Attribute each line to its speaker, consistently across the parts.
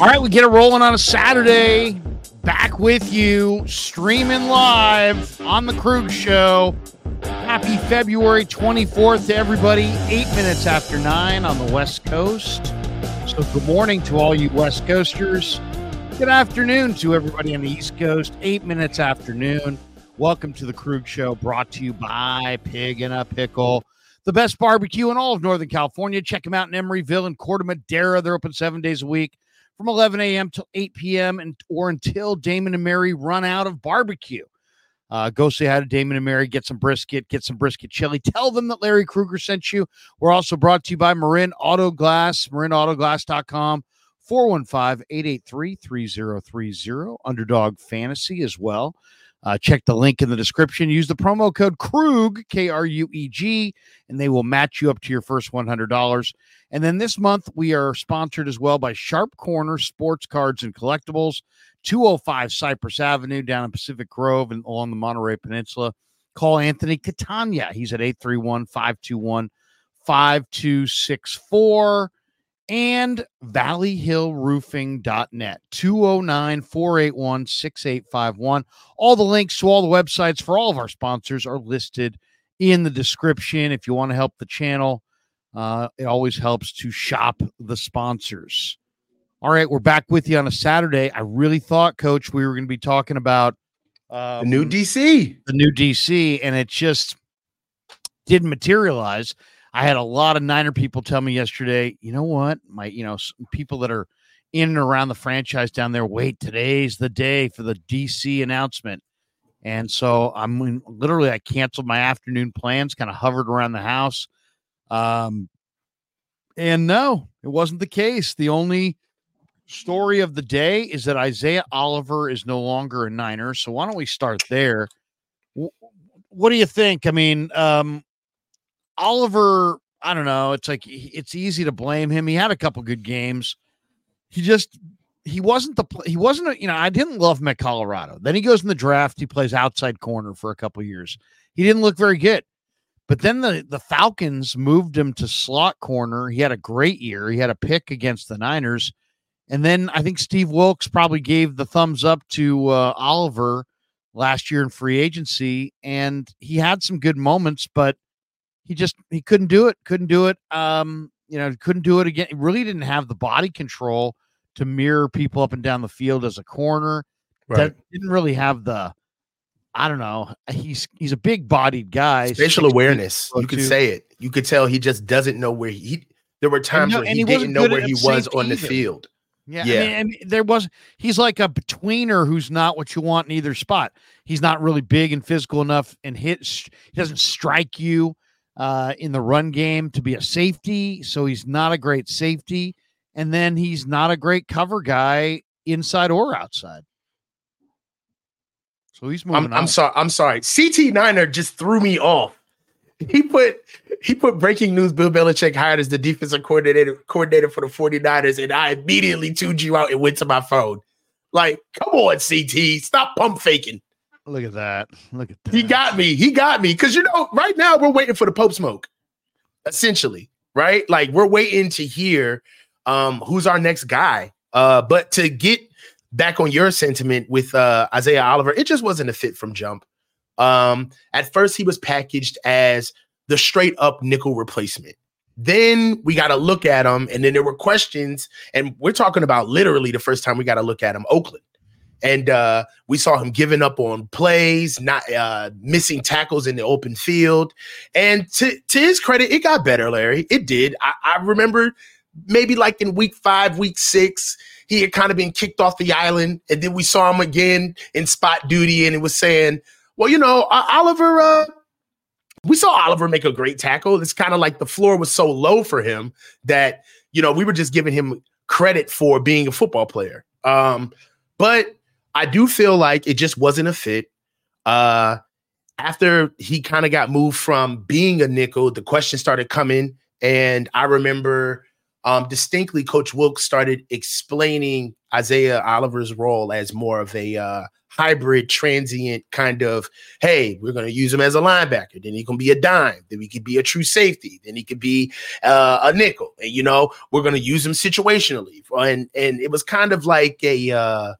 Speaker 1: All right, we get it rolling on a Saturday. Back with you, streaming live on the Krueg Show. Happy February 24th to everybody. Eight minutes after nine on the West Coast. So, good morning to all you West Coasters. Good afternoon to everybody on the East Coast. Eight minutes after noon. Welcome to the Krueg Show, brought to you by Pig and a Pickle, the best barbecue in all of Northern California. Check them out in Emeryville and Corte Madera. They're open seven days a week from 11 a.m. till 8 p.m. and or until Damon and Mary run out of barbecue. Uh, go say hi to Damon and Mary, get some brisket, get some brisket chili. Tell them that Larry Krueger sent you. We're also brought to you by Marin Auto Glass, marinautoglass.com, 415-883-3030, Underdog Fantasy as well. Uh, check the link in the description. Use the promo code Krueg, K R U E G, and they will match you up to your first $100. And then this month, we are sponsored as well by Sharp Corner Sports Cards and Collectibles, 205 Cypress Avenue down in Pacific Grove and along the Monterey Peninsula. Call Anthony Catania. He's at 831 521 5264 and valleyhillroofing.net 209-481-6851 all the links to all the websites for all of our sponsors are listed in the description. If you want to help the channel uh, it always helps to shop the sponsors. All right we're back with you on a saturday. I really thought coach we were going to be talking about
Speaker 2: um, the new dc
Speaker 1: the new dc and it just didn't materialize I had a lot of Niner people tell me yesterday, you know what? My, you know, people that are in and around the franchise down there, wait, today's the day for the DC announcement. And so I'm literally, I canceled my afternoon plans, kind of hovered around the house. Um, and no, it wasn't the case. The only story of the day is that Isaiah Oliver is no longer a Niner. So why don't we start there? What do you think? I mean, um, Oliver, I don't know. It's like it's easy to blame him. He had a couple good games. He just he wasn't the he wasn't a, you know I didn't love him at Colorado. Then he goes in the draft. He plays outside corner for a couple years. He didn't look very good. But then the the Falcons moved him to slot corner. He had a great year. He had a pick against the Niners. And then I think Steve Wilks probably gave the thumbs up to uh, Oliver last year in free agency, and he had some good moments, but he just he couldn't do it couldn't do it um you know couldn't do it again he really didn't have the body control to mirror people up and down the field as a corner right. that didn't really have the i don't know he's he's a big bodied guy
Speaker 2: spatial awareness you could say it you could tell he just doesn't know where he there were times where he, he didn't know where he was on the field
Speaker 1: yeah, yeah. I mean, and there was he's like a betweener who's not what you want in either spot. He's not really big and physical enough and hit. He doesn't strike you uh, in the run game to be a safety. So he's not a great safety. And then he's not a great cover guy inside or outside. So he's moving.
Speaker 2: I'm, I'm sorry. I'm sorry. CT Niner just threw me off. He put he put breaking news. Bill Belichick hired as the defensive coordinator coordinator for the 49ers, and I immediately tuned you out and went to my phone. Like, come on, CT, stop pump faking.
Speaker 1: Look at that. Look at that.
Speaker 2: He got me. He got me. Because, you know, right now we're waiting for the Pope smoke, essentially, right? Like we're waiting to hear um, who's our next guy. Uh, but to get back on your sentiment with uh, Isaiah Oliver, it just wasn't a fit from jump. Um, at first, he was packaged as the straight up nickel replacement. Then we got to look at him, and then there were questions, and we're talking about literally the first time we got to look at him, Oakland and uh, we saw him giving up on plays, not uh, missing tackles in the open field. And to to his credit, it got better, Larry. It did. I, I remember maybe like in week five, week six, he had kind of been kicked off the island, and then we saw him again in spot duty, and it was saying, "Well, you know, uh, Oliver." Uh, we saw Oliver make a great tackle. It's kind of like the floor was so low for him that you know we were just giving him credit for being a football player. Um, but I do feel like it just wasn't a fit. Uh, after he kind of got moved from being a nickel, the questions started coming. And I remember um, distinctly Coach Wilks started explaining Isaiah Oliver's role as more of a uh, hybrid, transient kind of, hey, we're going to use him as a linebacker. Then he can be a dime. Then he could be a true safety. Then he could be uh, a nickel. And, you know, we're going to use him situationally. And and it was kind of like a uh,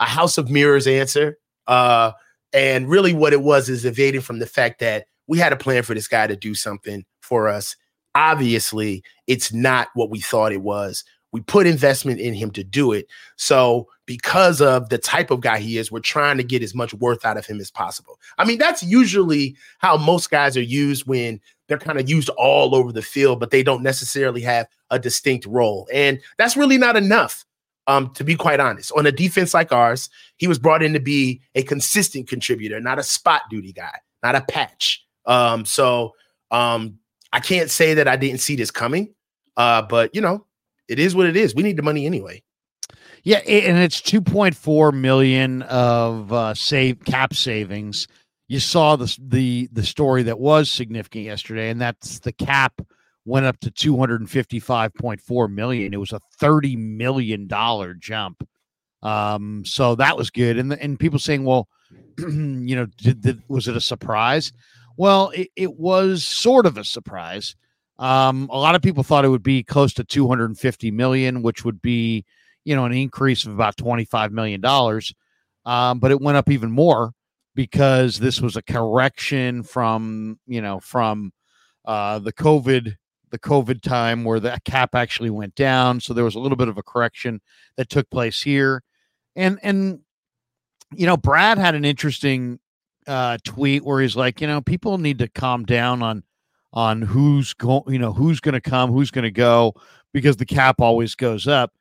Speaker 2: a House of Mirrors answer. Uh, and really, what it was is evading from the fact that we had a plan for this guy to do something for us. Obviously, it's not what we thought it was. We put investment in him to do it. So, because of the type of guy he is, we're trying to get as much worth out of him as possible. I mean, that's usually how most guys are used when they're kind of used all over the field, but they don't necessarily have a distinct role. And that's really not enough. Um, to be quite honest, on a defense like ours, he was brought in to be a consistent contributor, not a spot duty guy, not a patch. Um, so um, I can't say that I didn't see this coming. Uh, but you know, it is what it is. We need the money anyway.
Speaker 1: Yeah, and it's 2.4 million of uh, save cap savings. You saw the the the story that was significant yesterday, and that's the cap went up to 255.4 million. It was a 30 million dollar jump. Um, so that was good. And and people saying, well, you know, did, was it a surprise? Well, it, it was sort of a surprise. Um, a lot of people thought it would be close to 250 million, which would be, you know, an increase of about 25 million dollars. Um, but it went up even more because this was a correction from, you know, from uh, the COVID the COVID time where the cap actually went down. So there was a little bit of a correction that took place here. And and you know, Brad had an interesting uh tweet where he's like, you know, people need to calm down on on who's going, you know, who's going to come, who's going to go, because the cap always goes up.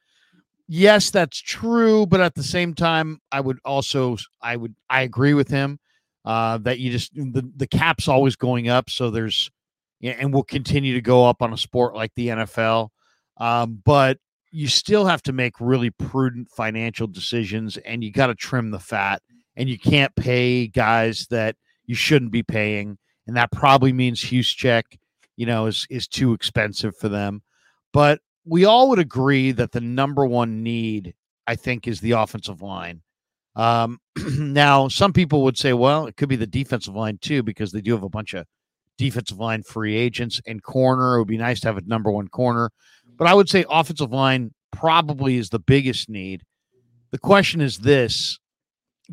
Speaker 1: Yes, that's true, but at the same time, I would also, I would, I agree with him uh, that you just the the cap's always going up, so there's, and will continue to go up on a sport like the NFL. Um, but you still have to make really prudent financial decisions, and you got to trim the fat, and you can't pay guys that you shouldn't be paying and that probably means Juszczyk, you know, is is too expensive for them. But we all would agree that the number one need, I think, is the offensive line. Um, now, some people would say, well, it could be the defensive line too, because they do have a bunch of defensive line free agents and corner. It would be nice to have a number one corner. But I would say offensive line probably is the biggest need. The question is this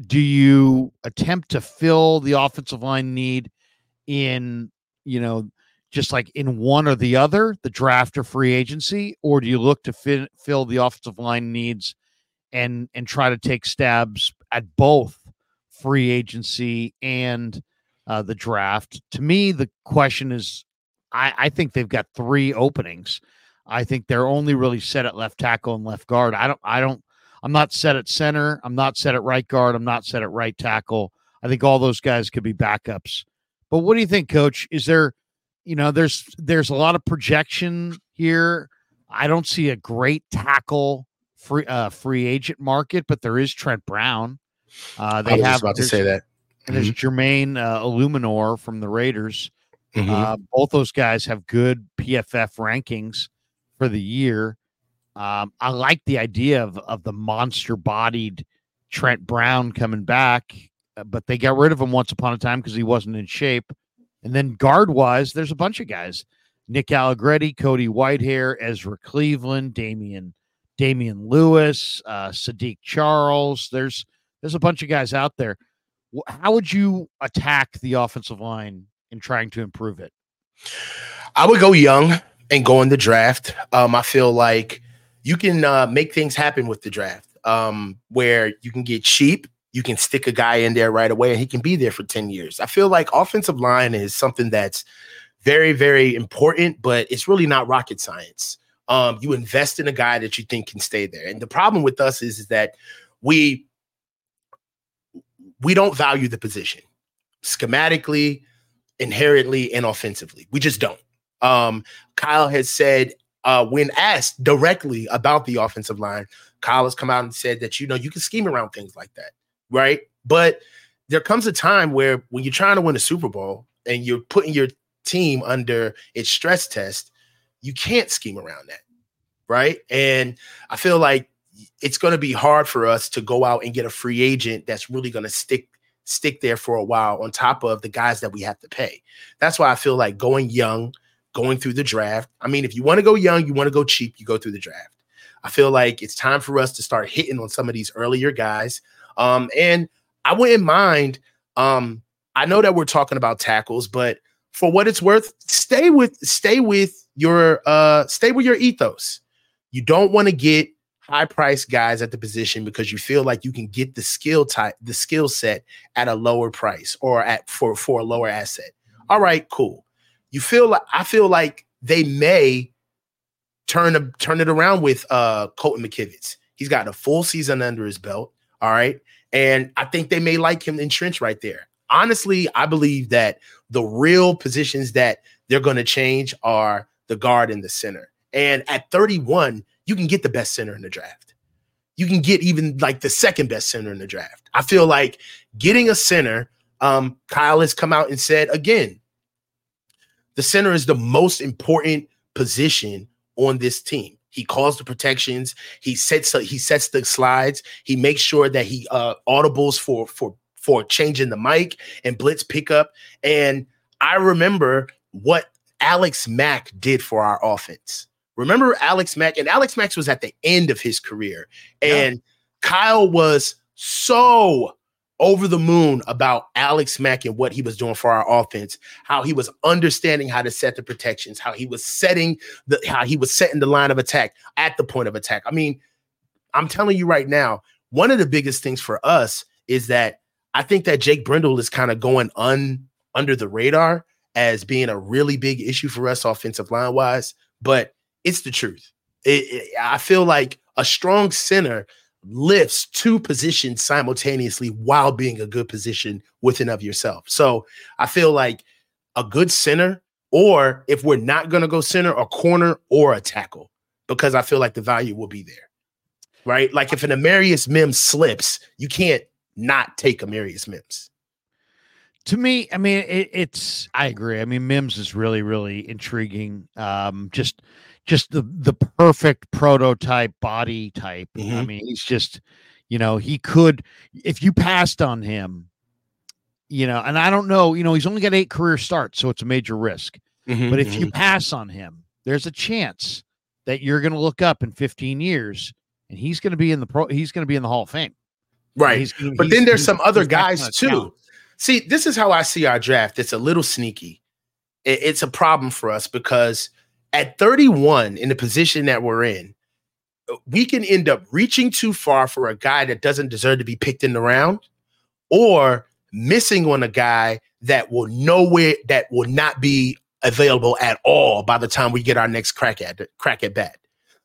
Speaker 1: do you attempt to fill the offensive line need in you know just like in one or the other, the draft or free agency, or do you look to fill the offensive line needs and and try to take stabs at both free agency and uh, the draft? To me, the question is, I, I think they've got three openings. I think they're only really set at left tackle and left guard. I don't, I don't, I'm not set at center. I'm not set at right guard. I'm not set at right tackle. I think all those guys could be backups but what do you think, Coach? Is there, you know, there's there's a lot of projection here. I don't see a great tackle free uh, free agent market, but there is Trent Brown.
Speaker 2: Uh, they have about to say that.
Speaker 1: And there's mm-hmm. Jermaine uh, Eluemunor from the Raiders. Mm-hmm. Uh, both those guys have good PFF rankings for the year. Um, I like the idea of of the monster bodied Trent Brown coming back. Uh, but they got rid of him once upon a time because he wasn't in shape. And then guard wise, there's a bunch of guys: Nick Allegretti, Cody Whitehair, Ezra Cleveland, Damien Damien Lewis, uh, Saahdiq Charles. There's there's a bunch of guys out there. How would you attack the offensive line in trying to improve it?
Speaker 2: I would go young and go in the draft. Um, I feel like you can uh, make things happen with the draft, um, where you can get cheap you can stick a guy in there right away and he can be there for 10 years. I feel like offensive line is something that's very, very important, but it's really not rocket science. Um, you invest in a guy that you think can stay there. And the problem with us is, is that we we don't value the position schematically, inherently, and offensively. We just don't. Um, Kyle has said uh, when asked directly about the offensive line, Kyle has come out and said that you know you can scheme around things like that right? But there comes a time where when you're trying to win a Super Bowl and you're putting your team under its stress test, you can't scheme around that, right? And I feel like it's going to be hard for us to go out and get a free agent that's really going to stick stick there for a while on top of the guys that we have to pay. That's why I feel like going young, going through the draft. I mean, if you want to go young, you want to go cheap, you go through the draft. I feel like it's time for us to start hitting on some of these earlier guys. Um, and I wouldn't mind. Um, I know that we're talking about tackles, but for what it's worth, stay with stay with your uh stay with your ethos. You don't want to get high price guys at the position because you feel like you can get the skill type, the skill set at a lower price or at for for a lower asset. All right, cool. You feel like I feel like they may turn a, turn it around with uh Colton McKivitz. He's got a full season under his belt. All right. And I think they may like him entrenched right there. Honestly, I believe that the real positions that they're going to change are the guard and the center. And at 31, you can get the best center in the draft. You can get even like the second best center in the draft. I feel like getting a center, um, Kyle has come out and said again, the center is the most important position on this team. He calls the protections. He sets he sets the slides. He makes sure that he uh, audibles for for for changing the mic and blitz pickup. And I remember what Alex Mack did for our offense. Remember Alex Mack? And Alex Mack was at the end of his career. And yeah. Kyle was so over the moon about Alex Mack and what he was doing for our offense, how he was understanding how to set the protections, how he was setting the how he was setting the line of attack at the point of attack. I mean, I'm telling you right now, one of the biggest things for us is that I think that Jake Brendel is kind of going un under the radar as being a really big issue for us offensive line wise, but it's the truth. It, it, I feel like a strong center lifts two positions simultaneously while being a good position within of yourself. So I feel like a good center, or if we're not going to go center, a corner or a tackle, because I feel like the value will be there. Right. Like if an Amarius Mims slips, you can't not take Amarius Mims.
Speaker 1: To me, I mean, it, it's. I agree. I mean, Mims is really, really intriguing. Um, just just the the perfect prototype body type. Mm-hmm. I mean, he's just, you know, he could if you passed on him, you know, and I don't know, you know, he's only got eight career starts, so it's a major risk. Mm-hmm, but if mm-hmm. you pass on him, there's a chance that you're going to look up in 15 years and he's going to be in the pro he's going to be in the Hall of Fame.
Speaker 2: Right. Gonna, but then there's some other guys too. See, this is how I see our draft. It's a little sneaky. It, it's a problem for us because at 31 in the position that we're in, we can end up reaching too far for a guy that doesn't deserve to be picked in the round or missing on a guy that will nowhere that will not be available at all by the time we get our next crack at crack at bat.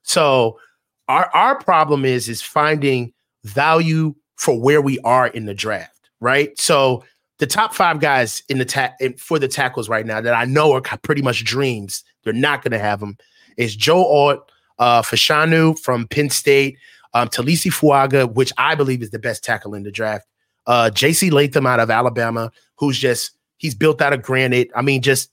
Speaker 2: So our our problem is is finding value for where we are in the draft, right? So the top five guys in the ta- for the tackles right now that I know are pretty much dreams. They're not going to have them. It's Joe Alt, uh, Fashanu from Penn State, um, Taliese Fuaga, which I believe is the best tackle in the draft. Uh, J.C. Latham out of Alabama, who's just he's built out of granite. I mean, just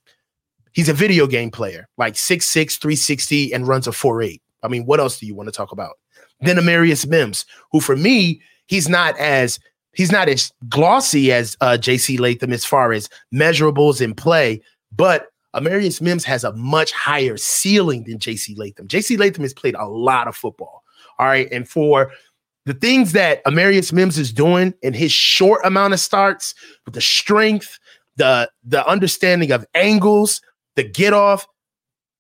Speaker 2: he's a video game player, like 6'6", 360, and runs a 4'8. I mean, what else do you want to talk about? Then Amarius Mims, who for me, he's not as he's not as glossy as uh, JC Latham as far as measurables in play, but Amarius Mims has a much higher ceiling than JC Latham. JC Latham has played a lot of football. All right. And for the things that Amarius Mims is doing in his short amount of starts, with the strength, the the understanding of angles, the get off,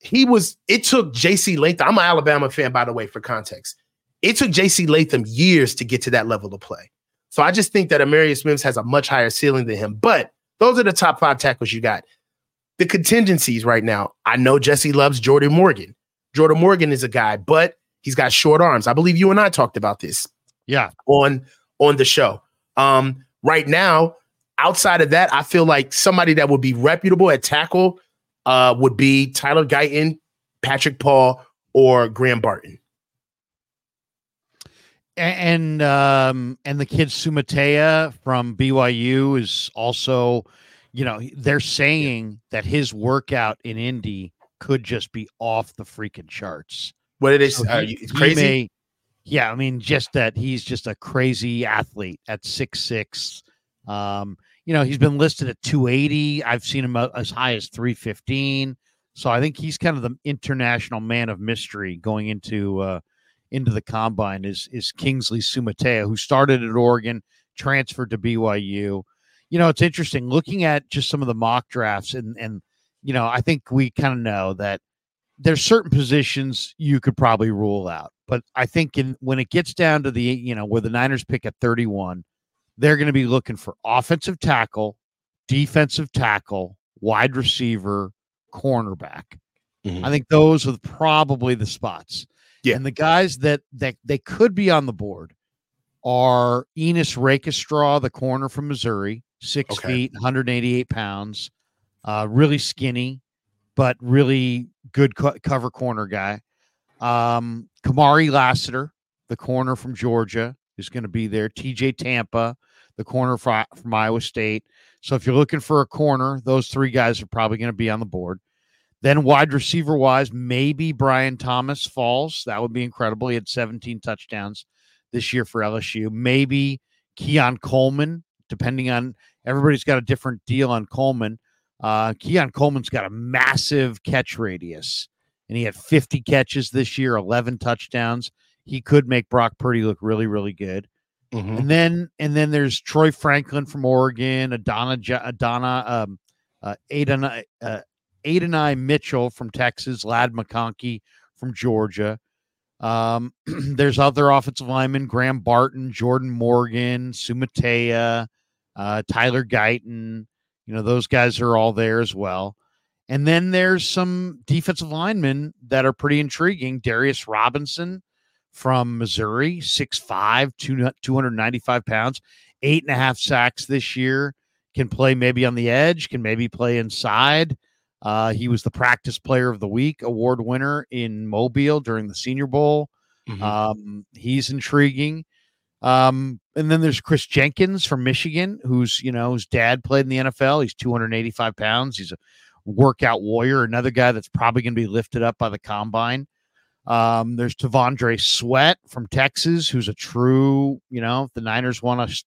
Speaker 2: he was. It took JC Latham. I'm an Alabama fan, by the way, for context. It took JC Latham years to get to that level of play. So I just think that Amarius Mims has a much higher ceiling than him. But those are the top five tackles you got. The contingencies right now. I know Jesse loves Jordan Morgan. Jordan Morgan is a guy, but he's got short arms. I believe you and I talked about this.
Speaker 1: Yeah.
Speaker 2: On on the show. Um, right now, outside of that, I feel like somebody that would be reputable at tackle uh, would be Tyler Guyton, Patrick Paul, or Graham Barton
Speaker 1: and um and the kid Suamataia from BYU is also, you know, they're saying that his workout in Indy could just be off the freaking charts.
Speaker 2: What it is, so he,
Speaker 1: crazy. May, Yeah, I mean, just that he's just a crazy athlete at six six. Um, you know, he's been listed at 280. I've seen him as high as 315. So I think he's kind of the international man of mystery going into uh, into the combine. Is is Kingsley Suamataia, who started at Oregon, transferred to BYU. You know, it's interesting looking at just some of the mock drafts, and and you know, I think we kind of know that there's certain positions you could probably rule out. But I think in when it gets down to the, you know, where the Niners pick at 31, they're going to be looking for offensive tackle, defensive tackle, wide receiver, cornerback. Mm-hmm. I think those are probably the spots. Yeah. And the guys that that they could be on the board are Ennis Rakestraw, the corner from Missouri, six okay. feet, 188 pounds, uh, really skinny, but really good co- cover corner guy. Um, Kamari Lassiter, the corner from Georgia, is going to be there. TJ Tampa, the corner from, from Iowa State. So if you're looking for a corner, those three guys are probably going to be on the board. Then wide receiver wise, maybe Brian Thomas falls. That would be incredible. He had 17 touchdowns this year for LSU. Maybe Keon Coleman, depending on everybody's got a different deal on Coleman. Uh, Keon Coleman's got a massive catch radius, and he had 50 catches this year, 11 touchdowns. He could make Brock Purdy look really, really good. Mm-hmm. And then, and then there's Troy Franklin from Oregon, Adana, Adana, um, uh, Adonai, uh, Adonai Mitchell from Texas, Ladd McConkey from Georgia. Um, there's other offensive linemen: Graham Barton, Jordan Morgan, Suamataia, uh, Tyler Guyton, you know, those guys are all there as well. And then there's some defensive linemen that are pretty intriguing. Darius Robinson from Missouri, 6'5, 295 pounds, eight and a half sacks this year, can play maybe on the edge, can maybe play inside. Uh, he was the practice player of the week award winner in Mobile during the Senior Bowl. Mm-hmm. Um, he's intriguing. Um, and then there's Chris Jenkins from Michigan, who's you know his dad played in the NFL. He's 285 pounds. He's a workout warrior. Another guy that's probably going to be lifted up by the combine. Um, there's T'Vondre Sweat from Texas, who's a true, you know, the Niners want to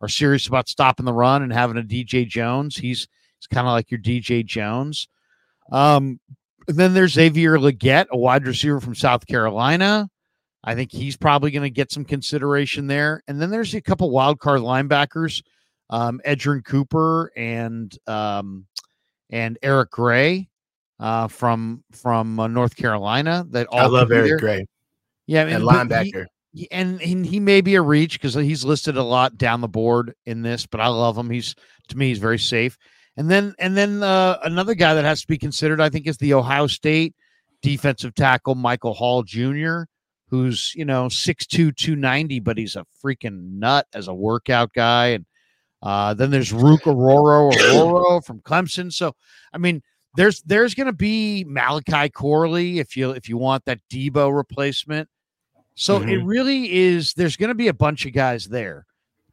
Speaker 1: are serious about stopping the run and having a DJ Jones. He's he's kind of like your DJ Jones. Um, and then there's Xavier Legette, a wide receiver from South Carolina. I think he's probably going to get some consideration there. And then there's a couple wild card linebackers, um, Edgerrin Cooper and um, and Eric Gray uh, from from uh, North Carolina. That
Speaker 2: all I love Eric there. Gray.
Speaker 1: Yeah,
Speaker 2: and, linebacker.
Speaker 1: He, and, and he may be a reach because he's listed a lot down the board in this, but I love him. He's to me, he's very safe. And then and then uh, another guy that has to be considered, I think, is the Ohio State defensive tackle Michael Hall Jr who's you know 6'2 290 but he's a freaking nut as a workout guy. And uh, then there's Rook Orhorhoro Aurora from Clemson. So I mean there's there's going to be Malachi Corley if you if you want that Deebo replacement. So mm-hmm. it really is there's going to be a bunch of guys there.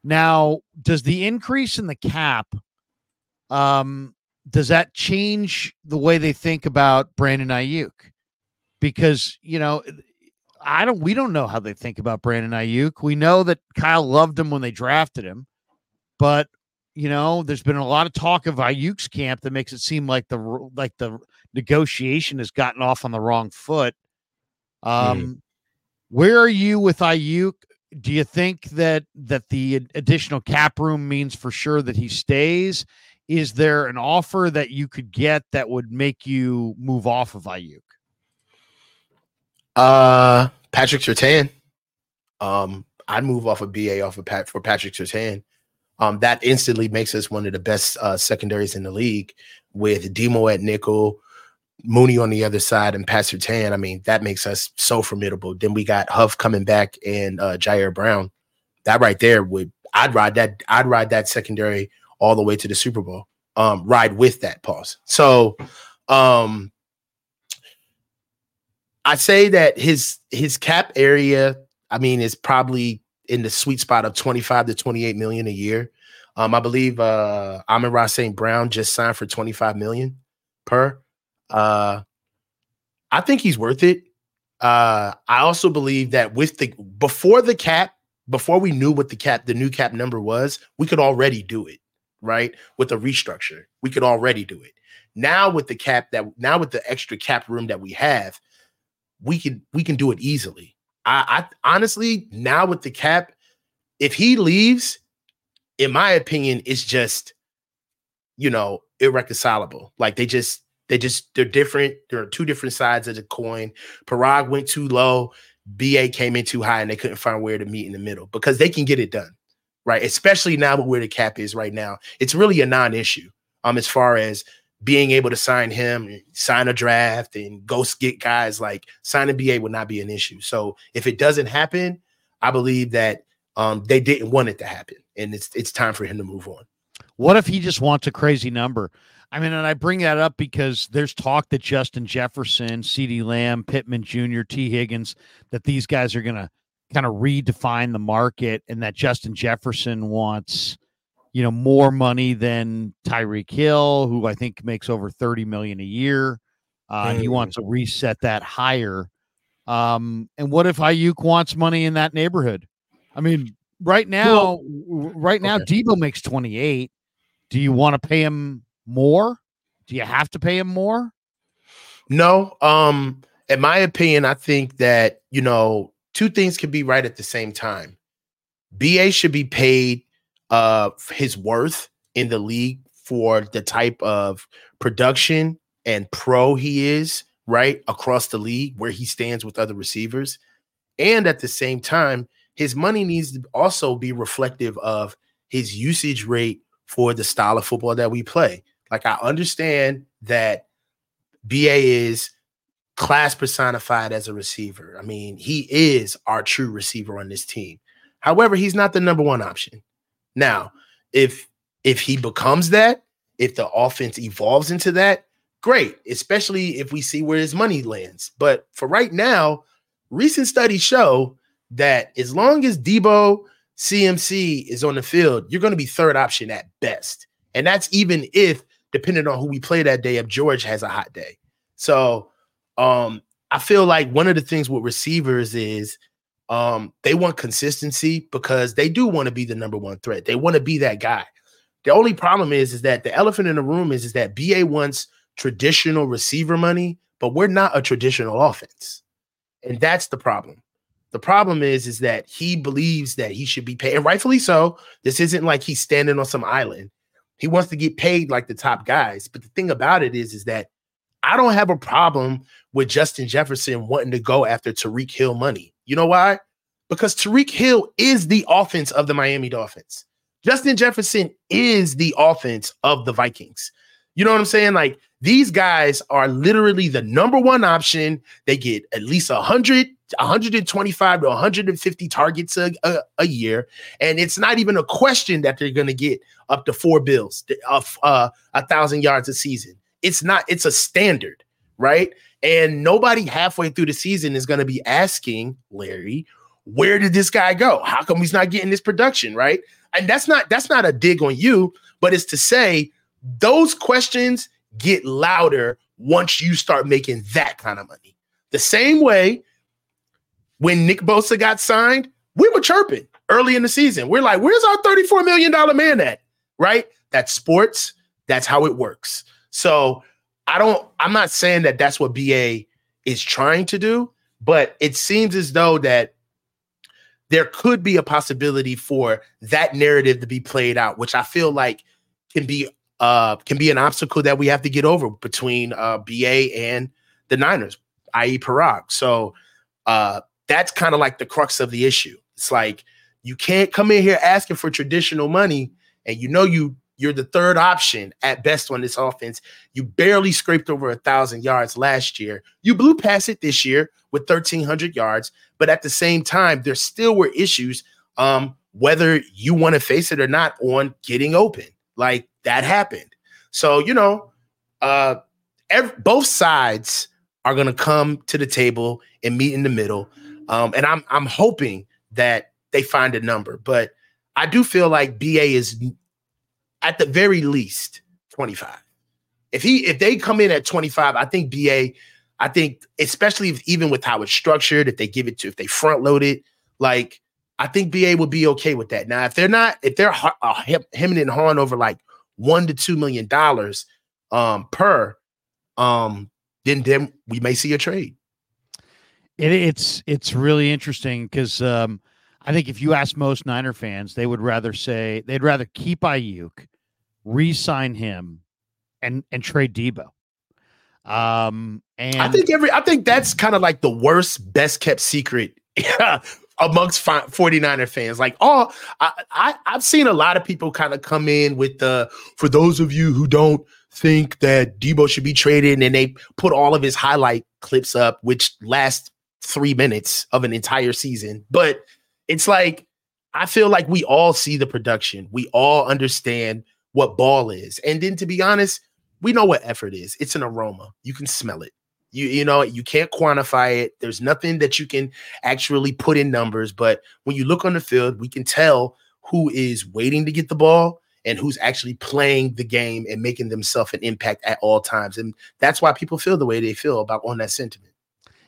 Speaker 1: Now does the increase in the cap um does that change the way they think about Brandon Aiyuk because you know I don't. We don't know how they think about Brandon Aiyuk. We know that Kyle loved him when they drafted him, but you know, there's been a lot of talk of Aiyuk's camp that makes it seem like the like the negotiation has gotten off on the wrong foot. Um, mm. where are you with Aiyuk? Do you think that that the additional cap room means for sure that he stays? Is there an offer that you could get that would make you move off of Aiyuk?
Speaker 2: Uh, Patrick Surtain. Um, I'd move off of BA off of Pat for Patrick Surtain. Um, that instantly makes us one of the best uh, secondaries in the league with Demo at nickel, Mooney on the other side, and Pat Surtain. I mean, that makes us so formidable. Then we got Huff coming back and uh, Ji'Ayir Brown. That right there would I'd ride that I'd ride that secondary all the way to the Super Bowl. Um, ride with that pause. So, um, I say that his his cap area, I mean, is probably in the sweet spot of 25 to 28 million a year. Um, I believe uh Amon-Ra St. Brown just signed for 25 million per. Uh I think he's worth it. Uh, I also believe that with the before the cap, before we knew what the cap, the new cap number was, we could already do it, right? With a restructure, we could already do it. Now with the cap that now with the extra cap room that we have, we can we can do it easily. I, I honestly now with the cap, if he leaves, in my opinion, it's just you know irreconcilable. Like they just they just they're different. There are two different sides of the coin. Paraag went too low. BA came in too high and they couldn't find where to meet in the middle because they can get it done, right? Especially now with where the cap is right now. It's really a non-issue um as far as being able to sign him, sign a draft, and go get guys like signing BA would not be an issue. So if it doesn't happen, I believe that um they didn't want it to happen, and it's it's time for him to move on.
Speaker 1: What if he just wants a crazy number? I mean, and I bring that up because there's talk that Justin Jefferson, CeeDee Lamb, Pittman Jr., Tee Higgins, that these guys are going to kind of redefine the market and that Justin Jefferson wants, you know, more money than Tyreek Hill, who I think makes over 30 million a year. Uh, mm. He wants to reset that higher. Um, and what if Aiyuk wants money in that neighborhood? I mean, right now, well, right now, okay. Deebo makes 28. Do you want to pay him more? Do you have to pay him more?
Speaker 2: No. Um, in my opinion, I think that, you know, two things can be right at the same time. BA should be paid uh his worth in the league for the type of production and pro he is, right? Across the league where he stands with other receivers. And at the same time, his money needs to also be reflective of his usage rate for the style of football that we play. Like I understand that BA is class personified as a receiver. I mean, he is our true receiver on this team. However, he's not the number one option. Now, if if he becomes that, if the offense evolves into that, great, especially if we see where his money lands. But for right now, recent studies show that as long as Deebo CMC is on the field, you're going to be third option at best. And that's even if depending on who we play that day, if George has a hot day. So um, I feel like one of the things with receivers is um, they want consistency because they do want to be the number one threat. They want to be that guy. The only problem is, is that the elephant in the room is, is that BA wants traditional receiver money, but we're not a traditional offense. And that's the problem. The problem is, is that he believes that he should be paid, and rightfully so. This isn't like he's standing on some island. He wants to get paid like the top guys. But the thing about it is, is that I don't have a problem with Justin Jefferson wanting to go after Tyreek Hill money. You know why? Because Tyreek Hill is the offense of the Miami Dolphins. Justin Jefferson is the offense of the Vikings. You know what I'm saying? Like these guys are literally the number one option. They get at least 100 125 to 150 targets a, a, a, year. And it's not even a question that they're going to get up to four bills of uh, a thousand yards a season. It's not, it's a standard, right? And nobody halfway through the season is going to be asking Larry, where did this guy go? How come he's not getting this production, right? And that's not that's not a dig on you, but it's to say those questions get louder once you start making that kind of money. The same way when Nick Bosa got signed, we were chirping early in the season. We're like, where's our $34 million man at? Right? That's sports. That's how it works. So I don't, I'm not saying that that's what BA is trying to do, but it seems as though that there could be a possibility for that narrative to be played out, which I feel like can be uh can be an obstacle that we have to get over between uh BA and the Niners, i.e. Paraag. So uh that's kind of like the crux of the issue. It's like you can't come in here asking for traditional money and you know you you're the third option at best on this offense. You barely scraped over a thousand yards last year. You blew past it this year with 1,300 yards, but at the same time, there still were issues, um, whether you want to face it or not, on getting open. Like that happened. So you know, uh, every, both sides are going to come to the table and meet in the middle. Um, and I'm I'm hoping that they find a number, but I do feel like BA is at the very least 25. If he if they come in at 25, I think BA I think, especially if, even with how it's structured, if they give it to, if they front load it, like I think BA would be okay with that. Now, if they're not, if they're uh, him, and hawing over like one to two million dollars um, per, um, then then we may see a trade.
Speaker 1: It, it's it's really interesting because um, I think if you ask most Niner fans, they would rather say they'd rather keep Aiyuk, re-sign him, and and trade Deebo. Um, and
Speaker 2: I think every I think that's kind of like the worst, best kept secret amongst 49er fans. Like, oh, I, I I've seen a lot of people kind of come in with the for those of you who don't think that Deebo should be traded, and they put all of his highlight clips up, which last three minutes of an entire season. But it's like I feel like we all see the production. We all understand what ball is. And then to be honest, we know what effort is. It's an aroma. You can smell it. You you know, you can't quantify it. There's nothing that you can actually put in numbers, but when you look on the field, we can tell who is waiting to get the ball and who's actually playing the game and making themselves an impact at all times. And that's why people feel the way they feel about on that sentiment.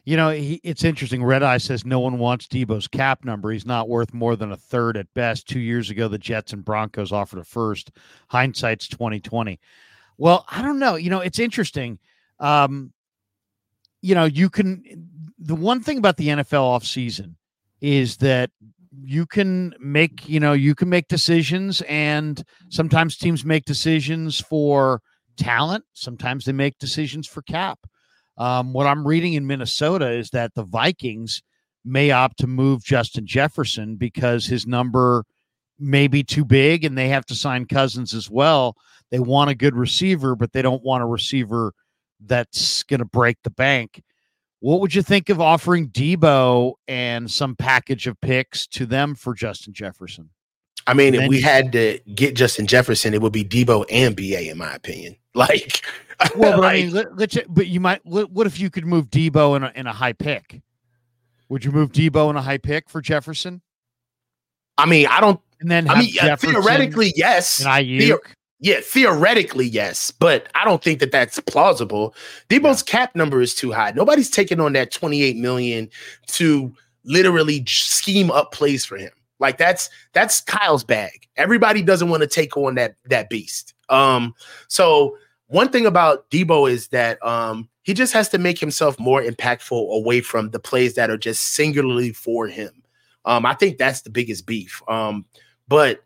Speaker 1: You know, he, it's interesting. Red Eye says no one wants Deebo's cap number. He's not worth more than a third at best. Two years ago, the Jets and Broncos offered a first. Hindsight's twenty twenty. Well, I don't know. You know, it's interesting. Um, you know, you can. The one thing about the NFL offseason is that you can make you know you can make decisions and sometimes teams make decisions for talent sometimes they make decisions for cap um, what i'm reading in minnesota is that the vikings may opt to move justin jefferson because his number may be too big and they have to sign cousins as well they want a good receiver but they don't want a receiver that's going to break the bank what would you think of offering Deebo and some package of picks to them for Justin Jefferson?
Speaker 2: I mean, if we had to get Justin Jefferson, it would be Deebo and BA, in my opinion. Like,
Speaker 1: well, but like, I mean, let, let you, but you might. What if you could move Deebo in a, in a high pick? Would you move Deebo in a high pick for Jefferson?
Speaker 2: I mean, I don't.
Speaker 1: And then
Speaker 2: I mean, theoretically, yes.
Speaker 1: And Aiyuk.
Speaker 2: Yeah, theoretically, yes, but I don't think that that's plausible. Deebo's yeah. cap number is too high. Nobody's taking on that 28 million to literally scheme up plays for him. Like that's that's Kyle's bag. Everybody doesn't want to take on that that beast. Um, so one thing about Deebo is that um he just has to make himself more impactful away from the plays that are just singularly for him. Um, I think that's the biggest beef. Um, but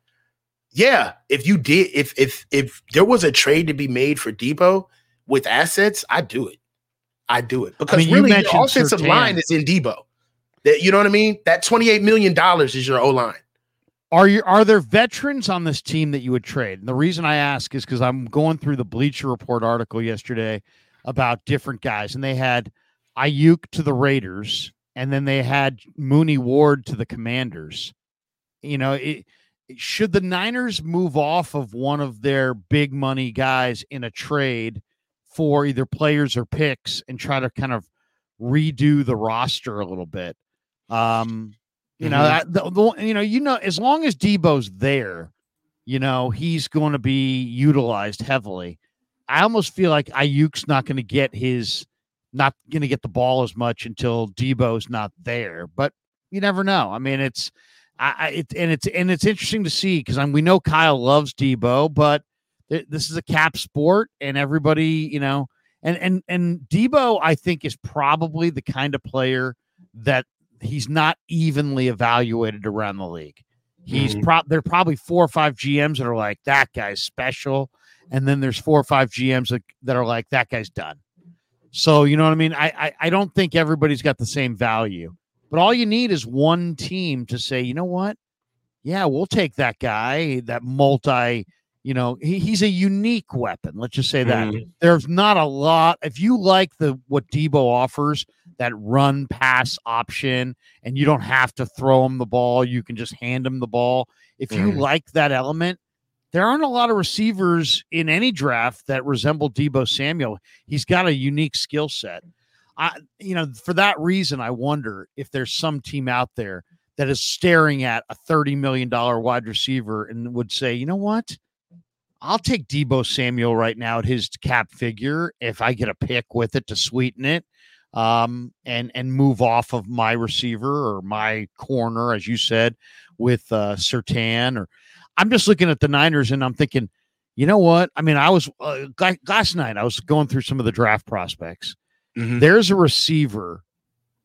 Speaker 2: yeah, if you did, if if if there was a trade to be made for Deebo with assets, I'd do it. I'd do it because I mean, really, the offensive Surtain. line is in Deebo. That you know what I mean? That twenty eight million dollars is your O line.
Speaker 1: Are you are there veterans on this team that you would trade? And the reason I ask is because I'm going through the Bleacher Report article yesterday about different guys, and they had Aiyuk to the Raiders, and then they had Mooney Ward to the Commanders. You know, it, should the Niners move off of one of their big money guys in a trade for either players or picks and try to kind of redo the roster a little bit? Um, you mm-hmm. know, that, the, the, you know, you know, as long as Deebo's there, you know, he's going to be utilized heavily. I almost feel like Aiyuk's not going to get his, not going to get the ball as much until Deebo's not there. But you never know. I mean, it's I, it, and it's and it's interesting to see because we know Kyle loves Deebo, but th- this is a cap sport, and everybody, you know, and and and Deebo, I think, is probably the kind of player that he's not evenly evaluated around the league. He's mm-hmm. pro- there are probably four or five GMs that are like that guy's special, and then there's four or five GMs that, that are like that guy's done. So you know what I mean? I, I I don't think everybody's got the same value. But all you need is one team to say, you know what? Yeah, we'll take that guy, that multi, you know, he, he's a unique weapon. Let's just say that. Mm. There's not a lot. If you like the what Deebo offers, that run pass option, and you don't have to throw him the ball, you can just hand him the ball. If you mm. like that element, there aren't a lot of receivers in any draft that resemble Deebo Samuel. He's got a unique skill set. I, you know, for that reason, I wonder if there's some team out there that is staring at a $30 million wide receiver and would say, you know what? I'll take Deebo Samuel right now at his cap figure if I get a pick with it to sweeten it. Um, and and move off of my receiver or my corner, as you said, with uh, Surtain. Or I'm just looking at the Niners and I'm thinking, you know what? I mean, I was uh, last night. I was going through some of the draft prospects. Mm-hmm. There's a receiver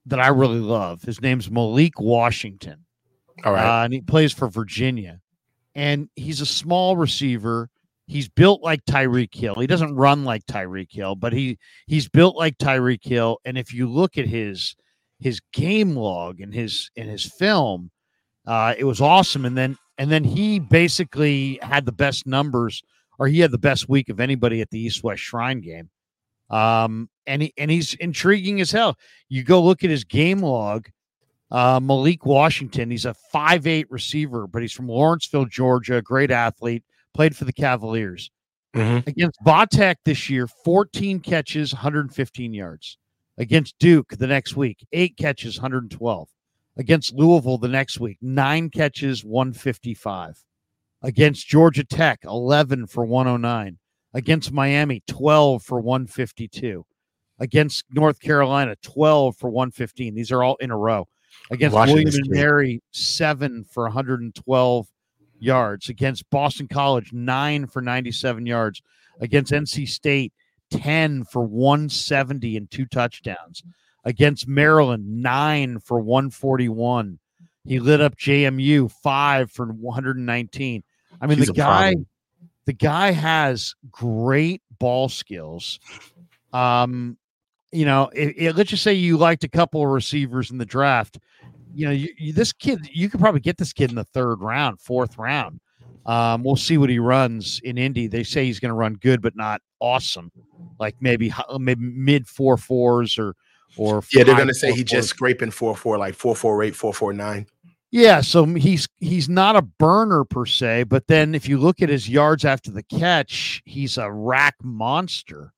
Speaker 1: that I really love. His name's Malik Washington.
Speaker 2: All right,
Speaker 1: uh, and he plays for Virginia, and he's a small receiver He's built like Tyreek Hill. He doesn't run like Tyreek Hill, but he he's built like Tyreek Hill. And if you look at his his game log and his in his film, uh, it was awesome. And then and then he basically had the best numbers, or he had the best week of anybody at the East West Shrine game. Um, and he and he's intriguing as hell. You go look at his game log. Uh, Malik Washington, he's a five eight receiver, but he's from Lawrenceville, Georgia, great athlete played for the Cavaliers. Mm-hmm. Against Vatek this year, 14 catches, 115 yards. Against Duke the next week, eight catches, 112. Against Louisville the next week, nine catches, 155. Against Georgia Tech, 11 for 109. Against Miami, 12 for 152. Against North Carolina, 12 for 115. These are all in a row. Against William and Mary, seven for 112 yards. Against Boston College, nine for 97 yards. Against NC State, 10 for 170 and two touchdowns. Against Maryland, nine for 141. He lit up JMU, five for 119. I mean, the guy, problem. the guy has great ball skills. Um, you know, it, it, let's just say you liked a couple of receivers in the draft you know, you, you, this kid, you could probably get this kid in the third round, fourth round. Um, we'll see what he runs in Indy. They say he's going to run good, but not awesome. Like maybe maybe mid four fours or or
Speaker 2: yeah, they're going to say he just scraping four four like four four eight four four nine.
Speaker 1: Yeah, so he's he's not a burner per se, but then if you look at his yards after the catch, he's a rack monster.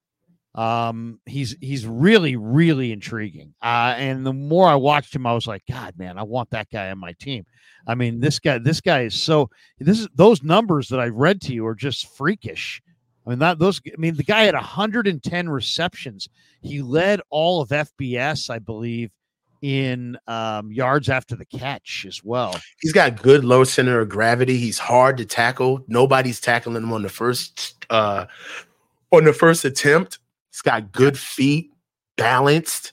Speaker 1: Um, he's he's really really intriguing. Uh, and the more I watched him, I was like, God, man, I want that guy on my team. I mean, this guy this guy is so this is those numbers that I read to you are just freakish. I mean that those I mean the guy had 110 receptions. He led all of FBS, I believe, in um, yards after the catch as well.
Speaker 2: He's got good low center of gravity. He's hard to tackle. Nobody's tackling him on the first uh, on the first attempt. He's got good feet, balanced.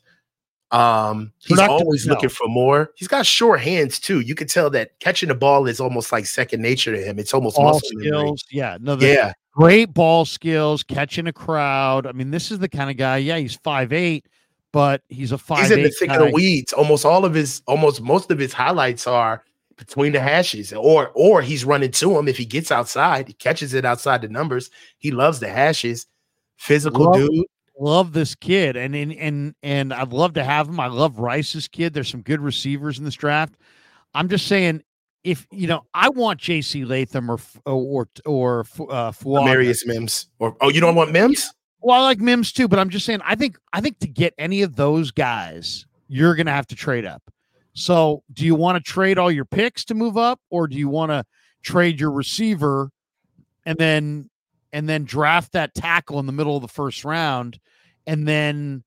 Speaker 2: Um, he's always looking for more. He's got short hands too. You can tell that catching the ball is almost like second nature to him. It's almost
Speaker 1: ball muscle skills. Yeah, no,
Speaker 2: yeah,
Speaker 1: great ball skills, catching a crowd. I mean, this is the kind of guy. Yeah, he's five eight, but he's a five.
Speaker 2: He's in the thick of the weeds. Almost all of his, almost most of his highlights are between the hashes, or or he's running to him if he gets outside. He catches it outside the numbers. He loves the hashes physical
Speaker 1: love,
Speaker 2: dude.
Speaker 1: Love this kid, and and and and I'd love to have him. I love Rice's kid. There's some good receivers in this draft. I'm just saying, if you know, I want J.C. Latham or or or uh,
Speaker 2: Marius Mims, or oh, you don't want Mims?
Speaker 1: Well, I like Mims too, but I'm just saying, I think I think to get any of those guys, you're gonna have to trade up. So, do you want to trade all your picks to move up, or do you want to trade your receiver and then and then draft that tackle in the middle of the first round and then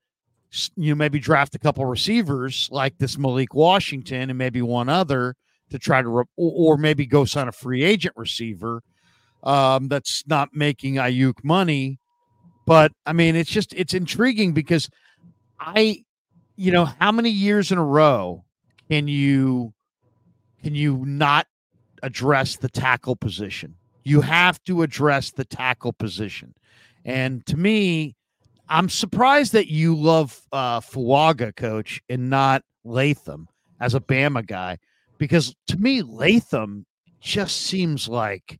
Speaker 1: you know maybe draft a couple receivers like this Malik Washington and maybe one other to try to re- or, maybe go sign a free agent receiver um, that's not making Aiyuk money. But I mean it's just it's intriguing because I you know how many years in a row can you can you not address the tackle position you have to address the tackle position. And to me, I'm surprised that you love uh, Fuaga, coach, and not Latham as a Bama guy, because to me, Latham just seems like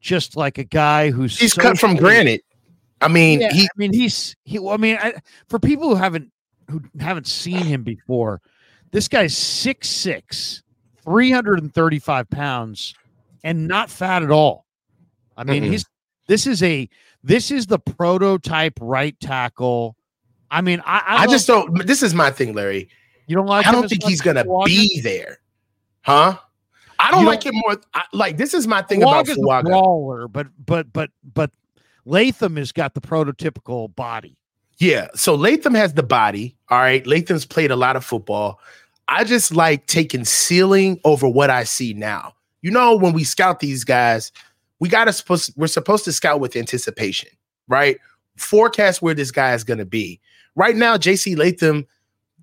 Speaker 1: just like a guy who's
Speaker 2: he's so cut from granite. I mean,
Speaker 1: yeah, he, I mean, he's he. I mean, I, for people who haven't who haven't seen him before, this guy's 6'6", 335 pounds, and not fat at all. I mean, mm-hmm. he's this is a this is the prototype right tackle. I mean, I
Speaker 2: I, I just don't. This is my thing, Larry.
Speaker 1: You don't like?
Speaker 2: I don't think he's gonna be there, huh? I don't, like him more. I, like this is my thing about Fuaga.
Speaker 1: Brawler, but but but but Latham has got the prototypical body.
Speaker 2: Yeah. So Latham has the body. All right. Latham's played a lot of football. I just like taking ceiling over what I see now. You know, when we scout these guys, we gotta supposed we're supposed to scout with anticipation, right? Forecast where this guy is gonna be. Right now, JC Latham,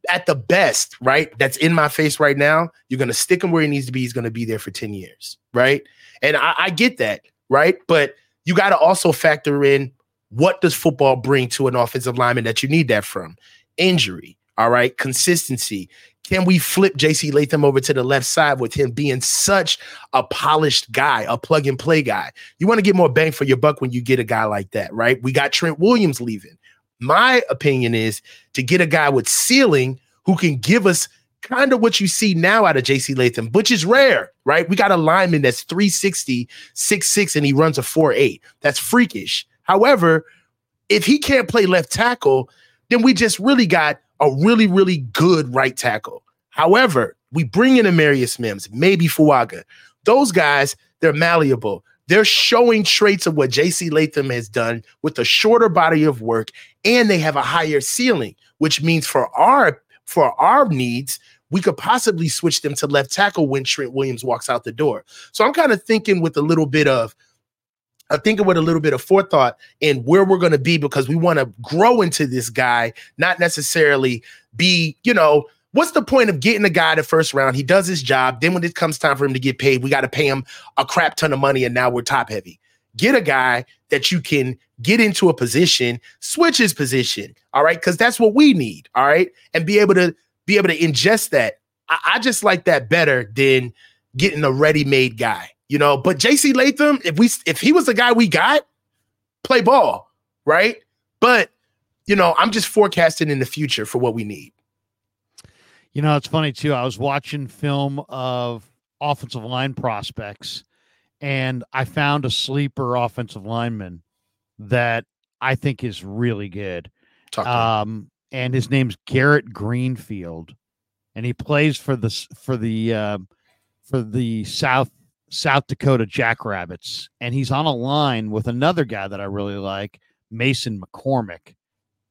Speaker 2: at the best, right? That's in my face right now. You're gonna stick him where he needs to be. He's gonna be there for 10 years, right? And I, I get that, right? But you got to also factor in what does football bring to an offensive lineman that you need that from? Injury, all right, consistency. Can we flip JC Latham over to the left side with him being such a polished guy, a plug and play guy? You want to get more bang for your buck when you get a guy like that, right? We got Trent Williams leaving. My opinion is to get a guy with ceiling who can give us kind of what you see now out of JC Latham, which is rare, right? We got a lineman that's 360, 6'6, and he runs a 4'8. That's freakish. However, if he can't play left tackle, then we just really got a really, really good right tackle. However, we bring in Amarius Mims, maybe Fuaga. Those guys, they're malleable. They're showing traits of what JC Latham has done with a shorter body of work, and they have a higher ceiling, which means for our for our needs, we could possibly switch them to left tackle when Trent Williams walks out the door. So I'm kind of thinking with a little bit of I'm thinking with a little bit of forethought in where we're going to be because we want to grow into this guy, not necessarily be, you know, what's the point of getting a guy the first round? He does his job. Then when it comes time for him to get paid, we got to pay him a crap ton of money, and now we're top heavy. Get a guy that you can get into a position, switch his position, all right, because that's what we need, all right, and be able to be able to ingest that. I, I just like that better than getting a ready-made guy, you know. But JC Latham, if we if he was the guy we got, play ball, right? But you know, I'm just forecasting in the future for what we need.
Speaker 1: You know, it's funny too. I was watching film of offensive line prospects, and I found a sleeper offensive lineman that I think is really good. Um, and his name's Garrett Greenfield, and he plays for the for the uh, for the South South Dakota Jackrabbits, and he's on a line with another guy that I really like, Mason McCormick.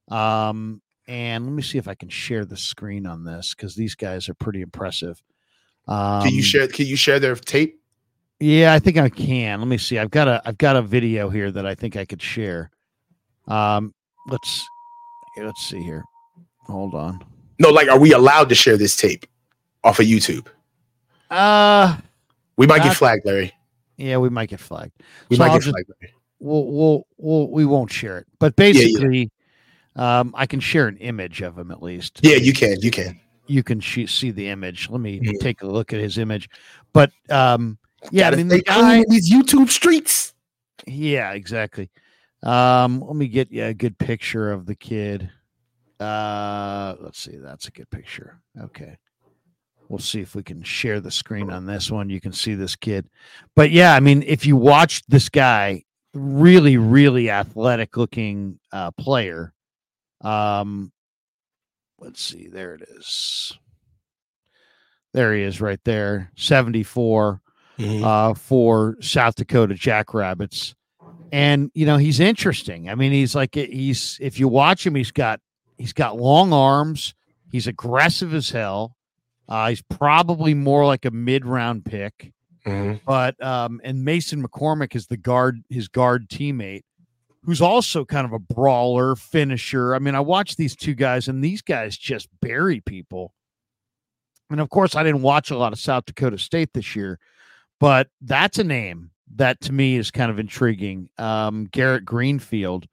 Speaker 1: Um, and let me see if I can share the screen on this because these guys are pretty impressive.
Speaker 2: Um, can you share? Can you share their tape?
Speaker 1: Yeah, I think I can. Let me see. I've got a I've got a video here that I think I could share. Um, let's let's see here. Hold on.
Speaker 2: No, like, are we allowed to share this tape off of YouTube?
Speaker 1: Uh,
Speaker 2: we might get flagged, Larry.
Speaker 1: Yeah, we might get flagged.
Speaker 2: We so might I'll get just, flagged. Larry.
Speaker 1: We'll, we'll, we'll, we won't share it, but basically, yeah, yeah. um, I can share an image of him at least.
Speaker 2: Yeah, you can. You can.
Speaker 1: You can sh- see the image. Let me mm-hmm. take a look at his image. But um, yeah, I mean, the guy
Speaker 2: these YouTube streets.
Speaker 1: Yeah, exactly. Um, let me get you a good picture of the kid. Uh, let's see. That's a good picture. Okay. We'll see if we can share the screen on this one. You can see this kid. But yeah, I mean, if you watch this guy, really, really athletic looking uh, player. Um, let's see. There it is. There he is right there. 74 mm-hmm. uh, for South Dakota Jackrabbits. And, you know, he's interesting. I mean, he's like, he's, if you watch him, he's got He's got long arms. He's aggressive as hell. Uh, he's probably more like a mid-round pick. Mm-hmm. But um, and Mason McCormick is the guard, his guard teammate, who's also kind of a brawler, finisher. I mean, I watched these two guys, and these guys just bury people. And of course, I didn't watch a lot of South Dakota State this year, but that's a name that to me is kind of intriguing. Um, Garrett Greenfield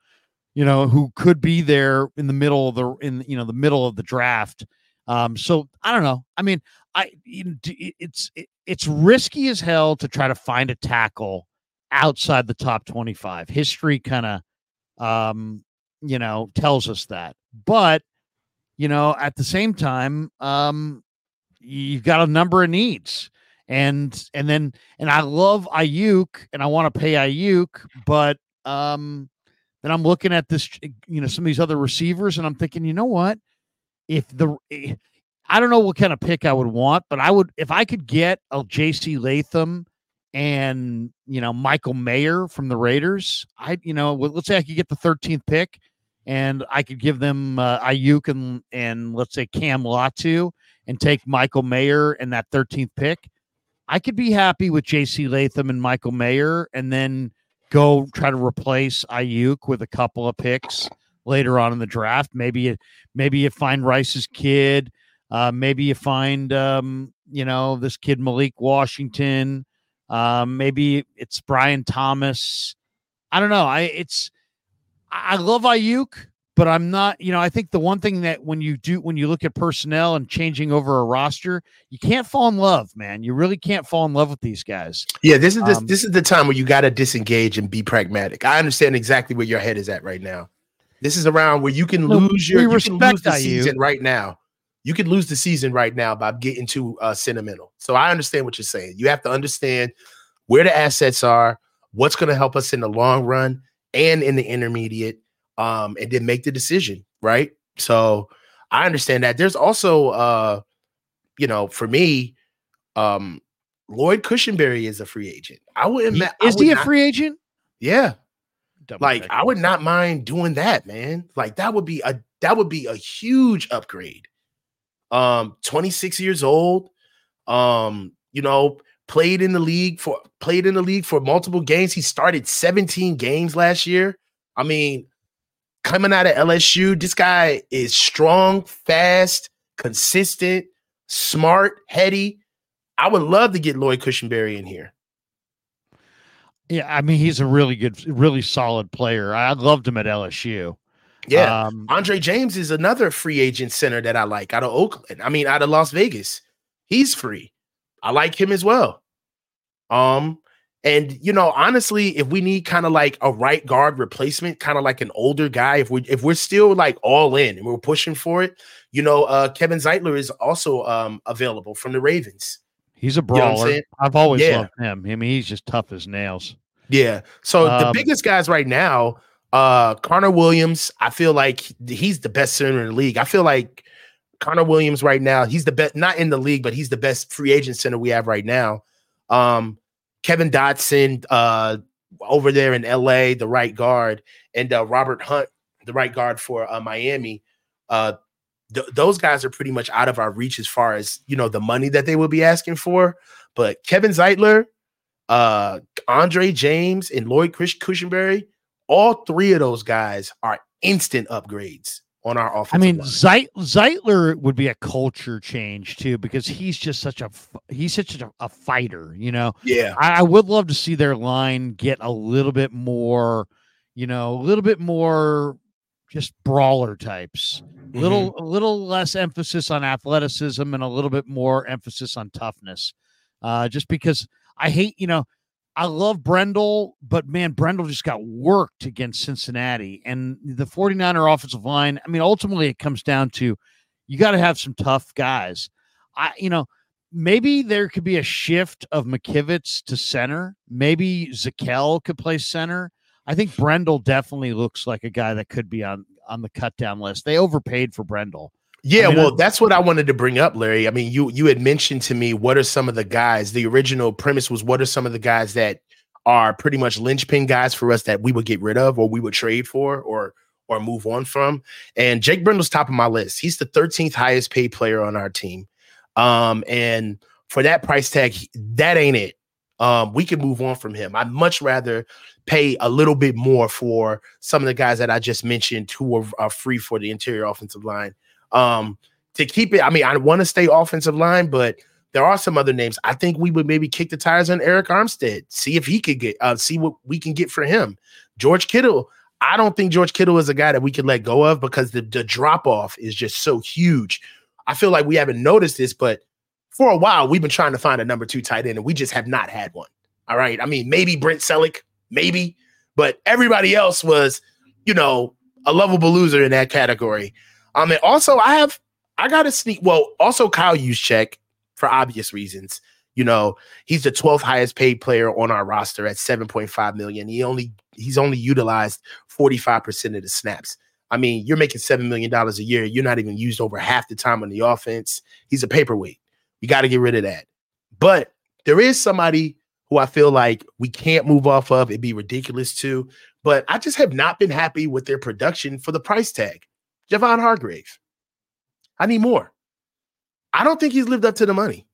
Speaker 1: you know, who could be there in the middle of the in you know the middle of the draft. Um, so I don't know. I mean, I it's it's risky as hell to try to find a tackle outside the top 25. History kind of um, you know, tells us that. But you know, at the same time, um, you've got a number of needs. And and then and I love Aiyuk and I want to pay Aiyuk, but um then I'm looking at this, you know, some of these other receivers, and I'm thinking, you know what? If the eh, I don't know what kind of pick I would want, but I would if I could get a JC Latham and you know Michael Mayer from the Raiders, I you know let's say I could get the 13th pick and I could give them uh, Aiyuk and and let's say Cam Latu and take Michael Mayer and that 13th pick, I could be happy with J.C. Latham and Michael Mayer, and then go try to replace Aiyuk with a couple of picks later on in the draft. Maybe you, maybe you find Rice's kid. Uh, maybe you find um, you know this kid Malik Washington. Um, maybe it's Brian Thomas. I don't know. I it's I love Aiyuk, but I'm not. You know, I think the one thing that when you do when you look at personnel and changing over a roster, you can't fall in love, man. You really can't fall in love with these guys.
Speaker 2: Yeah, this is this, um, this is the time where you got to disengage and be pragmatic. I understand exactly where your head is at right now. This is around where you can lose your you can lose the season right now. You could lose the season right now by getting too uh, sentimental. So I understand what you're saying. You have to understand where the assets are, what's going to help us in the long run and in the intermediate, um, and then make the decision. Right. So I understand that. There's also, uh, you know, for me, um, Lloyd Cushenberry is a free agent. I wouldn't.
Speaker 1: He, is would he a not, free agent?
Speaker 2: Yeah, like I would not mind doing that, man. Like that would be a that would be a huge upgrade. Um, 26 years old. Um, you know, played in the league for played in the league for multiple games. He started 17 games last year. I mean, coming out of LSU, this guy is strong, fast, consistent, smart, heady. I would love to get Lloyd Cushenberry in here.
Speaker 1: Yeah, I mean he's a really good, really solid player. I loved him at LSU.
Speaker 2: Yeah, um, Andre James is another free agent center that I like out of Oakland. I mean, out of Las Vegas, he's free. I like him as well. Um, and you know, honestly, if we need kind of like a right guard replacement, kind of like an older guy, if we if we're still like all in and we're pushing for it, you know, uh Kevin Zeitler is also um available from the Ravens.
Speaker 1: He's a brawler. You know I've always yeah. loved him. I mean, he's just tough as nails.
Speaker 2: Yeah. So um, the biggest guys right now, uh, Connor Williams, I feel like he's the best center in the league. I feel like Connor Williams right now, he's the best, not in the league, but he's the best free agent center we have right now. Um, Kevin Dotson, uh, over there in LA, the right guard, and uh, Robert Hunt, the right guard for uh, Miami. Uh, th- those guys are pretty much out of our reach as far as you know the money that they will be asking for. But Kevin Zeitler, uh, Andre James, and Lloyd Chris Cushenberry, all three of those guys are instant upgrades on our offense.
Speaker 1: I mean, Zeit- Zeitler would be a culture change too because he's just such a he's such a, a fighter. You know.
Speaker 2: Yeah.
Speaker 1: I, I, would love to see their line get a little bit more, you know, a little bit more just brawler types little mm-hmm. a little less emphasis on athleticism and a little bit more emphasis on toughness. Uh, just because I hate, you know, I love Brendel, but man, Brendel just got worked against Cincinnati and the 49er offensive line. I mean, ultimately it comes down to you got to have some tough guys. I, you know, maybe there could be a shift of McKivitz to center. Maybe Zakelj could play center. I think Brendel definitely looks like a guy that could be on on the cut down list. They overpaid for Brendel.
Speaker 2: Yeah, I mean, well, that's what I wanted to bring up, Larry. I mean, you you had mentioned to me what are some of the guys. The original premise was what are some of the guys that are pretty much linchpin guys for us that we would get rid of or we would trade for or or move on from. And Jake Brendel's top of my list. He's the 13th highest paid player on our team. Um, and for that price tag, that ain't it. Um, we can move on from him. I'd much rather pay a little bit more for some of the guys that I just mentioned who are, are free for the interior offensive line. Um, to keep it, I mean, I want to stay offensive line, but there are some other names. I think we would maybe kick the tires on Arik Armstead, see if he could get, uh, see what we can get for him. George Kittle, I don't think George Kittle is a guy that we could let go of because the, the drop off is just so huge. I feel like we haven't noticed this, but for a while we've been trying to find a number two tight end, and we just have not had one. All right. I mean, maybe Brent Celek, maybe, but everybody else was, you know, a lovable loser in that category. Um, and also I have I got to sneak. Well, also Kyle Juszczyk for obvious reasons. You know, he's the 12th highest paid player on our roster at 7.5 million. He only he's only utilized 45% of the snaps. I mean, you're making seven million dollars a year. You're not even used over half the time on the offense. He's a paperweight. You got to get rid of that. But there is somebody who I feel like we can't move off of. It'd be ridiculous too. But I just have not been happy with their production for the price tag. Javon Hargrave. I need more. I don't think he's lived up to the money.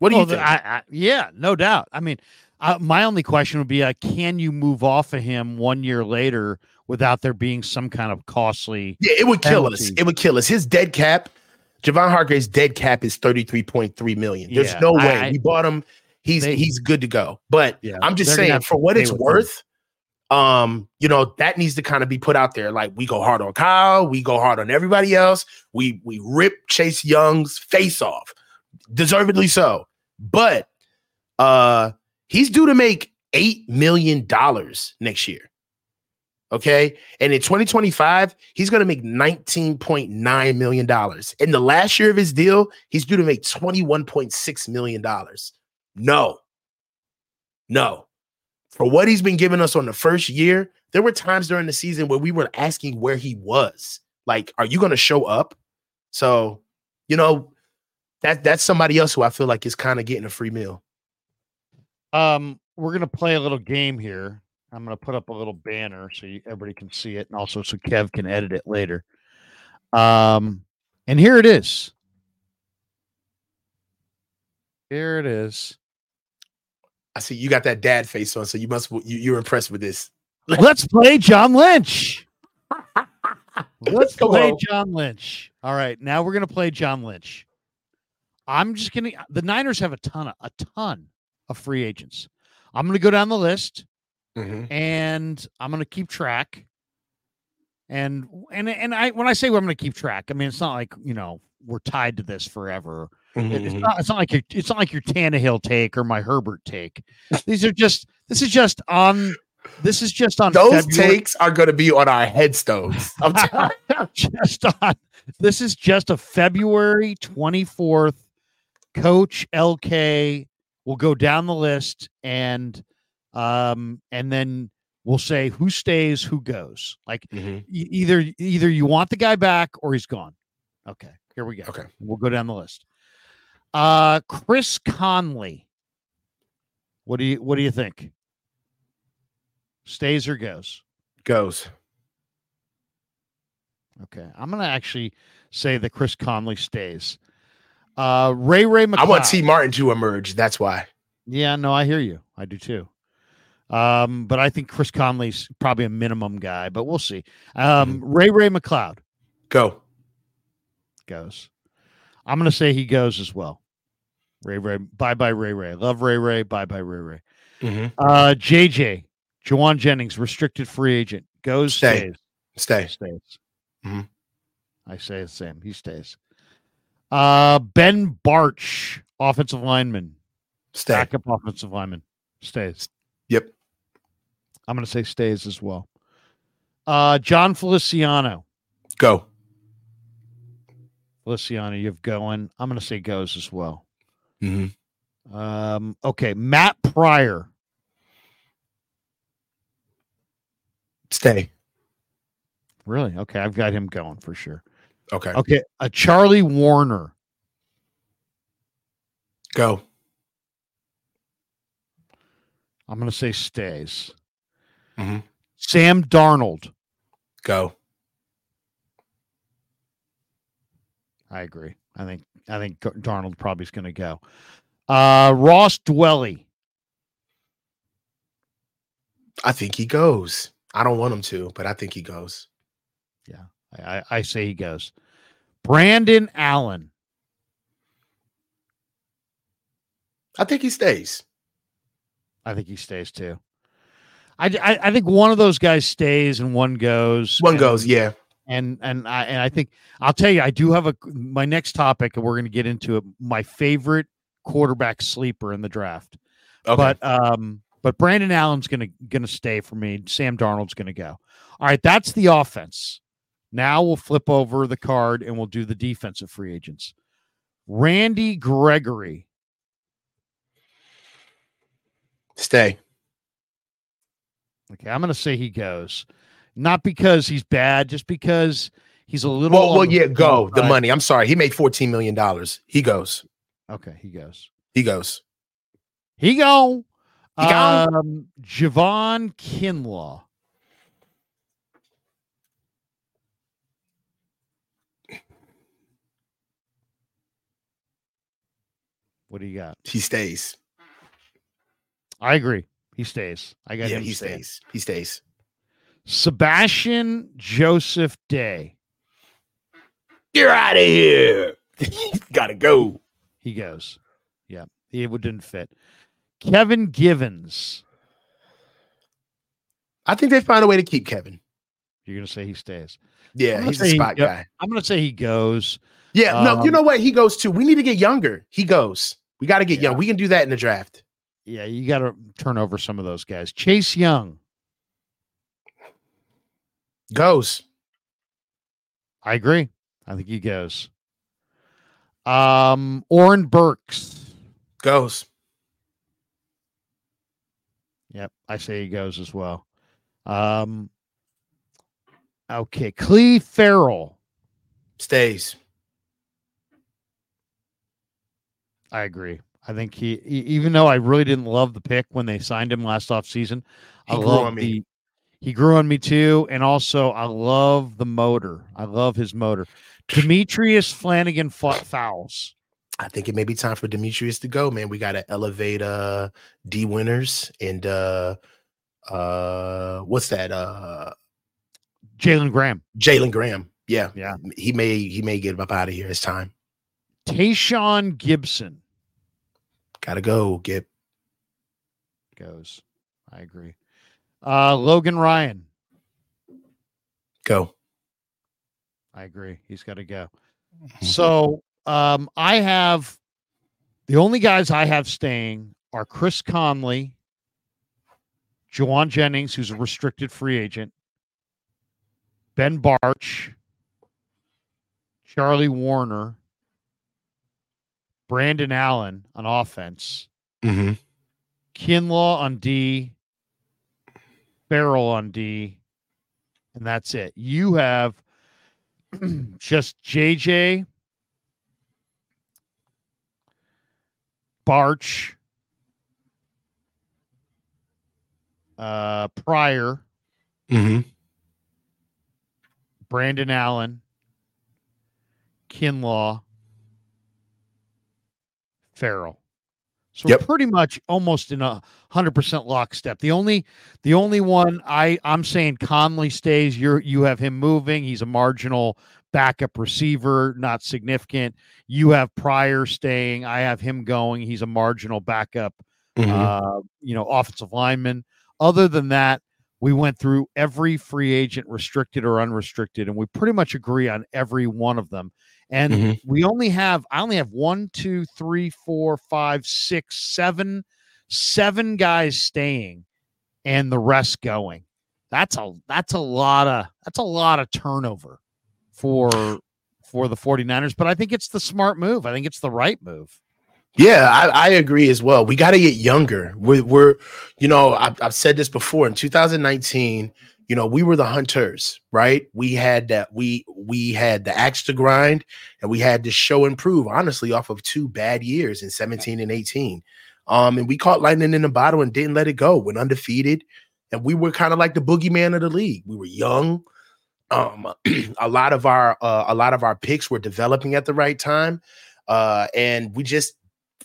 Speaker 2: What do you think?
Speaker 1: I, I, yeah, no doubt. I mean, uh, my only question would be, uh, can you move off of him one year later without there being some kind of costly?
Speaker 2: Yeah, it would kill us. It would kill us. His dead cap, Javon Hargrave's dead cap is thirty three point three million. There's yeah, no way I, we bought him. He's they, he's good to go. But yeah, I'm just saying, for what it's worth, um, you know, that needs to kind of be put out there. Like we go hard on Kyle, we go hard on everybody else. We we rip Chase Young's face off, deservedly so. But uh he's due to make eight million dollars next year. Okay. And in 2025, he's going to make $19.9 million. In the last year of his deal, he's due to make $21.6 million. No, no for what he's been giving us on the first year, there were times during the season where we were asking where he was. Like, are you going to show up? So, you know, that that's somebody else who I feel like is kind of getting a free meal.
Speaker 1: Um, we're gonna play a little game here. I'm gonna put up a little banner so you, everybody can see it, and also so Kev can edit it later. Um, and here it is. Here it is.
Speaker 2: I see you got that dad face on, so you must you, you're impressed with this.
Speaker 1: Let's play John Lynch. Let's play John Lynch. All right, now we're gonna play John Lynch. I'm just gonna. The Niners have a ton of a ton of free agents. I'm gonna go down the list, mm-hmm. and I'm gonna keep track. And and and I when I say I'm gonna keep track, I mean it's not like you know we're tied to this forever. Mm-hmm. It's not. It's not like your. It's not like your Tannehill take or my Herbert take. These are just. This is just on. This is just on.
Speaker 2: Those February. takes are going to be on our headstones.
Speaker 1: just on. This is just a February twenty fourth. Coach LK will go down the list and, um, and then we'll say who stays, who goes. Like mm-hmm. e- either either you want the guy back or he's gone. Okay, here we go.
Speaker 2: Okay,
Speaker 1: we'll go down the list. Uh, Chris Conley. What do you What do you think? Stays or goes?
Speaker 2: Goes.
Speaker 1: Okay, I'm gonna actually say that Chris Conley stays. Uh, Ray Ray McCloud. I
Speaker 2: want T Martin to emerge. That's why.
Speaker 1: Yeah, no, I hear you. I do too. Um, but I think Chris Conley's probably a minimum guy, but we'll see. Um, mm-hmm. Ray Ray McCloud.
Speaker 2: Go.
Speaker 1: Goes. I'm going to say he goes as well. Ray Ray, bye bye Ray Ray. Love Ray Ray. Bye bye Ray Ray. Mm-hmm. Uh, JJ, Jauan Jennings, restricted free agent, goes
Speaker 2: Stay.
Speaker 1: stays. Stay. Stays. Mm-hmm. I say the same. He stays. Uh, Ben Bartch, offensive lineman,
Speaker 2: stay.
Speaker 1: Backup offensive lineman, stays.
Speaker 2: Yep.
Speaker 1: I'm going to say stays as well. Uh, Jon Feliciano,
Speaker 2: go.
Speaker 1: Feliciano, you've going. I'm going to say goes as well.
Speaker 2: Mm-hmm.
Speaker 1: Um, okay, Matt Pryor.
Speaker 2: Stay.
Speaker 1: Really? Okay, I've got him going for sure.
Speaker 2: Okay.
Speaker 1: Okay, a Charlie Woerner.
Speaker 2: Go.
Speaker 1: I'm going to say stays.
Speaker 2: Mm-hmm.
Speaker 1: Sam Darnold.
Speaker 2: Go.
Speaker 1: I agree. I think I think Darnold probably is going to go. Uh, Ross Dwelley.
Speaker 2: I think he goes. I don't want him to, but I think he goes.
Speaker 1: Yeah, I, I say he goes. Brandon Allen.
Speaker 2: I think he stays.
Speaker 1: I think he stays too. I, I, I think one of those guys stays and one goes.
Speaker 2: One goes, yeah
Speaker 1: and and I and I think I'll tell you I do have a my next topic and we're going to get into it. My favorite quarterback sleeper in the draft, okay. but um, but Brandon Allen's going to going to stay for me. Sam Darnold's going to go. All right, that's the offense. Now we'll flip over the card and we'll do the defensive free agents. Randy Gregory.
Speaker 2: Stay.
Speaker 1: Okay, I'm going to say he goes not because he's bad, just because he's a little.
Speaker 2: Well, well yeah, go the money. I'm sorry, he made 14 million dollars. He goes.
Speaker 1: Okay, he goes.
Speaker 2: He goes.
Speaker 1: He go. Um, Javon Kinlaw. What do you got?
Speaker 2: He stays.
Speaker 1: I agree. He stays. I got
Speaker 2: Yeah,
Speaker 1: him
Speaker 2: he
Speaker 1: staying.
Speaker 2: stays. He stays.
Speaker 1: Sebastian Joseph Day.
Speaker 2: You're out of here. He's gotta go.
Speaker 1: He goes. Yeah, he it didn't fit. Kevin Givens.
Speaker 2: I think they find a way to keep Kevin.
Speaker 1: You're gonna say he stays.
Speaker 2: Yeah, he's a spot
Speaker 1: yep.
Speaker 2: guy.
Speaker 1: I'm gonna say he goes.
Speaker 2: Yeah, no, you
Speaker 1: Um,
Speaker 2: know what? He goes too. We need to get younger. He goes. We got to get
Speaker 1: Yeah.
Speaker 2: young. We can do that in the draft.
Speaker 1: Yeah, you got to turn over some of those guys. Chase Young.
Speaker 2: Goes.
Speaker 1: I agree. I think he goes. Um, Oren Burks.
Speaker 2: Goes.
Speaker 1: Yep, I say he goes as well. Um, okay, Clee Ferrell.
Speaker 2: Stays.
Speaker 1: I agree. I think he, even though I really didn't love the pick when they signed him last offseason, I
Speaker 2: He grew
Speaker 1: love
Speaker 2: on me.
Speaker 1: the he grew on me too, and also I love the motor. I love his motor. Demetrius Flannigan fought Fowles.
Speaker 2: I think it may be time for Demetrius to go, man. We got to elevate uh Dee Winters and uh uh what's that? Uh
Speaker 1: Jalen Graham,
Speaker 2: Jalen Graham. Yeah.
Speaker 1: Yeah.
Speaker 2: He may he may get up out of here. It's time.
Speaker 1: Tashaun Gipson
Speaker 2: Gotta go. Get
Speaker 1: goes. I agree. Uh, Logan Ryan.
Speaker 2: go.
Speaker 1: I agree. He's got to go. So um, I have the only guys I have staying are Chris Conley, Jauan Jennings, who's a restricted free agent, Ben Bartch, Charlie Woerner, Brandon Allen on offense,
Speaker 2: Mm-hmm.
Speaker 1: Kinlaw on D, Ferrell on D, and that's it. You have just JJ, Bartch, uh, Pryor,
Speaker 2: Mm-hmm.
Speaker 1: Brandon Allen, Kinlaw, Ferrell. So
Speaker 2: Yep.
Speaker 1: we're pretty much almost in a hundred percent lockstep. The only the only one I I'm saying Conley stays. You're you have him moving. He's a marginal backup receiver, not significant. You have Pryor staying. I have him going. He's a marginal backup
Speaker 2: Mm-hmm.
Speaker 1: uh, you know, offensive lineman. Other than that, we went through every free agent, restricted or unrestricted, and we pretty much agree on every one of them. And
Speaker 2: Mhm.
Speaker 1: we only have, I only have one, two, three, four, five, six, seven, seven guys staying, and the rest going. That's a that's a lot of that's a lot of turnover for for the 49ers, but I think it's the smart move. I think it's the right move.
Speaker 2: Yeah, I, I agree as well. We got to get younger. We're, we're you know, I've, I've said this before. In 2019, you know, we were the hunters, right? We had that. We we had the axe to grind, and we had to show and prove. Honestly, off of two bad years in 17 and 18, um, and we caught lightning in the bottle and didn't let it go. Went undefeated, and we were kind of like the boogeyman of the league. We were young. Um, a lot of our uh, a lot of our picks were developing at the right time, uh, and we just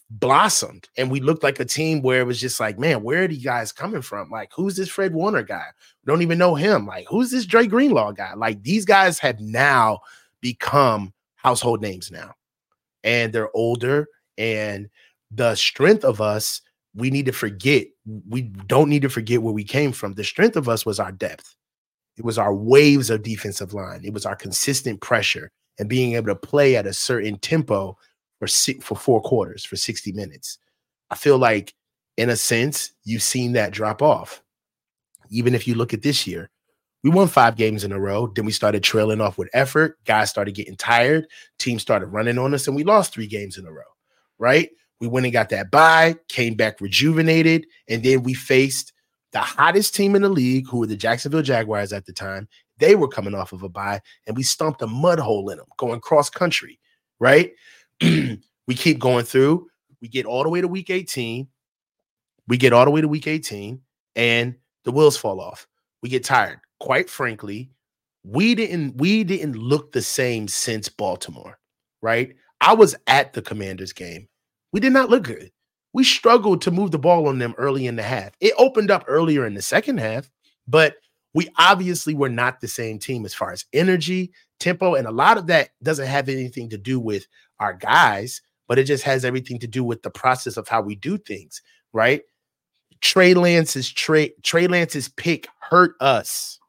Speaker 2: blossomed and we looked like a team where it was just like, man, where are these guys coming from? Like, who's this Fred Warner guy? Don't even know him. Like, who's this Dre Greenlaw guy? Like, these guys have now become household names now, and they're older. And the strength of us, we need to forget. We don't need to forget where we came from. The strength of us was our depth. It was our waves of defensive line. It was our consistent pressure and being able to play at a certain tempo for six, for four quarters for 60 minutes. I feel like, in a sense, you've seen that drop off. Even if you look at this year, we won five games in a row. Then we started trailing off with effort. Guys started getting tired. Teams started running on us, and we lost three games in a row. Right? We went and got that bye, came back rejuvenated, and then we faced the hottest team in the league, who were the Jacksonville Jaguars at the time. They were coming off of a bye, and we stomped a mud hole in them, going cross country. Right? we keep going through. We get all the way to week 18. We get all the way to week 18 and the wheels fall off. We get tired. Quite frankly, we didn't we didn't look the same since Baltimore, right? I was at the Commanders game. We did not look good. We struggled to move the ball on them early in the half. It opened up earlier in the second half, but we obviously were not the same team as far as energy, tempo, and a lot of that doesn't have anything to do with our guys, but it just has everything to do with the process of how we do things, right? Trey Lance's Trey Trey Lance's pick hurt us,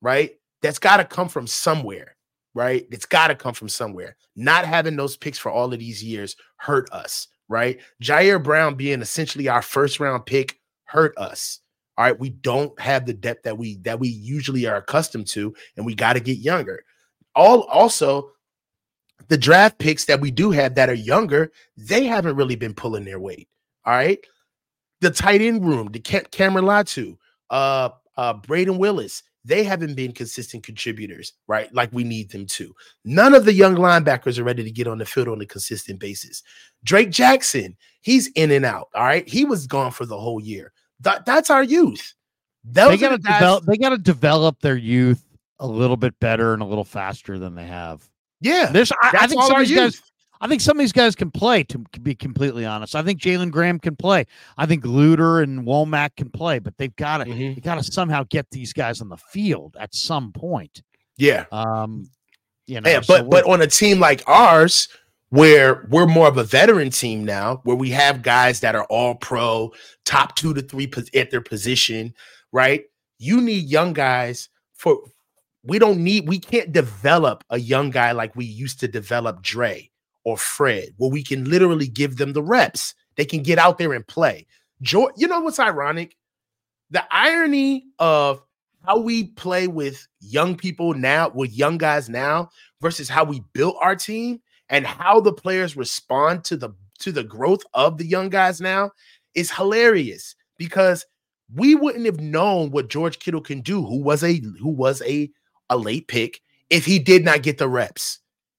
Speaker 2: right? That's got to come from somewhere, right? It's got to come from somewhere. Not having those picks for all of these years hurt us, right? Ji'Ayir Brown being essentially our first round pick hurt us. All right, we don't have the depth that we that we usually are accustomed to, and we got to get younger. All also the draft picks that we do have that are younger, they haven't really been pulling their weight. All right. The tight end room, the Cameron Latu, uh, uh, Brayden Willis, they haven't been consistent contributors, right? Like we need them to. None of the young linebackers are ready to get on the field on a consistent basis. Drake Jackson, he's in and out. All right. He was gone for the whole year. That, that's our youth.
Speaker 1: Those they got to the develop. They got to develop their youth a little bit better and a little faster than they have.
Speaker 2: Yeah,
Speaker 1: there's. I, I think some of these guys. I think some of these guys can play. To be completely honest, I think Jalen Graham can play. I think Luter and Womack can play, but they've got to. Mm-hmm. They got to somehow get these guys on the field at some point.
Speaker 2: Yeah.
Speaker 1: Um. You know,
Speaker 2: yeah, but so but on a team like ours, where we're more of a veteran team now, where we have guys that are all pro, top two to three at their position, right? You need young guys for we don't need we can't develop a young guy like we used to develop Dre or Fred, where we can literally give them the reps. They can get out there and play. George, you know what's ironic? The irony of how we play with young people now, with young guys now, versus how we built our team and how the players respond to the to the growth of the young guys now is hilarious because we wouldn't have known what George Kittle can do, who was a who was a a late pick if he did not get the reps,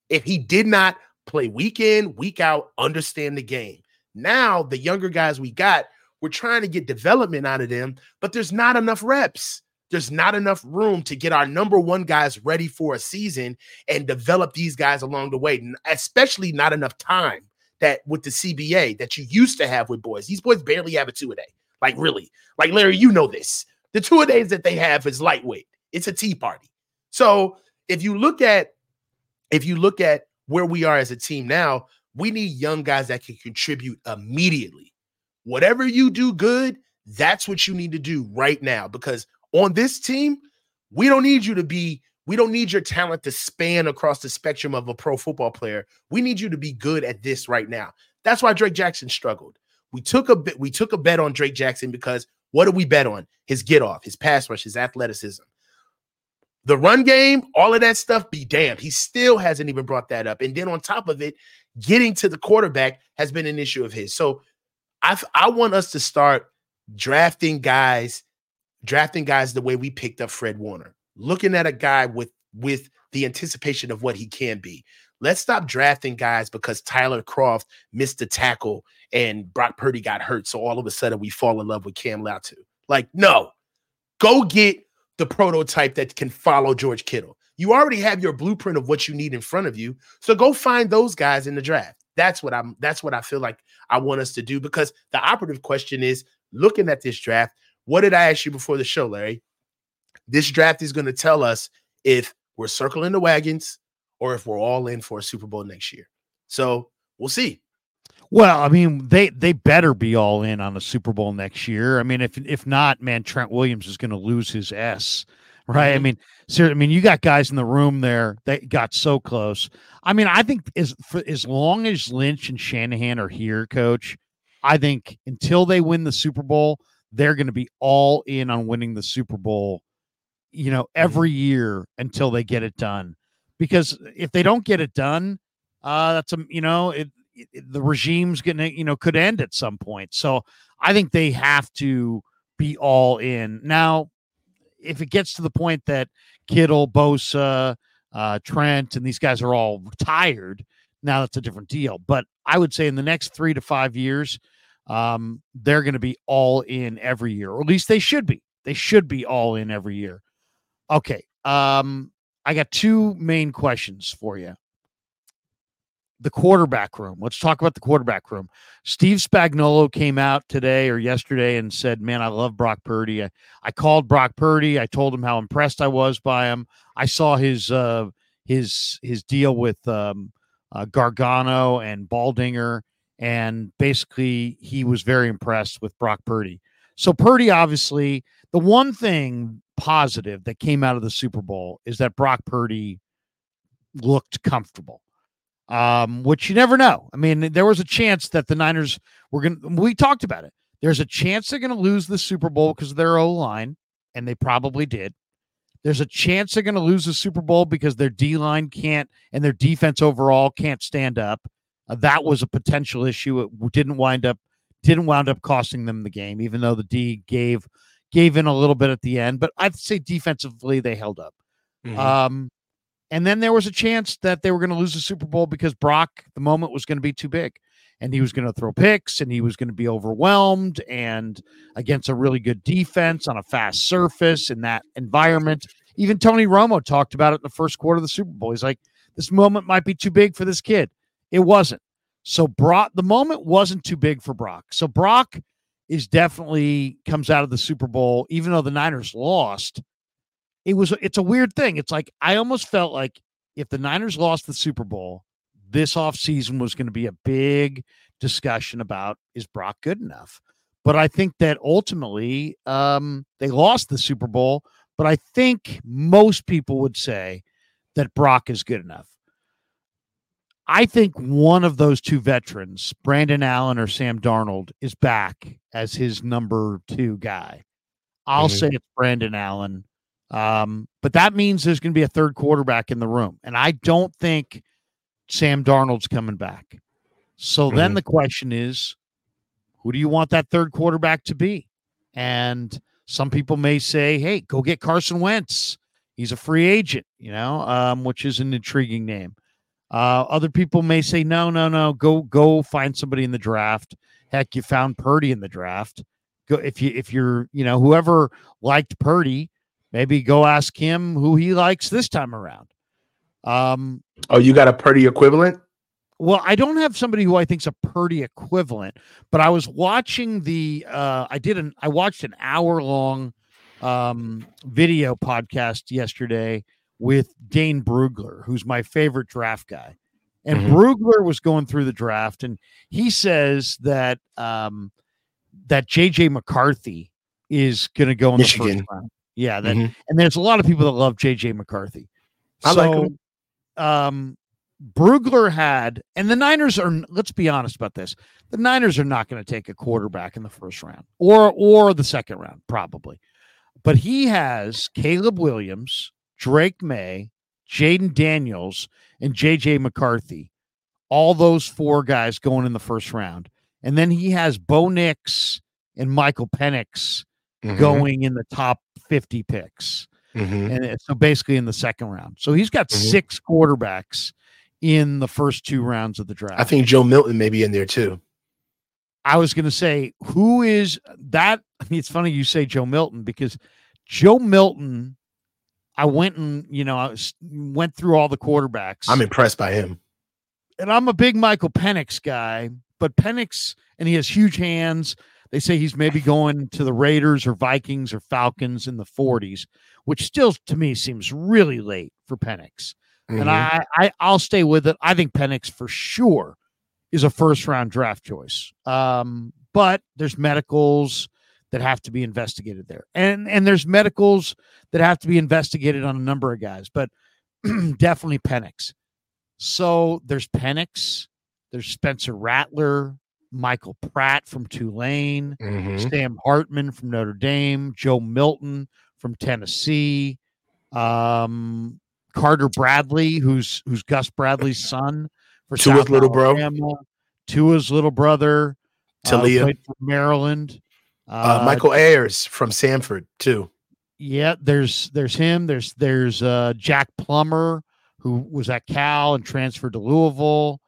Speaker 2: if he did not play week in, week out, understand the game. Now, the younger guys we got, we're trying to get development out of them, but there's not enough reps. There's not enough room to get our number one guys ready for a season and develop these guys along the way, especially not enough time that with the CBA that you used to have with boys. These boys barely have a two a day. Like, really. Like, Larry, you know this. The two a days that they have is lightweight, it's a tea party. So if you look at if you look at where we are as a team now, we need young guys that can contribute immediately. Whatever you do good, that's what you need to do right now because on this team, we don't need you to be we don't need your talent to span across the spectrum of a pro football player. We need you to be good at this right now. That's why Drake Jackson struggled. We took a bit we took a bet on Drake Jackson because what did we bet on? His get off, his pass rush, his athleticism. The run game, all of that stuff, be damned. He still hasn't even brought that up. And then on top of it, getting to the quarterback has been an issue of his. So I I want us to start drafting guys, drafting guys the way we picked up Fred Warner. Looking at a guy with with the anticipation of what he can be. Let's stop drafting guys because Tyler Kroft missed the tackle and Brock Purdy got hurt. So all of a sudden we fall in love with Cam Latu. Like, no, go get the prototype that can follow George Kittle. You already have your blueprint of what you need in front of you. So go find those guys in the draft. That's what I'm that's what I feel like I want us to do because the operative question is looking at this draft, what did I ask you before the show, Larry? This draft is going to tell us if we're circling the wagons or if we're all in for a Super Bowl next year. So we'll see.
Speaker 1: Well, I mean, they they better be all in on the Super Bowl next year. I mean, if if not, man, Trent Williams is going to lose his S. Right. Mm-hmm. I mean, seriously, I mean, you got guys in the room there that got so close. I mean, I think as for as long as Lynch and Shanahan are here, coach, I think until they win the Super Bowl, they're going to be all in on winning the Super Bowl, you know, mm-hmm. every year until they get it done. Because if they don't get it done, uh, that's a you know, it, the regime's gonna you know could end at some point so i think they have to be all in now if it gets to the point that kittle bosa uh, trent and these guys are all retired now that's a different deal but i would say in the next three to five years um, they're going to be all in every year, or at least they should be. They should be all in every year. Okay. Um, I got two main questions for you. The quarterback room. Let's talk about the quarterback room. Steve Spagnuolo came out today or yesterday and said, Man, I love Brock Purdy. I, I called Brock Purdy. I told him how impressed I was by him. I saw his uh his his deal with um uh, Gargano and Baldinger, and basically he was very impressed with Brock Purdy. So Purdy, obviously, the one thing positive that came out of the Super Bowl is that Brock Purdy looked comfortable. Um, which you never know. I mean, there was a chance that the Niners were going to, we talked about it. There's a chance they're going to lose the Super Bowl because of their O line, and they probably did. There's a chance they're going to lose the Super Bowl because their D line can't and their defense overall can't stand up. Uh, that was a potential issue. It didn't wind up didn't wind up costing them the game, even though the D gave gave in a little bit at the end. But I'd say defensively they held up. Mm-hmm. Um, and then there was a chance that they were going to lose the Super Bowl because Brock, the moment was going to be too big and he was going to throw picks and he was going to be overwhelmed and against a really good defense on a fast surface in that environment. Even Tony Romo talked about it in the first quarter of the Super Bowl. He's like, this moment might be too big for this kid. It wasn't. So Brock, the moment wasn't too big for Brock. So Brock is definitely comes out of the Super Bowl, even though the Niners lost it was it's a weird thing. It's like I almost felt like if the Niners lost the Super Bowl, this offseason was going to be a big discussion about is Brock good enough? But I think that ultimately um, they lost the Super Bowl. But I think most people would say that Brock is good enough. I think one of those two veterans, Brandon Allen or Sam Darnold, is back as his number two guy. I'll mm-hmm. say it's Brandon Allen. Um, but that means there's going to be a third quarterback in the room. And I don't think Sam Darnold's coming back. So mm-hmm. then the question is who do you want that third quarterback to be? And some people may say, hey, go get Carson Wentz. He's a free agent, you know, um, which is an intriguing name. Uh, other people may say, no, no, no, go go find somebody in the draft. Heck, you found Purdy in the draft. Go if you if you're you know whoever liked Purdy, Maybe go ask him who he likes this time around. Um,
Speaker 2: oh, you got a Purdy equivalent?
Speaker 1: Well, I don't have somebody who I think's a Purdy equivalent, but I was watching the. Uh, I did an. I watched an hour long um, video podcast yesterday with Dane Brugler, who's my favorite draft guy. And mm-hmm. Brugler was going through the draft, and he says that um, that JJ McCarthy is going to go in Michigan. the first round. Yeah, that, mm-hmm. and there's a lot of people that love JJ McCarthy.
Speaker 2: I so, like him.
Speaker 1: Um, Brugler had, and the Niners are. Let's be honest about this: the Niners are not going to take a quarterback in the first round or or the second round, probably. But he has Caleb Williams, Drake Maye, Jayden Daniels, and JJ McCarthy. All those four guys going in the first round, and then he has Bo Nix and Michael Penix mm-hmm. going in the top 50 picks. Mm-hmm. And so basically in the second round. So he's got mm-hmm. six quarterbacks in the first two rounds of the draft.
Speaker 2: I think Joe Milton may be in there too.
Speaker 1: I was going to say, who is that? I mean, it's funny you say Joe Milton because Joe Milton, I went and, you know, I was, went through all the quarterbacks.
Speaker 2: I'm impressed by him.
Speaker 1: And I'm a big Michael Penix guy, but Penix, and he has huge hands. They say he's maybe going to the Raiders or Vikings or Falcons in the 40s, which still to me seems really late for Penix. Mm-hmm. And I, I I'll stay with it. I think Penix for sure is a first round draft choice. Um, but there's medicals that have to be investigated there. And and there's medicals that have to be investigated on a number of guys, but definitely Penix. So there's Penix, there's Spencer Rattler, Michael Pratt from Tulane, mm-hmm. Sam Hartman from Notre Dame, Joe Milton from Tennessee, um, Carter Bradley, who's who's Gus Bradley's son
Speaker 2: for Tua's little Alabama, bro,
Speaker 1: Tua's little brother,
Speaker 2: Talia
Speaker 1: uh, from Maryland,
Speaker 2: uh, uh, Michael Ayers from Sanford too.
Speaker 1: Yeah, there's there's him. There's there's uh, Jack Plummer who was at Cal and transferred to Louisville.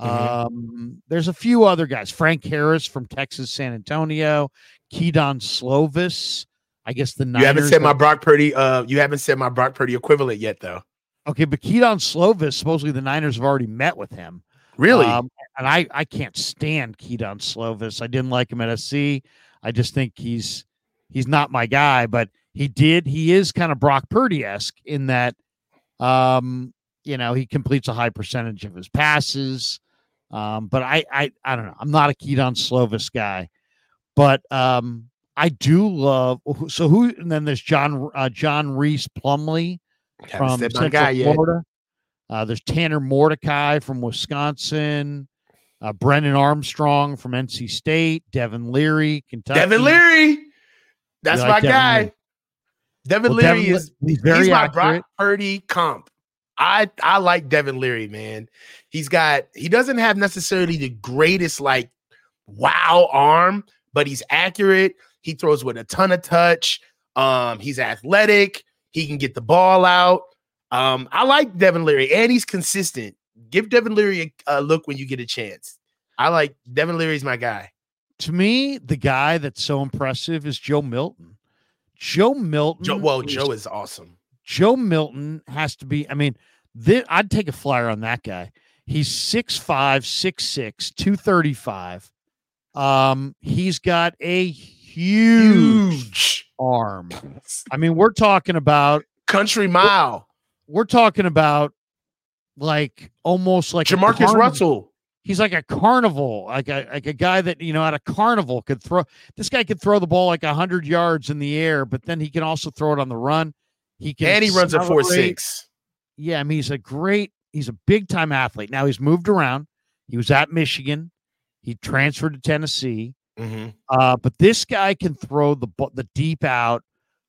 Speaker 2: Mhm.
Speaker 1: Um, there's a few other guys. Frank Harris from Texas San Antonio, Kedon Slovis. I guess the Niners.
Speaker 2: You haven't said my Brock Purdy. Uh, you haven't said my Brock Purdy equivalent yet, though.
Speaker 1: okay, but Kedon Slovis. Supposedly the Niners have already met with him.
Speaker 2: Really?
Speaker 1: Um, and I I can't stand Kedon Slovis. I didn't like him at SC. I just think he's he's not my guy. But he did. He is kind of Brock Purdy esque in that, um, you know, he completes a high percentage of his passes. Um, but I I I don't know. I'm not a Kedon Slovis guy, but um, I do love. So who? And then there's John uh, John Rhys
Speaker 2: Plumlee
Speaker 1: from Central. Florida. Uh, there's Tanner Mordecai from Wisconsin. Uh, Brennan Armstrong from NC State. Devin Leary, Kentucky.
Speaker 2: Devin Leary. That's
Speaker 1: like
Speaker 2: my
Speaker 1: Devin
Speaker 2: guy.
Speaker 1: Leary?
Speaker 2: Devin
Speaker 1: Well,
Speaker 2: Leary
Speaker 1: Devin
Speaker 2: is
Speaker 1: he's
Speaker 2: he's my
Speaker 1: accurate.
Speaker 2: Brock Purdy comp. I I like Devin Leary, man. He's got he doesn't have necessarily the greatest like wow arm, but he's accurate. He throws with a ton of touch. Um, he's athletic. He can get the ball out. Um, I like Devin Leary, and he's consistent. Give Devin Leary a, a look when you get a chance. I like Devin Leary's my guy.
Speaker 1: To me, the guy that's so impressive is Joe Milton. Joe Milton.
Speaker 2: Joe, well, Joe is awesome.
Speaker 1: Joe Milton has to be. I mean, thi- I'd take a flyer on that guy. He's 6'5, 6'6, 235. Um, he's got a huge
Speaker 2: Huge
Speaker 1: arm. I mean, we're talking about
Speaker 2: country mile.
Speaker 1: we're talking about like almost like
Speaker 2: JaMarcus Russell.
Speaker 1: He's like a carnival, like a like a guy that you know at a carnival could throw. This guy could throw the ball like hundred yards in the air, but then he can also throw it on the run. He can
Speaker 2: And he runs a four six.
Speaker 1: Yeah, I mean he's a great, he's a big time athlete. Now he's moved around. He was at Michigan. He transferred to Tennessee.
Speaker 2: Mm-hmm.
Speaker 1: Uh, but this guy can throw the the deep out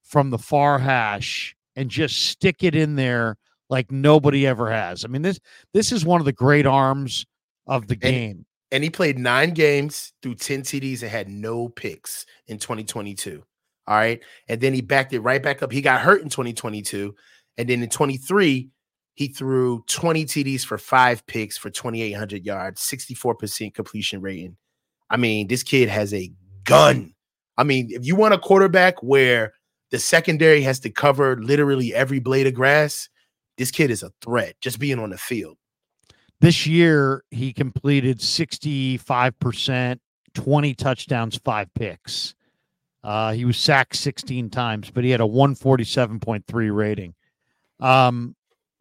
Speaker 1: from the far hash and just stick it in there like nobody ever has. I mean this this is one of the great arms of the game.
Speaker 2: And he played nine games through 10 TDs and had no picks in 2022. All right. And then he backed it right back up. He got hurt in 2022. And then in 23, he threw 20 TDs for five picks for 2,800 yards, 64% completion rating. I mean, this kid has a gun. I mean, if you want a quarterback where the secondary has to cover literally every blade of grass, this kid is a threat just being on the field.
Speaker 1: This year he completed 65%, 20 touchdowns, 5 picks. Uh, he was sacked 16 times, but he had a 147.3 rating um,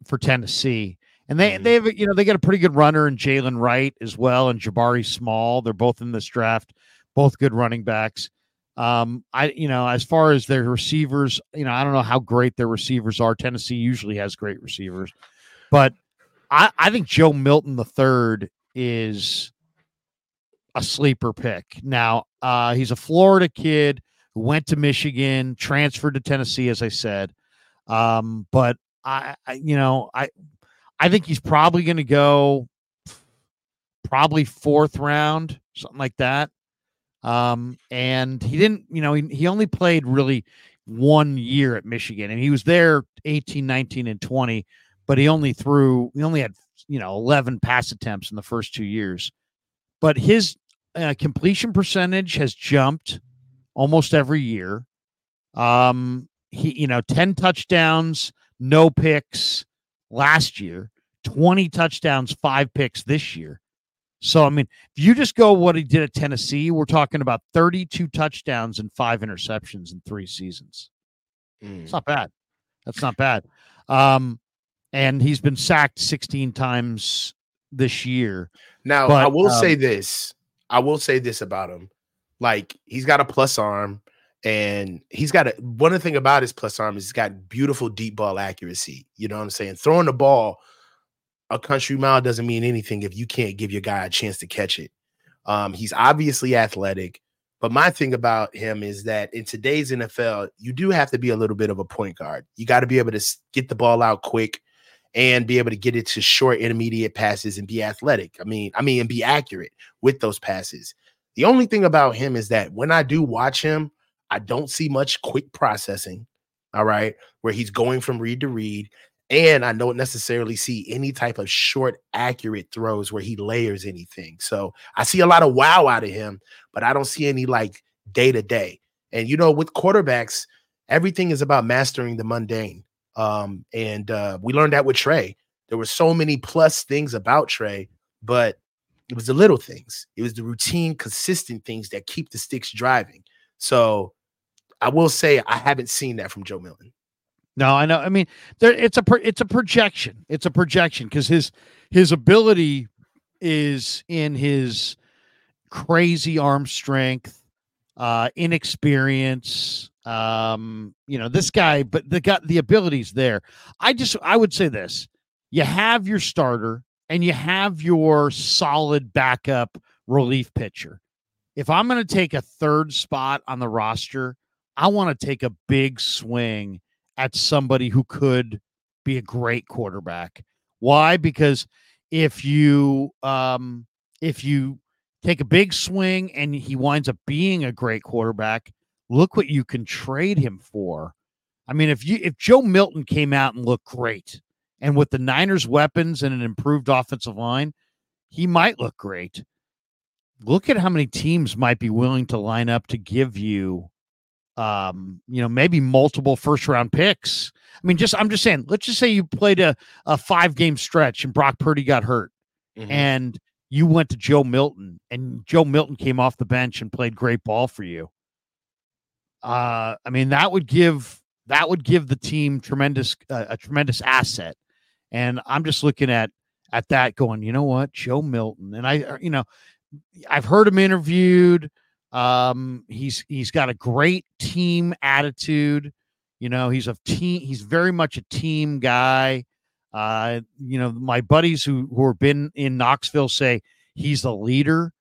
Speaker 1: for Tennessee. And they
Speaker 2: Mhm.
Speaker 1: they have you know they got a pretty good runner in Jaylen Wright as well and Jabari Small. They're both in this draft, both good running backs. Um, I you know as far as their receivers, you know I don't know how great their receivers are. Tennessee usually has great receivers, but I I think Joe Milton the third is a sleeper pick. Now uh, he's a Florida kid who went to Michigan, transferred to Tennessee, as I said. Um, but I, I you know I I think he's probably going to go probably fourth round, something like that. Um, and he didn't, you know, he, he only played really one year at Michigan and he was there 18, 19, and 20, but he only threw, he only had, you know, 11 pass attempts in the first two years. But his uh, completion percentage has jumped almost every year. Um, he, you know, 10 touchdowns, no picks last year, 20 touchdowns, five picks this year. So, I mean, if you just go what he did at Tennessee, we're talking about 32 touchdowns and five interceptions in three seasons.
Speaker 2: Mm.
Speaker 1: It's not bad. That's not bad. Um, and he's been sacked 16 times this year.
Speaker 2: Now,
Speaker 1: But,
Speaker 2: I will
Speaker 1: um,
Speaker 2: say this. I will say this about him. Like he's got a plus arm, and he's got a one of the thing about his plus arm is he's got beautiful deep ball accuracy. You know what I'm saying? Throwing the ball a country mile doesn't mean anything if you can't give your guy a chance to catch it. Um, he's obviously athletic, but my thing about him is that in today's NFL, you do have to be a little bit of a point guard. You got to be able to get the ball out quick and be able to get it to short intermediate passes and be athletic. I mean, I mean, and be accurate with those passes. The only thing about him is that when I do watch him, I don't see much quick processing. All right, where he's going from read to read. And I don't necessarily see any type of short, accurate throws where he layers anything. So I see a lot of wow out of him, but I don't see any like day to day. And you know, with quarterbacks, everything is about mastering the mundane. Um, and uh, we learned that with Trey. There were so many plus things about Trey, but it was the little things. It was the routine, consistent things that keep the sticks driving. So I will say I haven't seen that from Joe Milton.
Speaker 1: No, I know. I mean, there it's a it's a projection. It's a projection because his his ability is in his crazy arm strength, uh, inexperience. Um, you know, this guy, but the got the abilities there. I just I would say this: you have your starter and you have your solid backup relief pitcher. If I'm going to take a third spot on the roster, I want to take a big swing at somebody who could be a great quarterback. Why? Because if you um if you take a big swing and he winds up being a great quarterback, look what you can trade him for. I mean, if you if Joe Milton came out and looked great, and with the Niners' weapons and an improved offensive line, he might look great. Look at how many teams might be willing to line up to give you um, you know, maybe multiple first round picks. I mean, just I'm just saying, let's just say you played a, a five game stretch and Brock Purdy got hurt mm-hmm. and you went to Joe Milton and Joe Milton came off the bench and played great ball for you. Uh, I mean, that would give that would give the team tremendous uh, a tremendous asset. And I'm just looking at at that going, you know what, Joe Milton, and I, uh, you know, I've heard him interviewed. Um, he's he's got a great team attitude. You know, he's a team. He's very much a team guy. Uh, you know, my buddies who who have been in Knoxville say he's the leader.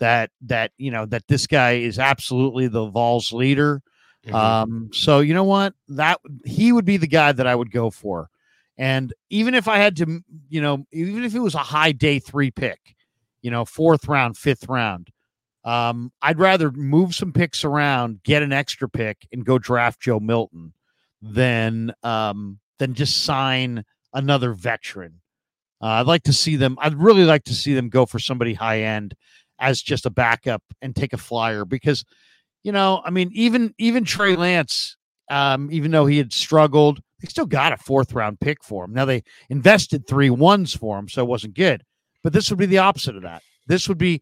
Speaker 1: That that you know that this guy is absolutely the Vols leader. Mm-hmm. Um, so you know what? That he would be the guy that I would go for. And even if I had to, you know, even if it was a high day three pick, you know, fourth round, fifth round, um, I'd rather move some picks around, get an extra pick, and go draft Joe Milton than um, than just sign another veteran. Uh, I'd like to see them. I'd really like to see them go for somebody high end as just a backup and take a flyer because, you know, I mean, even even Trey Lance, um, even though he had struggled, they still got a fourth round pick for him. Now they invested three ones for him, so it wasn't good. But this would be the opposite of that. This would be,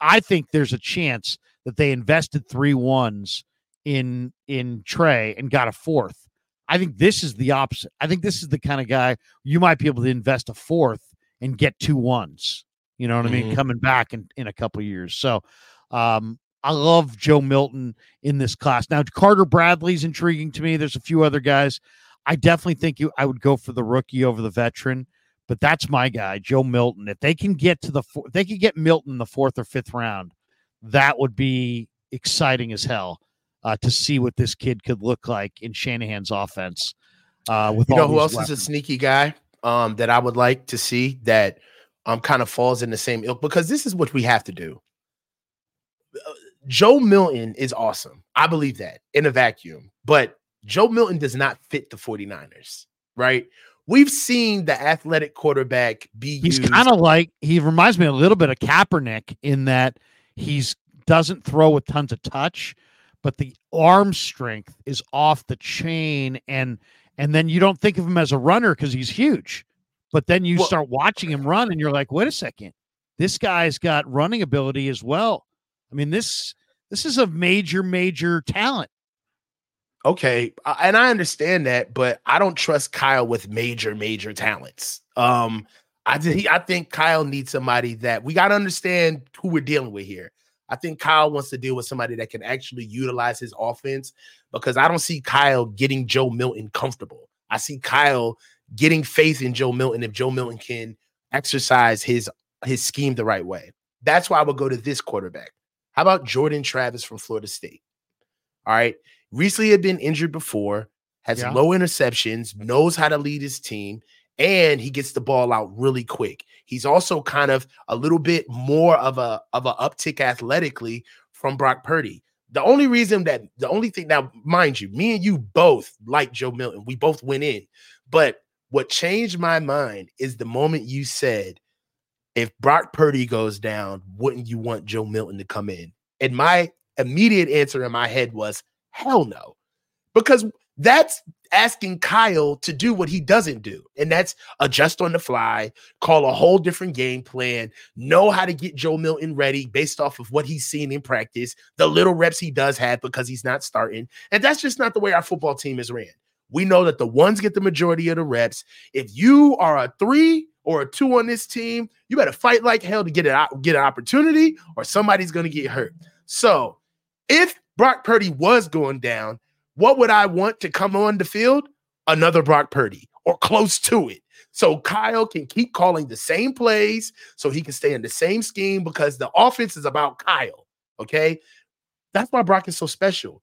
Speaker 1: I think there's a chance that they invested three ones in in Trey and got a fourth. I think this is the opposite. I think this is the kind of guy you might be able to invest a fourth and get two ones. You know what mm-hmm. I mean? Mm-hmm. Coming back in, in a couple years. So um, I love Joe Milton in this class. Now, Carter Bradley's intriguing to me. There's a few other guys. I definitely think you I would go for the rookie over the veteran but that's my guy, Joe Milton. If they can get to the, if they could get Milton the fourth or fifth round, that would be exciting as hell uh, to see what this kid could look like in Shanahan's offense. Uh, with
Speaker 2: you know who else
Speaker 1: weapons.
Speaker 2: is a sneaky guy um, that I would like to see that um, kind of falls in the same ilk because this is what we have to do. Uh, Joe Milton is awesome. I believe that in a vacuum, but Joe Milton does not fit the 49ers, right? we've seen the athletic quarterback be
Speaker 1: he's kind of like he reminds me a little bit of Kaepernick in that he's doesn't throw with tons of touch, but the arm strength is off the chain and and then you don't think of him as a runner because he's huge. But then you well, start watching him run and you're like, wait a second, this guy's got running ability as well. I mean, this this is a major, major talent
Speaker 2: okay, and I understand that, but I don't trust Kyle with major, major talents. Um, I th- I think Kyle needs somebody that we got to understand who we're dealing with here. I think Kyle wants to deal with somebody that can actually utilize his offense because I don't see Kyle getting Joe Milton comfortable. I see Kyle getting faith in Joe Milton if Joe Milton can exercise his his scheme the right way. That's why I would go to this quarterback. How about Jordan Travis from Florida State? All right. Recently had been injured before, has yeah. low interceptions, knows how to lead his team, and he gets the ball out really quick. He's also kind of a little bit more of a of an uptick athletically from Brock Purdy. The only reason that the only thing now, mind you, me and you both like Joe Milton. We both went in, but What changed my mind is the moment you said, if Brock Purdy goes down, wouldn't you want Joe Milton to come in? And my immediate answer in my head was, hell no. Because that's asking Kyle to do what he doesn't do, and that's adjust on the fly, call a whole different game plan, know how to get Joe Milton ready based off of what he's seen in practice, the little reps he does have because he's not starting. And that's just not the way our football team is ran. We know that the ones get the majority of the reps. If you are a three or a two on this team, you better fight like hell to get it get an opportunity, or somebody's going to get hurt. So, if Brock Purdy was going down, what would I want to come on the field? Another Brock Purdy or close to it. So Kyle can keep calling the same plays so he can stay in the same scheme because the offense is about Kyle. Okay. That's why Brock is so special.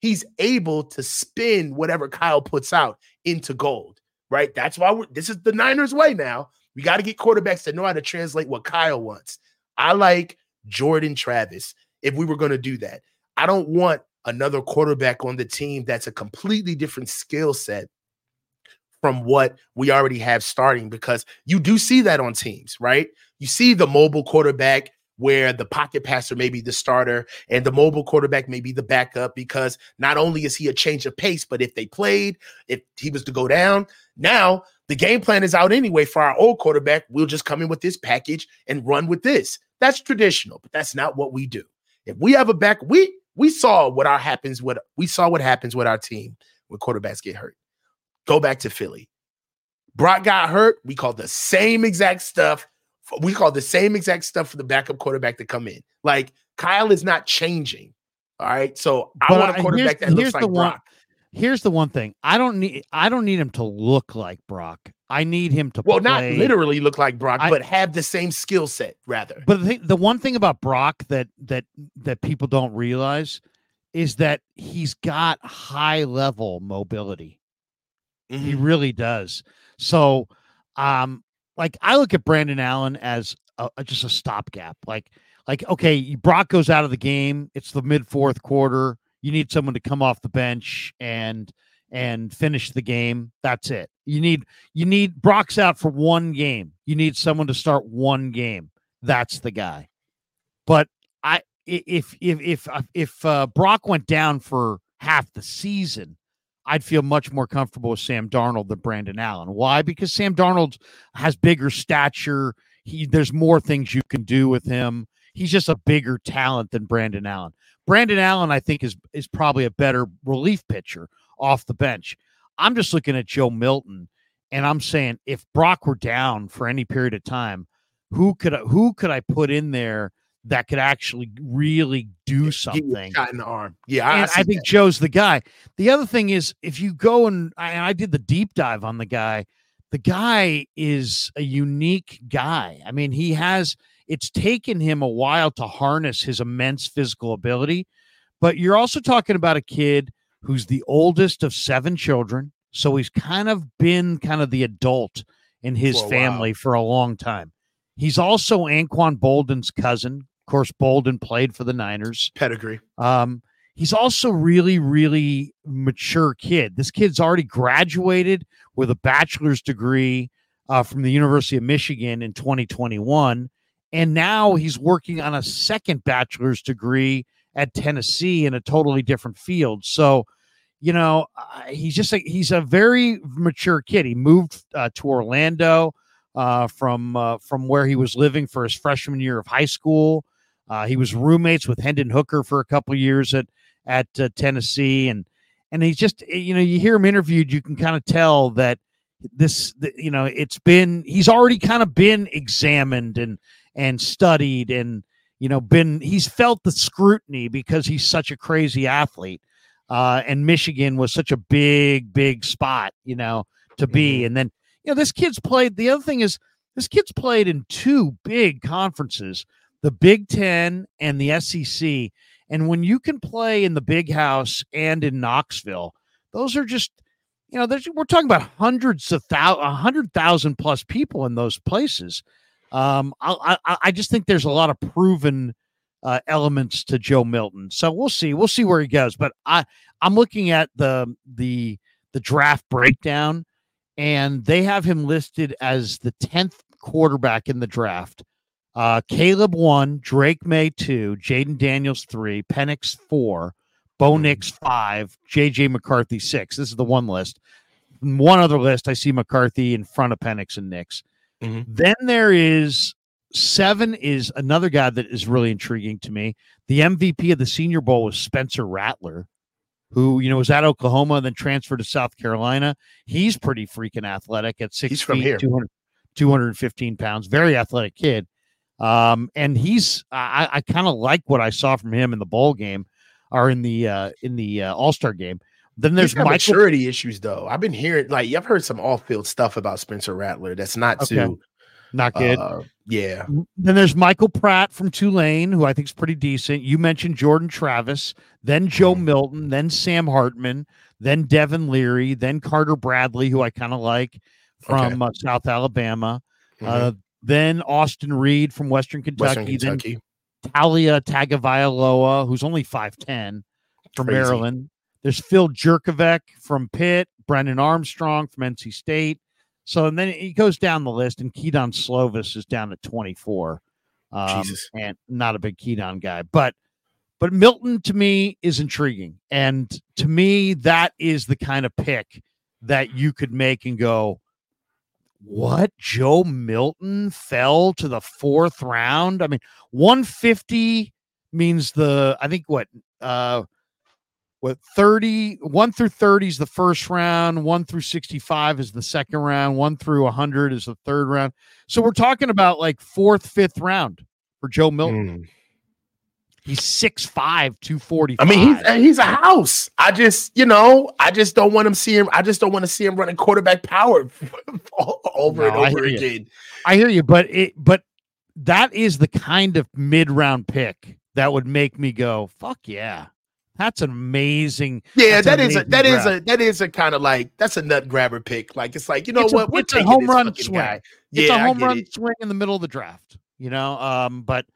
Speaker 2: He's able to spin whatever Kyle puts out into gold, right? That's why this is the Niners' way now. We got to get quarterbacks that know how to translate what Kyle wants. I like Jordan Travis if we were going to do that. I don't want another quarterback on the team that's a completely different skill set from what we already have starting because you do see that on teams, right? You see the mobile quarterback where the pocket passer may be the starter and the mobile quarterback may be the backup because not only is he a change of pace, but if they played, if he was to go down, now the game plan is out anyway for our old quarterback. We'll just come in with this package and run with this. That's traditional, but that's not what we do. If we have a back, we we saw what our happens what we saw what happens with our team when quarterbacks get hurt. Go back to Philly. Brock got hurt. We call the same exact stuff. We call the same exact stuff for the backup quarterback to come in. Like Kyle is not changing. All right. So I but want a quarterback that looks like Brock.
Speaker 1: One, here's the one thing. I don't need I don't need him to look like Brock. I need him to
Speaker 2: well, play. not literally look like Brock, I, but have the same skill set rather.
Speaker 1: But the, the one thing about Brock that that that people don't realize is that he's got high level mobility. Mm-hmm. He really does. So, um, like I look at Brandon Allen as a, a, just a stopgap. Like, like okay, Brock goes out of the game. It's the mid fourth quarter. You need someone to come off the bench and and finish the game. That's it. You need you need Brock's out for one game. You need someone to start one game. That's the guy. But I if if if uh, if uh, Brock went down for half the season, I'd feel much more comfortable with Sam Darnold than Brandon Allen. Why? Because Sam Darnold has bigger stature. He there's more things you can do with him. He's just a bigger talent than Brandon Allen. Brandon Allen, I think, is is probably a better relief pitcher off the bench. I'm just looking at Joe Milton and I'm saying if Brock were down for any period of time, who could who could I put in there that could actually really do something?
Speaker 2: Shot in the arm. Yeah,
Speaker 1: I, I think that. Joe's the guy. The other thing is if you go and I, I did the deep dive on the guy, the guy is a unique guy. I mean, he has it's taken him a while to harness his immense physical ability, but you're also talking about a kid who's the oldest of seven children. So he's kind of been kind of the adult in his family for a long time. He's also Anquan Boldin's cousin. Of course, Boldin played for the Niners.
Speaker 2: Pedigree.
Speaker 1: Um, he's also really, really mature kid. This kid's already graduated with a bachelor's degree uh, from the University of Michigan in 2021. And now he's working on a second bachelor's degree at Tennessee in a totally different field. So, you know, he's just a, he's a very mature kid. He moved uh, to Orlando uh, from uh, from where he was living for his freshman year of high school. Uh, he was roommates with Hendon Hooker for a couple years at at uh, Tennessee, and and he's just you know you hear him interviewed, you can kind of tell that this you know it's been he's already kind of been examined and and studied and you know, been he's felt the scrutiny because he's such a crazy athlete. Uh, and Michigan was such a big, big spot, you know, to be. Mm-hmm. And then, you know, this kid's played. The other thing is, this kid's played in two big conferences, the Big Ten and the SEC. And when you can play in the Big House and in Knoxville, those are just, you know, we're talking about hundreds of thousand, a hundred thousand plus people in those places. Um, I, I, I just think there's a lot of proven uh, elements to Joe Milton. So we'll see. We'll see where he goes. But I I'm looking at the the the draft breakdown, and they have him listed as the 10th quarterback in the draft. Uh, Caleb one, Drake Maye two, Jayden Daniels three, Penix four, Bo
Speaker 2: Mhm.
Speaker 1: Nix five, JJ McCarthy six. This is the one list. One other list, I see McCarthy in front of Penix and Nix.
Speaker 2: Mhm.
Speaker 1: Then there is seven is another guy that is really intriguing to me. The MVP of the Senior Bowl was Spencer Rattler, who you know was at Oklahoma and then transferred to South Carolina. He's pretty freaking athletic at six
Speaker 2: He's from
Speaker 1: feet,
Speaker 2: here.
Speaker 1: 200, 215 pounds, very athletic kid. Um, and he's I, I kind of like what I saw from him in the bowl game or in the uh in the uh, All Star game. Then
Speaker 2: There's
Speaker 1: Michael.
Speaker 2: maturity issues though. I've been hearing like I've heard some off-field stuff about Spencer Rattler. That's not
Speaker 1: Okay.
Speaker 2: too
Speaker 1: Not good.
Speaker 2: uh, yeah.
Speaker 1: Then there's Michael Pratt from Tulane, who I think is pretty decent. You mentioned Jordan Travis, then Joe
Speaker 2: Mhm.
Speaker 1: Milton, then Sam Hartman, then Devin Leary, then Carter Bradley, who I kind of like from uh, South Alabama.
Speaker 2: Mhm.
Speaker 1: Uh, then Austin Reed from Western Kentucky.
Speaker 2: Western
Speaker 1: Then Talia Tagovailoa, who's only 5'10 from
Speaker 2: Crazy.
Speaker 1: Maryland. There's Phil Jurkovec from Pitt, Brennan Armstrong from NC State. So and then he goes down the list, and Keaton Slovis is down at 24. Um,
Speaker 2: Jesus.
Speaker 1: and not a big Keaton guy, but but Milton to me is intriguing, and to me that is the kind of pick that you could make and go, what Joe Milton fell to the fourth round. I mean, 150 means the I think what uh what 30 1 through 30 is the first round, 1 through 65 is the second round, 1 through 100 is the third round. So we're talking about like fourth, fifth round for Joe Milton.
Speaker 2: Mm.
Speaker 1: He's 6'5, 245.
Speaker 2: I mean, he's he's a house. I just, you know, I just don't want him see him. I just don't want to see him running quarterback power over and
Speaker 1: No, I
Speaker 2: over
Speaker 1: you.
Speaker 2: again.
Speaker 1: I hear you, but it but that is the kind of mid-round pick that would make me go, fuck yeah. That's an amazing.
Speaker 2: Yeah,
Speaker 1: That's
Speaker 2: that
Speaker 1: an
Speaker 2: is a
Speaker 1: amazing
Speaker 2: that is
Speaker 1: draft.
Speaker 2: a that is a kind of like that's a nut grabber pick. Like it's like you know
Speaker 1: It's a-
Speaker 2: what we're
Speaker 1: it's a home run swing.
Speaker 2: guy.
Speaker 1: It's
Speaker 2: yeah,
Speaker 1: a home run
Speaker 2: it.
Speaker 1: swing in the middle of the draft, you know. Um, but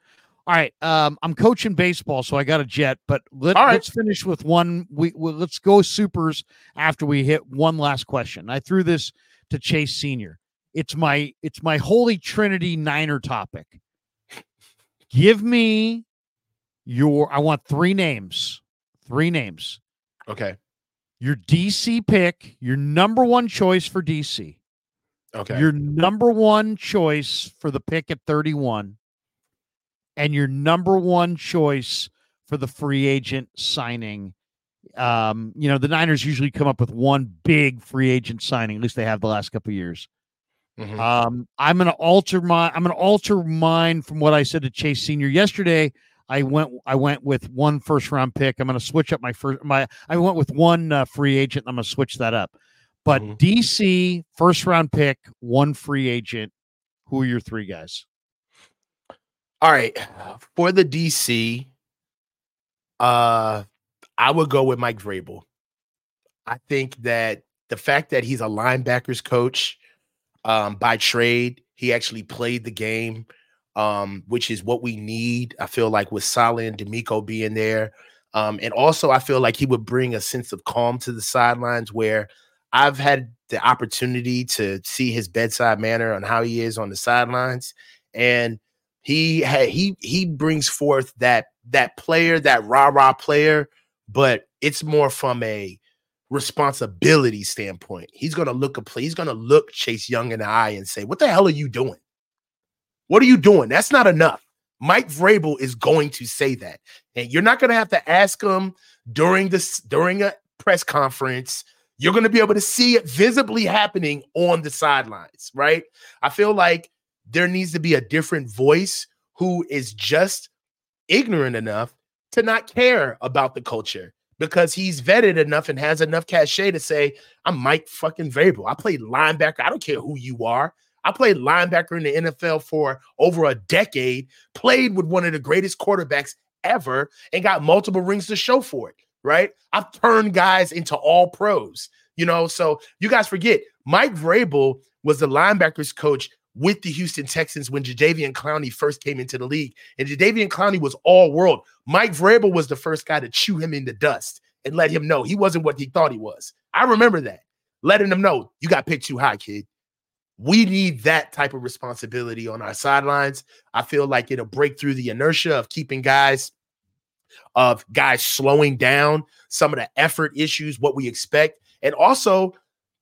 Speaker 1: all right, um, I'm coaching baseball, so I got a jet. But let,
Speaker 2: right.
Speaker 1: let's finish with one. We, we let's go supers after we hit one last question. I threw this to Chase Senior. It's my it's my holy trinity Niner topic. Give me your. I want three names. Three names.
Speaker 2: Okay,
Speaker 1: Your DC pick. Your number one choice for DC
Speaker 2: okay.
Speaker 1: your number one choice for the pick at 31 and your number one choice for the free agent signing um you know the niners usually come up with one big free agent signing at least they have the last couple of years
Speaker 2: Mhm.
Speaker 1: um i'm gonna alter my i'm gonna alter mine from what i said to chase senior yesterday i went i went with one first round pick i'm gonna switch up my first my i went with one uh, free agent i'm gonna switch that up but
Speaker 2: Mhm.
Speaker 1: DC first round pick, one free agent. Who are your three guys?
Speaker 2: All right, for the DC, uh, I would go with Mike Vrabel. I think that the fact that he's a linebackers coach um, by trade, he actually played the game, um, which is what we need. I feel like with Salah and DeMeco being there, um, and also I feel like he would bring a sense of calm to the sidelines. Where I've had the opportunity to see his bedside manner on how he is on the sidelines, and he had he he brings forth that that player, that rah rah player, but it's more from a responsibility standpoint. He's gonna look a play, he's gonna look Chase Young in the eye and say, What the hell are you doing? What are you doing? That's not enough. Mike Vrabel is going to say that. And you're not gonna have to ask him during this during a press conference. You're gonna be able to see it visibly happening on the sidelines, right? I feel like there needs to be a different voice who is just ignorant enough to not care about the culture because he's vetted enough and has enough cachet to say, I'm Mike fucking Vrabel. I play linebacker. I don't care who you are. I played linebacker in the NFL for over a decade, played with one of the greatest quarterbacks ever, and got multiple rings to show for it, right? I've turned guys into all pros, you know. So you guys forget, Mike Vrabel was the linebackers coach with the Houston Texans when Jadeveon Clowney first came into the league. And Jadeveon Clowney was all world. Mike Vrabel was the first guy to chew him in the dust and let him know he wasn't what he thought he was. I remember that. letting them know you got picked too high, kid. We need that type of responsibility on our sidelines. I feel like it'll break through the inertia of keeping guys of guys slowing down some of the effort issues, what we expect. And also,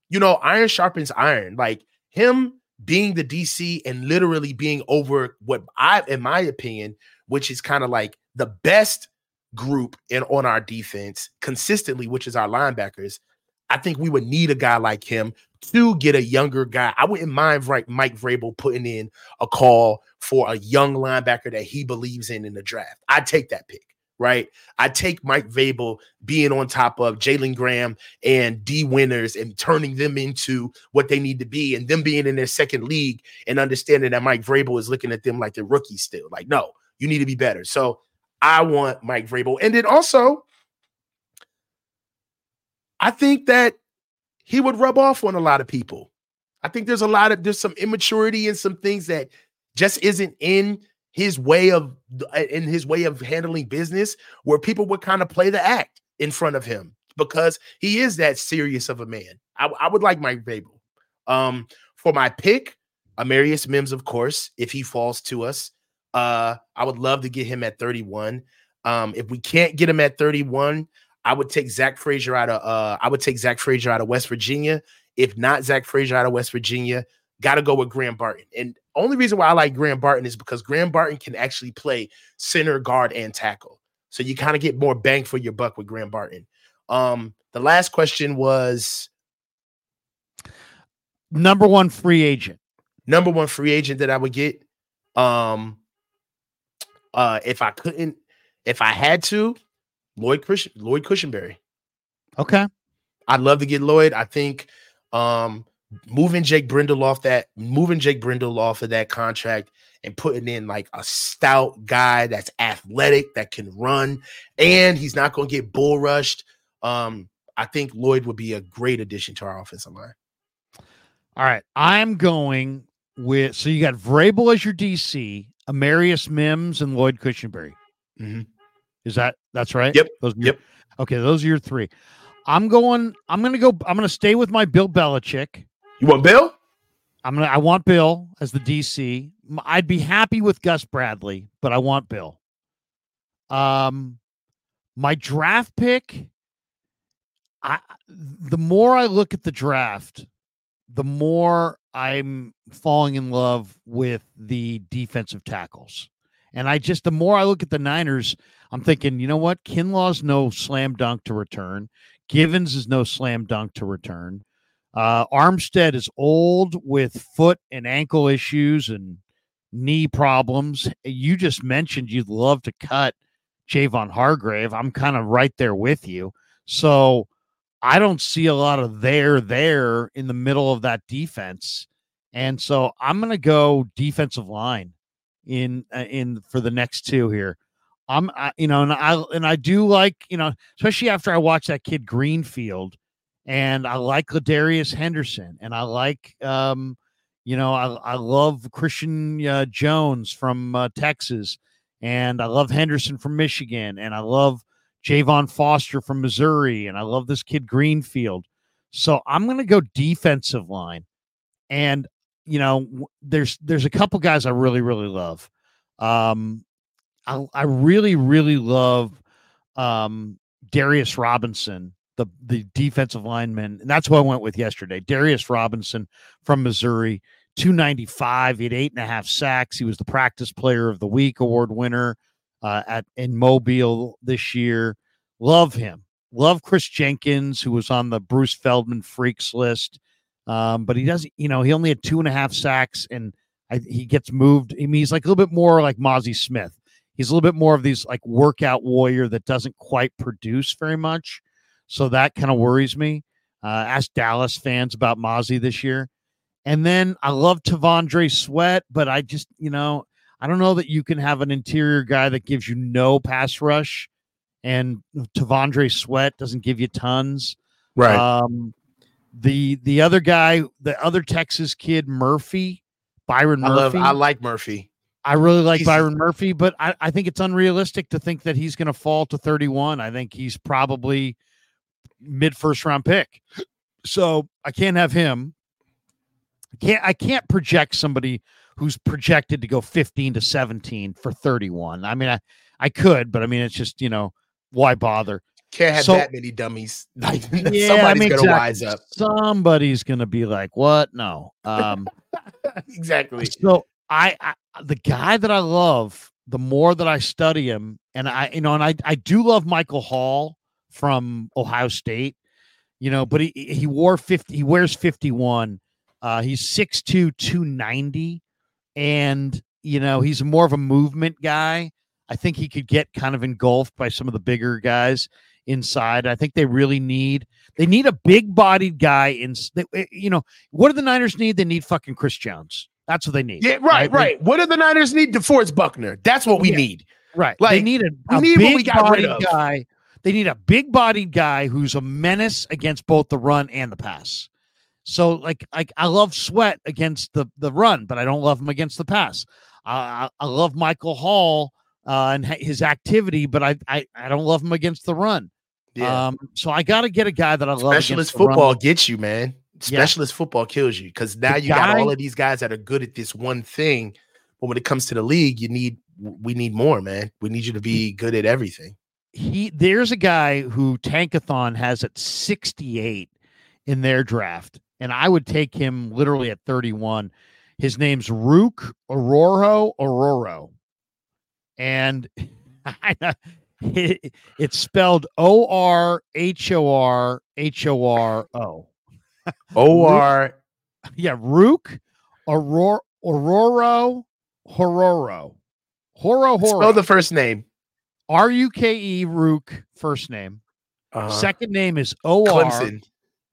Speaker 2: you know, iron sharpens iron. Like him being the DC and literally being over what I, in my opinion, which is kind of like the best group in on our defense consistently, which is our linebackers. I think we would need a guy like him to get a younger guy. I wouldn't mind right Mike Vrabel putting in a call for a young linebacker that he believes in in the draft. I'd take that pick right? I take Mike Vrabel being on top of Jalen Graham and Dee Winters and turning them into what they need to be, and them being in their second league and understanding that Mike Vrabel is looking at them like they're rookies still. Like, no, you need to be better. So I want Mike Vrabel, and then also, I think that he would rub off on a lot of people. I think there's a lot of there's some immaturity and some things that just isn't in his way of uh, in his way of handling business where people would kind of play the act in front of him because he is that serious of a man. I, I would like Mike Vrabel. Um, for my pick, Amarius Mims, of course, if he falls to us. Uh, I would love to get him at 31. Um, if we can't get him at 31, I would take Zach Frazier out of uh, I would take Zach Frazier out of West Virginia. If not Zach Frazier out of West Virginia, got to go with Graham Barton. And only reason why I like Graham Barton is because Graham Barton can actually play center, guard, and tackle. So you kind of get more bang for your buck with Graham Barton. Um, the last question was
Speaker 1: number one free agent.
Speaker 2: Number one free agent that I would get. Um, uh, if I couldn't, if I had to, Lloyd Cush- Lloyd Cushenberry.
Speaker 1: Okay.
Speaker 2: I'd love to get Lloyd. I think um moving Jake Brendel off that, moving Jake Brendel off of that contract and putting in like a stout guy that's athletic, that can run, and he's not going to get bull rushed. Um, I think Lloyd would be a great addition to our offensive line.
Speaker 1: All right. I'm going with so you got Vrabel as your DC, Amarius Mims, and Lloyd Cushenberry.
Speaker 2: Mm-hmm.
Speaker 1: Is that that's right?
Speaker 2: Yep.
Speaker 1: Those
Speaker 2: yep.
Speaker 1: okay, those are your three. I'm going, I'm gonna go, I'm gonna stay with my Bill Belichick.
Speaker 2: You want Bill?
Speaker 1: I'm gonna. I want Bill as the DC. I'd be happy with Gus Bradley, but I want Bill. Um, my draft pick. I the more I look at the draft, the more I'm falling in love with the defensive tackles. And I just the more I look at the Niners, I'm thinking, you know what? Kinlaw's no slam dunk to return. Givens is no slam dunk to return. Uh, Armstead is old with foot and ankle issues and knee problems. You just mentioned you'd love to cut Javon Hargrave. I'm kind of right there with you. So I don't see a lot of there there in the middle of that defense. And so I'm going to go defensive line in uh, in for the next two here. I'm I, you know and I and I do like, you know, especially after I watch that kid Greenfield and I like LaDarius Henderson, and I like, um, you know, I, I love Christian uh, Jones from uh, Texas, and I love Henderson from Michigan, and I love Javon Foster from Missouri, and I love this kid Greenfield. So I'm going to go defensive line, and you know, there's there's a couple guys I really really love. Um, I I really really love um Darius Robinson the the defensive lineman, and that's what I went with yesterday. Darius Robinson from Missouri, 295. He had eight and a half sacks. He was the practice player of the week award winner uh, at in Mobile this year. Love him. Love Kris Jenkins, who was on the Bruce Feldman freaks list. Um, but he doesn't, you know, he only had two and a half sacks and I, he gets moved. I mean, he's like a little bit more like Mazi Smith. He's a little bit more of these like workout warrior that doesn't quite produce very much. So that kind of worries me. Uh, ask Dallas fans about Mazi this year. And then I love T'Vondre Sweat, but I just, you know, I don't know that you can have an interior guy that gives you no pass rush and T'Vondre Sweat doesn't give you tons.
Speaker 2: Right.
Speaker 1: Um, the the other guy, the other Texas kid, Murphy, Byron Murphy.
Speaker 2: I, love, I like Murphy.
Speaker 1: I really like he's, Byron Murphy, but I, I think it's unrealistic to think that he's going to fall to 31. I think he's probably mid first round pick. So I can't have him. I can't I can't project somebody who's projected to go 15 to 17 for 31. I mean, I, I could, but I mean, it's just, you know, why bother?
Speaker 2: Can't have
Speaker 1: So-
Speaker 2: that many dummies. Like,
Speaker 1: Yeah,
Speaker 2: somebody's
Speaker 1: I mean,
Speaker 2: gonna
Speaker 1: exactly.
Speaker 2: wise up.
Speaker 1: Somebody's gonna be like, what? No. Um,
Speaker 2: exactly.
Speaker 1: so I, I the guy that I love, the more that I study him, and I, you know, and I I do love Michael Hall from Ohio State, you know, but he he wore 50, he wears 51. Uh he's 6'2, 290, and you know, he's more of a movement guy. I think he could get kind of engulfed by some of the bigger guys inside. I think they really need they need a big bodied guy in eh, you know, what do the Niners need? They need fucking Chris Jones. That's what they need.
Speaker 2: Yeah, right,
Speaker 1: They-
Speaker 2: right. What do the Niners need? DeForest Buckner. That's what we
Speaker 1: Yeah.
Speaker 2: need.
Speaker 1: Right. they need a, a
Speaker 2: need
Speaker 1: big bodied guy. They need a big bodied guy who's a menace against both the run and the pass. So like like I love Sweat against the the run, but I don't love him against the pass. Uh, I, I love Michael Hall uh, and his activity, but I, I I don't love him against the run.
Speaker 2: Yeah.
Speaker 1: Um, so I got to get a guy that I love.
Speaker 2: Specialist football gets you, man.
Speaker 1: Yeah.
Speaker 2: Specialist football kills you because now
Speaker 1: The
Speaker 2: you got all of these guys that are good at this one thing. But when it comes to the league, you need we need more, man. We need you to be good at everything.
Speaker 1: he there's a guy who Tankathon has at 68 in their draft, and I would take him literally at 31. His name's Rook Aurora Aurora, and it, it's spelled O R H O R H O R O.
Speaker 2: O R.
Speaker 1: Yeah, Rook Aurora Aurora Hororo. Horo
Speaker 2: spell the first name.
Speaker 1: R U K E Ruke first name.
Speaker 2: Uh,
Speaker 1: Second name is O R.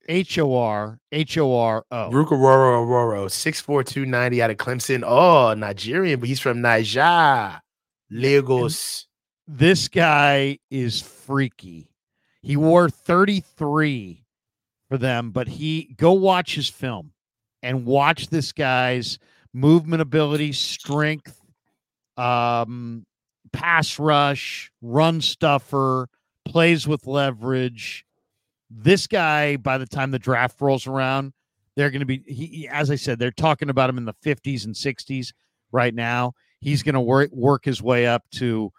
Speaker 1: H O R H O R O.
Speaker 2: Ruke Orhorhoro, 6'4", 290 out of Clemson. Oh, Nigerian, but he's from Niger, Lagos.
Speaker 1: This guy is freaky. He wore 33 for them, but he go watch his film and watch this guy's movement ability, strength, um, pass rush, run stuffer, plays with leverage. This guy, by the time the draft rolls around, they're going to be, he, he- as I said, they're talking about him in the 50s and 60s right now. He's going to work work his way up to,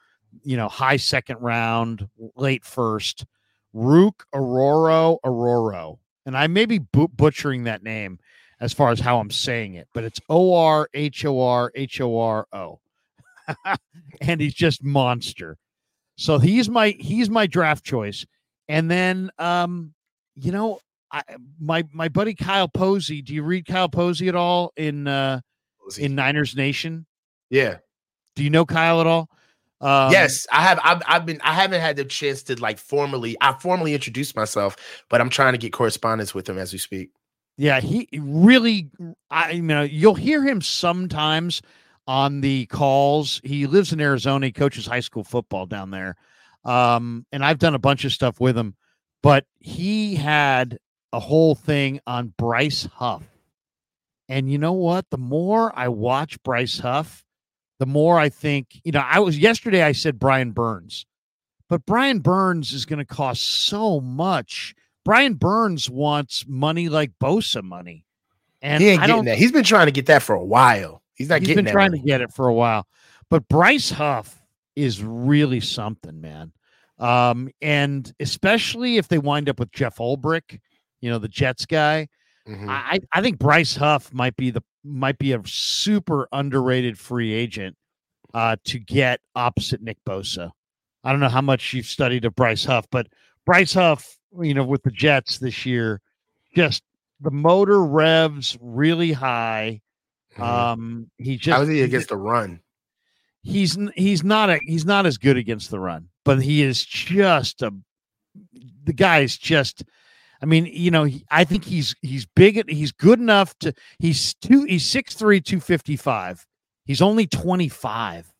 Speaker 1: you know, high second round, late first. Rook Aurora Aurora, and I may be bu- butchering that name as far as how I'm saying it, but it's O R H O R H O R O, and he's just monster. So he's my he's my draft choice, and then um, you know, I my my buddy Kyle Posey. Do you read Kyle Posey at all in uh in Niners Nation?
Speaker 2: Yeah.
Speaker 1: Do you know Kyle at all? Um,
Speaker 2: yes, I have. I've, I've been. I haven't had the chance to like formally. I formally introduced myself, but I'm trying to get correspondence with him as we speak.
Speaker 1: Yeah, he really. I you know you'll hear him sometimes on the calls. He lives in Arizona. He coaches high school football down there, um, and I've done a bunch of stuff with him. But he had a whole thing on Bryce Huff, and you know what? The more I watch Bryce Huff, the more I think. You know, I was yesterday. I said Brian Burns, but Brian Burns is going to cost so much. Brian Burns wants money like Bosa money, and
Speaker 2: he ain't
Speaker 1: I
Speaker 2: getting that. He's been trying to get that for a while. He's not
Speaker 1: He's
Speaker 2: getting
Speaker 1: been trying
Speaker 2: money.
Speaker 1: to get it for a while, but Bryce Huff is really something, man. Um, and especially if they wind up with Jeff Ulbrich, you know, the Jets guy.
Speaker 2: Mhm.
Speaker 1: I I think Bryce Huff might be the might be a super underrated free agent uh, to get opposite Nick Bosa. I don't know how much you've studied of Bryce Huff, but Bryce Huff, you know, with the Jets this year, just the motor revs really high.
Speaker 2: Mhm.
Speaker 1: Um, he just
Speaker 2: How is he
Speaker 1: he
Speaker 2: against the run?
Speaker 1: he's he's not a he's not as good against the run, but he is just a the guy is just I mean, you know, he, I think he's he's big he's good enough to he's two he's 6'3 255. He's only 25.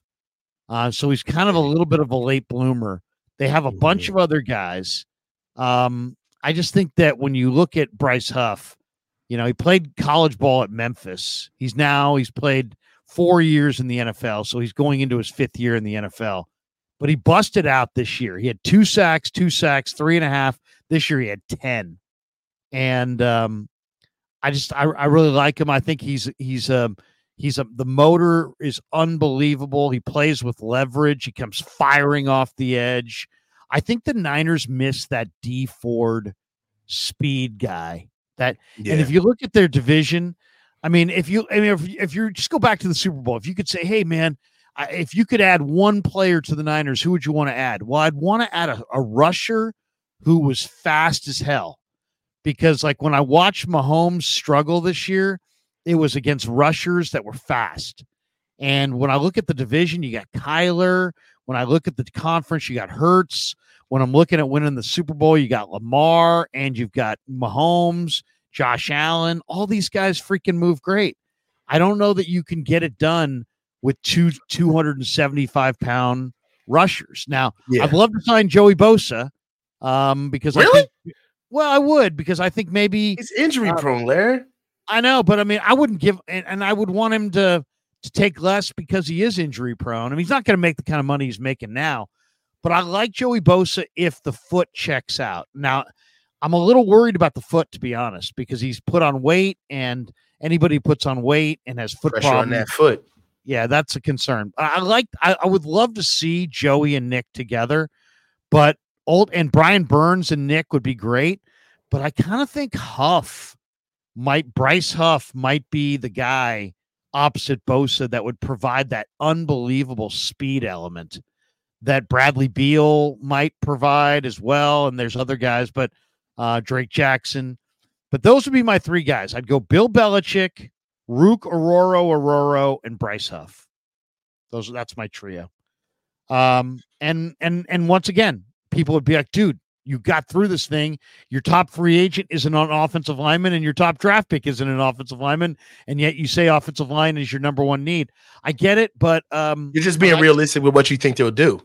Speaker 1: Uh so he's kind of a little bit of a late bloomer. They have a bunch of other guys. Um I just think that when you look at Bryce Huff, you know, he played college ball at Memphis. He's now he's played four years in the NFL, so he's going into his fifth year in the NFL. But he busted out this year. He had two sacks, two sacks, three and a half. This year he had ten. and um, I just I, I really like him. I think he's he's um he's a the motor is unbelievable. He plays with leverage. He comes firing off the edge. I think the Niners miss that Dee Ford speed guy. That
Speaker 2: Yeah.
Speaker 1: and if you look at their division, I mean, if you, I mean, if, if you just go back to the Super Bowl, if you could say, hey, man, if you could add one player to the Niners, who would you want to add? Well, I'd want to add a, a rusher who was fast as hell. Because, like, when I watched Mahomes struggle this year, it was against rushers that were fast. And when I look at the division, you got Kyler. When I look at the conference, you got Hurts. When I'm looking at winning the Super Bowl, you got Lamar and you've got Mahomes, Josh Allen. All these guys freaking move great. I don't know that you can get it done with two 275 pound rushers. Now,
Speaker 2: Yeah.
Speaker 1: I'd love to sign Joey Bosa um, because I
Speaker 2: Really?
Speaker 1: think, well, I would because I think maybe
Speaker 2: He's injury
Speaker 1: Uh,
Speaker 2: prone, Larry.
Speaker 1: I know, but I mean, I wouldn't give, and, and I would want him to to take less because he is injury prone. I mean, he's not going to make the kind of money he's making now, but I like Joey Bosa if the foot checks out. Now, I'm a little worried about the foot, to be honest, because he's put on weight, and anybody puts on weight and has foot
Speaker 2: Pressure on that foot.
Speaker 1: yeah, that's a concern. I, I like, I, I would love to see Joey and Nick together, but old and Brian Burns and Nick would be great. But I kind of think Huff might Bryce Huff might be the guy opposite Bosa that would provide that unbelievable speed element that Bradley Beal might provide as well. And there's other guys, but uh, Drake Jackson. But those would be my three guys. I'd go Bill Belichick, Ruke Orhorhoro, and Bryce Huff. Those that's my trio. Um, and and and once again, people would be like, dude, you got through this thing. Your top free agent isn't an offensive lineman, and your top draft pick isn't an offensive lineman, and yet you say offensive line is your number one need. I get it, but um,
Speaker 2: You're just being
Speaker 1: like-
Speaker 2: realistic with what you think they'll do.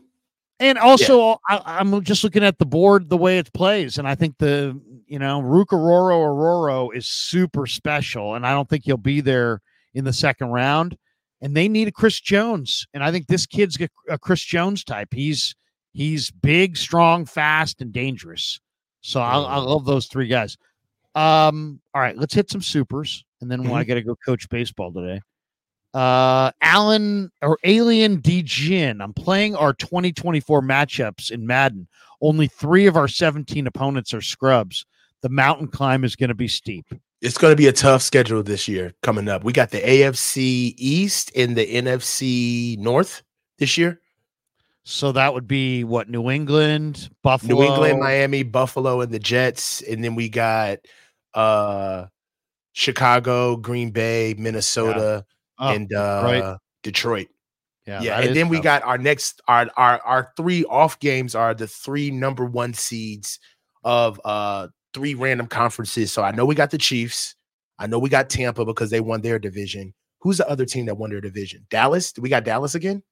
Speaker 1: and also, I, I'm just looking at the board the way it plays, and I think the you know Ruke Orhorhoro is super special, and I don't think he'll be there in the second round. And they need a Chris Jones, and I think this kid's a Chris Jones type. He's he's big, strong, fast, and dangerous. So I, I love those three guys. Um, all right, let's hit some supers, and then I got to go coach baseball today. Uh, Allen or Alien Dijin. I'm playing our 2024 matchups in Madden. Only three of our 17 opponents are scrubs. The mountain climb is going to be steep.
Speaker 2: It's going to be a tough schedule this year coming up. We got the AFC East and the NFC North this year.
Speaker 1: So that would be what New England, Buffalo,
Speaker 2: New England, Miami, Buffalo, and the Jets. And then we got uh Chicago, Green Bay, Minnesota,
Speaker 1: Oh,
Speaker 2: and uh
Speaker 1: Detroit.
Speaker 2: Detroit.
Speaker 1: yeah,
Speaker 2: Yeah, and then we got our next our our our three off games are the three number one seeds of uh three random conferences. So I know we got the Chiefs. I know we got Tampa because they won their division. Who's the other team that won their division? Dallas? Do we got Dallas again?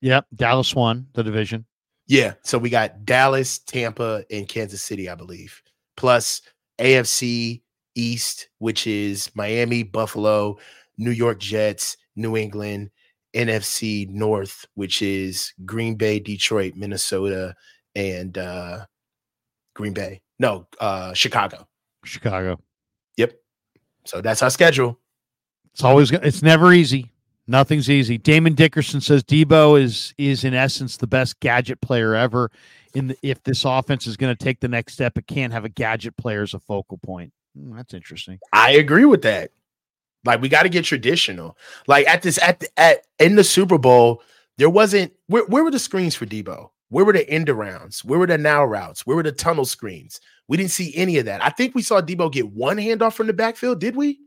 Speaker 1: Yep, Dallas won the division.
Speaker 2: Yeah. So we got Dallas, Tampa, and Kansas City, I believe. Plus AFC East, which is Miami, Buffalo, New York Jets, New England, NFC North, which is Green Bay, Detroit, Minnesota, and uh Green Bay. No, uh Chicago.
Speaker 1: Chicago.
Speaker 2: Yep. So that's our schedule.
Speaker 1: It's always it's never easy. Nothing's easy. Damon Dickerson says Deebo is is in essence the best gadget player ever. In the, if this offense is going to take the next step, it can't have a gadget player as a focal point. Hmm, that's interesting.
Speaker 2: I agree with that. Like we got to get traditional. Like at this at the, at in the Super Bowl, there wasn't where where were the screens for Deebo? Where were the end arounds? Where were the now routes? Where were the tunnel screens? We didn't see any of that. I think we saw Deebo get one handoff from the backfield. Did we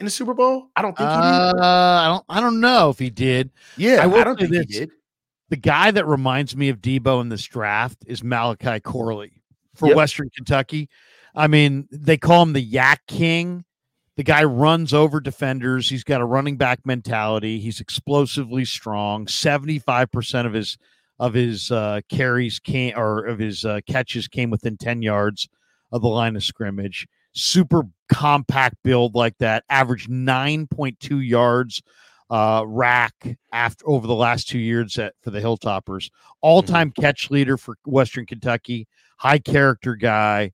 Speaker 2: in the Super Bowl? I don't think he
Speaker 1: Uh,
Speaker 2: did.
Speaker 1: I don't I don't know if he did.
Speaker 2: Yeah,
Speaker 1: I
Speaker 2: I, don't think
Speaker 1: this.
Speaker 2: he did.
Speaker 1: The guy that reminds me of Deebo in this draft is Malachi Corley for
Speaker 2: Yep.
Speaker 1: Western Kentucky. I mean, they call him the YAC King. The guy runs over defenders. He's got a running back mentality. He's explosively strong. Seventy-five percent of his of his uh, carries came or of his uh, catches came within ten yards of the line of scrimmage. Super compact build like that. Average nine point two yards uh, rack after over the last two years at, for the Hilltoppers. All time catch leader for Western Kentucky. High character guy.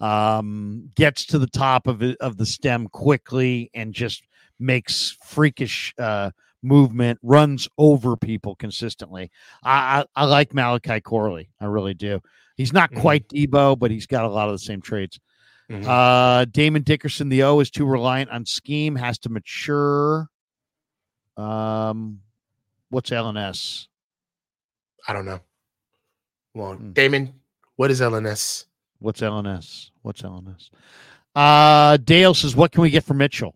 Speaker 1: um, gets to the top of it, of the stem quickly and just makes freakish uh, movement, runs over people consistently. I, I, I like Malachi Corley. I really do. He's not
Speaker 2: Mhm.
Speaker 1: quite Deebo, but he's got a lot of the same traits.
Speaker 2: Mhm.
Speaker 1: Uh, Damon Dickerson, the O is too reliant on scheme, has to mature. Um, what's LNS?
Speaker 2: I don't know. Well,
Speaker 1: Hmm.
Speaker 2: Damon, what is LNS?
Speaker 1: What's LNS? What's LNS? Uh, Dale says, "What can we get for Mitchell?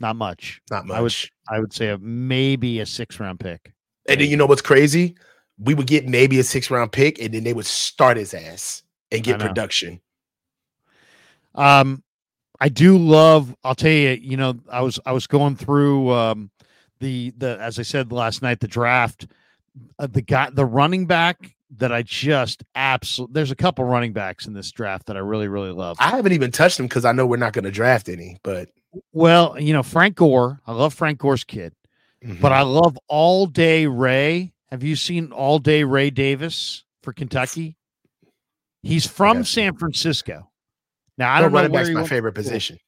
Speaker 1: Not much.
Speaker 2: Not much.
Speaker 1: I would, I would say a, maybe a six round pick.
Speaker 2: and then you know what's crazy? We would get maybe a six round pick, and then they would start his ass and get production.
Speaker 1: Um, I do love. I'll tell you. You know, I was I was going through um the the as I said last night the draft. Uh, the guy, the running back that I just absolutely. There's a couple running backs in this draft that I really really love.
Speaker 2: I haven't even touched them because I know we're not going to draft any. But
Speaker 1: Well, you know Frank Gore. I love Frank Gore's kid,
Speaker 2: mm-hmm.
Speaker 1: but I love All Day Ray. Have you seen All Day Ray Davis for Kentucky? He's from San Francisco. Now I don't know
Speaker 2: running
Speaker 1: where
Speaker 2: back's
Speaker 1: he
Speaker 2: my favorite position.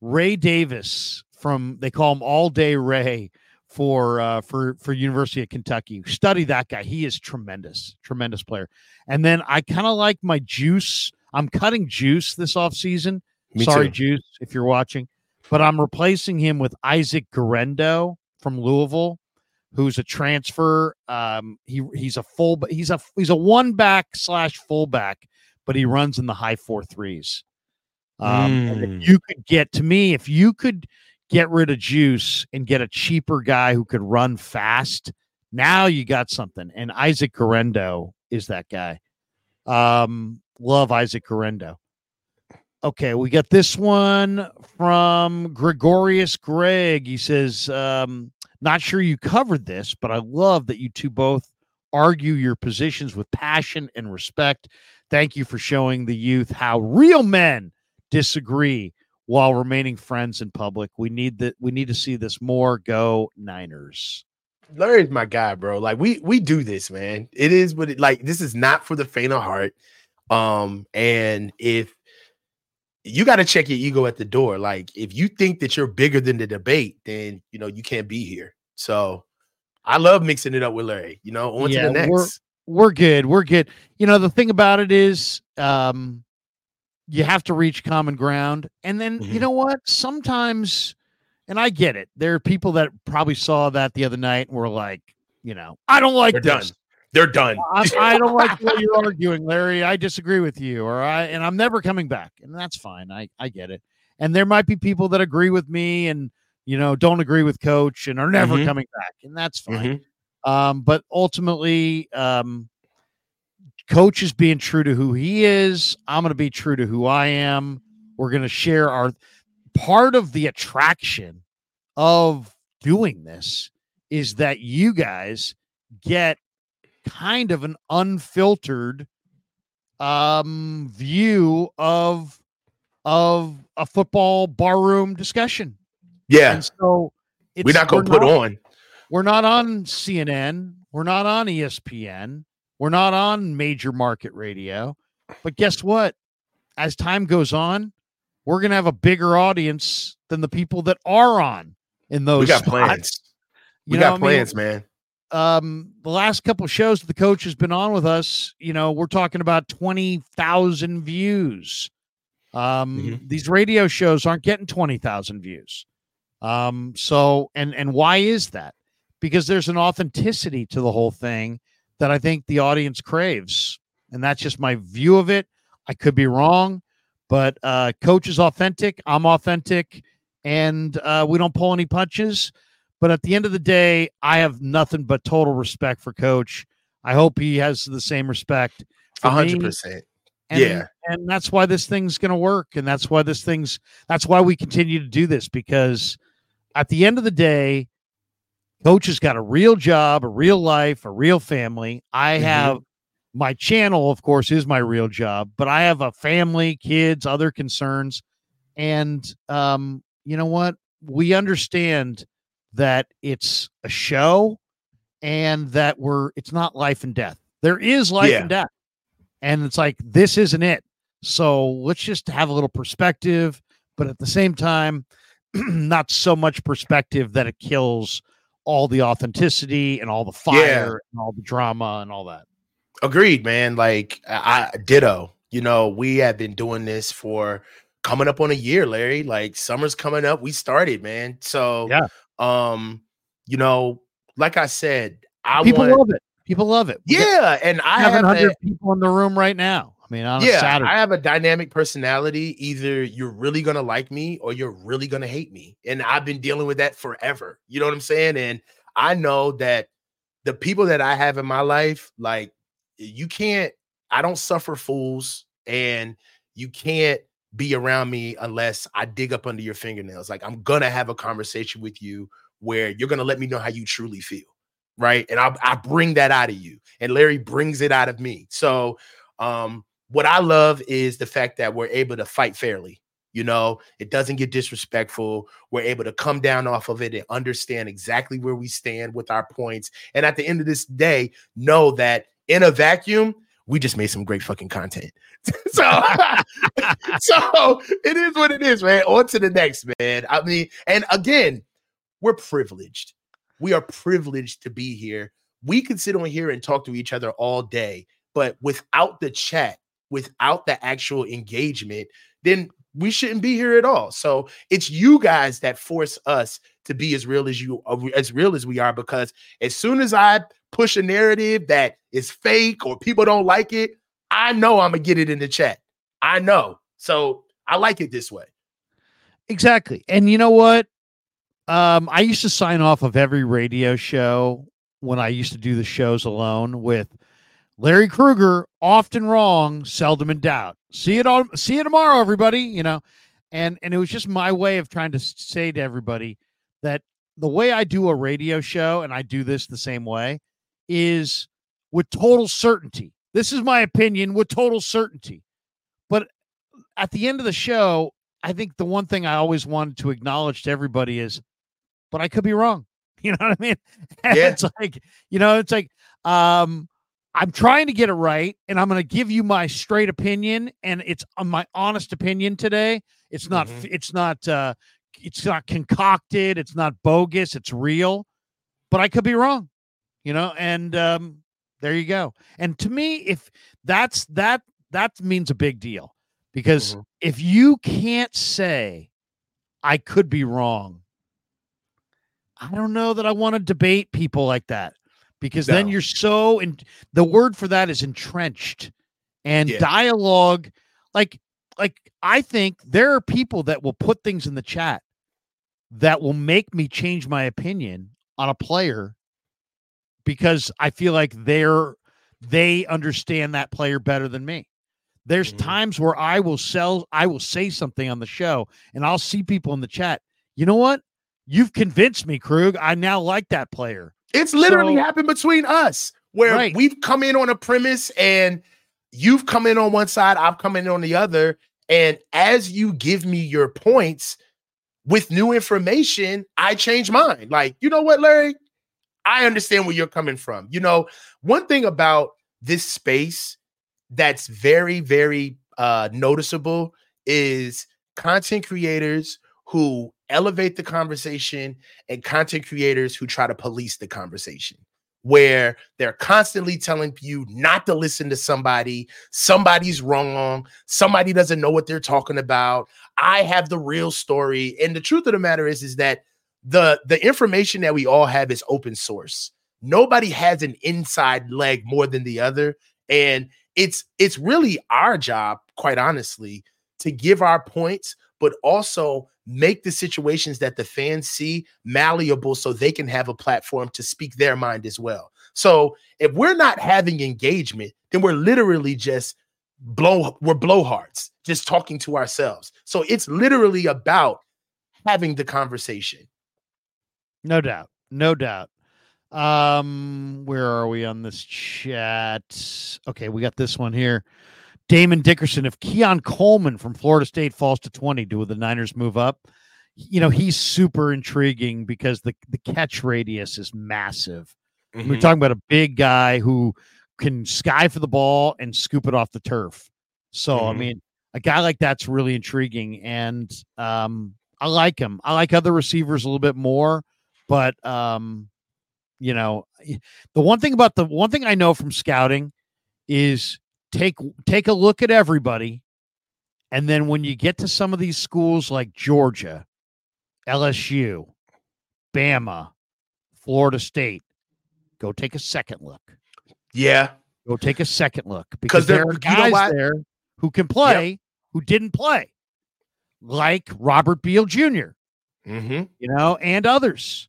Speaker 1: Ray Davis from they call him All Day Ray for uh, for for University of Kentucky. Study that guy. He is tremendous, tremendous player. And then I kind of like my juice. I'm cutting juice this offseason.
Speaker 2: Me
Speaker 1: Sorry,
Speaker 2: too.
Speaker 1: juice, if you're watching, but I'm replacing him with Isaac Guerendo from Louisville, who's a transfer. Um, he he's a full he's a he's a one back slash fullback, but he runs in the high four threes. Um,
Speaker 2: Mm.
Speaker 1: if you could get to me, if you could get rid of Juice and get a cheaper guy who could run fast, now you got something. And Isaac Guerendo is that guy. Um, love Isaac Guerendo. Okay, we got this one from Gregorius Greg. He says, um, not sure you covered this, but I love that you two both argue your positions with passion and respect. Thank you for showing the youth how real men disagree while remaining friends in public. We need that. We need to see this more. Go Niners.
Speaker 2: Larry's my guy, bro. Like we we do this, man. It is what it like. This is not for the faint of heart. Um, and if you got to check your ego at the door, like if you think that you're bigger than the debate, then you know you can't be here. So I love mixing it up with Larry. You know, on
Speaker 1: Yeah,
Speaker 2: to the
Speaker 1: we're-
Speaker 2: next.
Speaker 1: We're good. We're good. You know the thing about it is, um, you have to reach common ground, and then you
Speaker 2: Mhm.
Speaker 1: know what? Sometimes, and I get it. There are people that probably saw that the other night and were like, you know, I don't like
Speaker 2: They're
Speaker 1: this.
Speaker 2: done. They're done.
Speaker 1: I, I don't like what you're arguing, Larry. I disagree with you, or I and I'm never coming back, and that's fine. I I get it. And there might be people that agree with me, and you know don't agree with Coach, and are never
Speaker 2: Mhm.
Speaker 1: coming back, and that's fine.
Speaker 2: Mhm.
Speaker 1: Um, but ultimately, um, Coach is being true to who he is. I'm going to be true to who I am. We're going to share our part of the attraction of doing this is that you guys get kind of an unfiltered um view of of a football barroom discussion.
Speaker 2: Yeah,
Speaker 1: And so it's,
Speaker 2: we're not gonna put on.
Speaker 1: we're not on CNN. We're not on ESPN. We're not on major market radio. But guess what? As time goes on, we're going to have a bigger audience than the people that are on in those.
Speaker 2: We got
Speaker 1: spots.
Speaker 2: plans.
Speaker 1: You
Speaker 2: We got
Speaker 1: what I mean?
Speaker 2: plans, man.
Speaker 1: um the last couple shows that the coach has been on with us you know we're talking about 20,000 views um
Speaker 2: Mhm.
Speaker 1: these radio shows aren't getting 20,000 views um so and and why is that because there's an authenticity to the whole thing that I think the audience craves and that's just my view of it I could be wrong but uh coach is authentic I'm authentic and uh we don't pull any punches but at the end of the day, I have nothing but total respect for Coach. I hope he has the same respect. for
Speaker 2: A hundred
Speaker 1: me,
Speaker 2: percent.
Speaker 1: and-
Speaker 2: Yeah.
Speaker 1: and that's why this thing's going to work, and that's why this thing's that's why we continue to do this because at the end of the day, Coach has got a real job, a real life, a real family. I
Speaker 2: Mhm.
Speaker 1: have my channel, of course, is my real job, but I have a family, kids, other concerns, and um, you know what? We understand that it's a show and that we're it's not life and death. There is life
Speaker 2: Yeah.
Speaker 1: and death. And it's like this isn't it. So let's just have a little perspective, but at the same time, not so much perspective that it kills all the authenticity and all the fire
Speaker 2: Yeah.
Speaker 1: and all the drama and all that.
Speaker 2: Agreed, man. Like I, ditto. You know, we have been doing this for coming up on a year, Larry. Like summer's coming up. We started, man. So
Speaker 1: Yeah.
Speaker 2: um, you know, like I said, I
Speaker 1: People
Speaker 2: want
Speaker 1: love it. People love it. We
Speaker 2: yeah, and I have
Speaker 1: 700
Speaker 2: that,
Speaker 1: people in the room right now. I mean, on a
Speaker 2: yeah,
Speaker 1: Saturday.
Speaker 2: I have a dynamic personality. Either you're really gonna like me or you're really gonna hate me. And I've been dealing with that forever. You know what I'm saying? And I know that the people that I have in my life, like you can't, I don't suffer fools, and you can't be around me unless I dig up under your fingernails. Like I'm gonna have a conversation with you where you're gonna let me know how you truly feel. Right. And I, I bring that out of you. And Larry brings it out of me. So um what I love is the fact that we're able to fight fairly. You know, it doesn't get disrespectful. We're able to come down off of it and understand exactly where we stand with our points. And at the end of this day, know that in a vacuum, we just made some great fucking content. so, so it is what it is, man. On to the next, man. I mean, and again, we're privileged. We are privileged to be here. We can sit on here and talk to each other all day, but without the chat, without the actual engagement, then we shouldn't be here at all. So it's you guys that force us to be as real as you as real as we are because as soon as I push a narrative that is fake or people don't like it, I know I'm gonna get it in the chat. I know. So I like it this way.
Speaker 1: Exactly. And you know what? Um, I used to sign off of every radio show when I used to do the shows alone with Larry Krueger, often wrong, seldom in doubt. See it on see you tomorrow, everybody. You know, and and it was just my way of trying to say to everybody that the way I do a radio show, and I do this the same way, is with total certainty. This is my opinion with total certainty. But at the end of the show, I think the one thing I always wanted to acknowledge to everybody is, but I could be wrong. You know what I mean? And
Speaker 2: Yeah.
Speaker 1: It's like, you know, it's like, um, I'm trying to get it right, and I'm going to give you my straight opinion, and it's uh, my honest opinion today. It's not,
Speaker 2: Mhm.
Speaker 1: it's not, uh, it's not concocted. It's not bogus. It's real, but I could be wrong. You know, and um, there you go. And to me, if that's that, that means a big deal because
Speaker 2: Mhm.
Speaker 1: if you can't say I could be wrong, I don't know that I want to debate people like that because then you're so and the word for that is entrenched and
Speaker 2: Yeah.
Speaker 1: dialogue like like I think there are people that will put things in the chat that will make me change my opinion on a player because I feel like they're they understand that player better than me. There's
Speaker 2: Mhm.
Speaker 1: times where I will sell, I will say something on the show, and I'll see people in the chat. You know what? You've convinced me, Krueg. I now like that player.
Speaker 2: It's literally
Speaker 1: So-
Speaker 2: happened between us where
Speaker 1: Right.
Speaker 2: we've come in on a premise and you've come in on one side, I've come in on the other. And as you give me your points with new information, I change mine. Like, you know what, Larry? I understand where you're coming from. You know, one thing about this space that's very, very uh, noticeable is content creators who elevate the conversation and content creators who try to police the conversation where they're constantly telling you not to listen to somebody somebody's wrong somebody doesn't know what they're talking about. I have the real story and the truth of the matter is is that the the information that we all have is open source. Nobody has an inside leg more than the other and it's it's really our job quite honestly to give our points but also make the situations that the fans see malleable so they can have a platform to speak their mind as well. So if we're not having engagement, then we're literally just blow we're blowhards, just talking to ourselves. So it's literally about having the conversation.
Speaker 1: No doubt. No doubt. Um, where are we on this chat? Okay, we got this one here. Damon Dickerson, if Keon Coleman from Florida State falls to 20, do the Niners move up? You know, he's super intriguing because the, the catch radius is massive. We're talking about a big guy who can sky for the ball and scoop it off the turf. So, I
Speaker 2: Mhm.
Speaker 1: mean, a guy like that's really intriguing, and um, I like him. I like other receivers a little bit more, but um, you know, the one thing about the one thing I know from scouting is take take a look at everybody, and then when you get to some of these schools like Georgia, LSU, Bama, Florida State, go take a second look.
Speaker 2: Yeah,
Speaker 1: go take a second look because there are guys you know there who can play yep. who didn't play, like Robert Beal junior
Speaker 2: mm-hmm.
Speaker 1: you know, and others.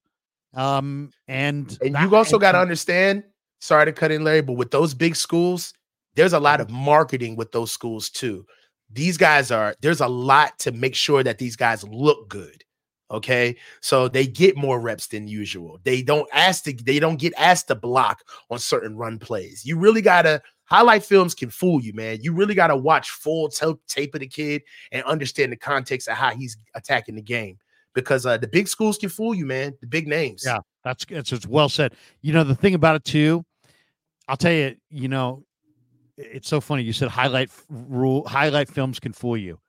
Speaker 1: Um, and
Speaker 2: and you also got to understand. Sorry to cut in, Larry, but with those big schools, there's a lot of marketing with those schools too. These guys are there's a lot to make sure that these guys look good. Okay. So they get more reps than usual. They don't ask to, they don't get asked to block on certain run plays. You really gotta highlight films can fool you, man. You really gotta watch full t- tape of the kid and understand the context of how he's attacking the game. Because uh, the big schools can fool you, man. The big names.
Speaker 1: Yeah, that's it's well said. You know, the thing about it too, I'll tell you, you know, it's so funny. You said highlight rule highlight films can fool you.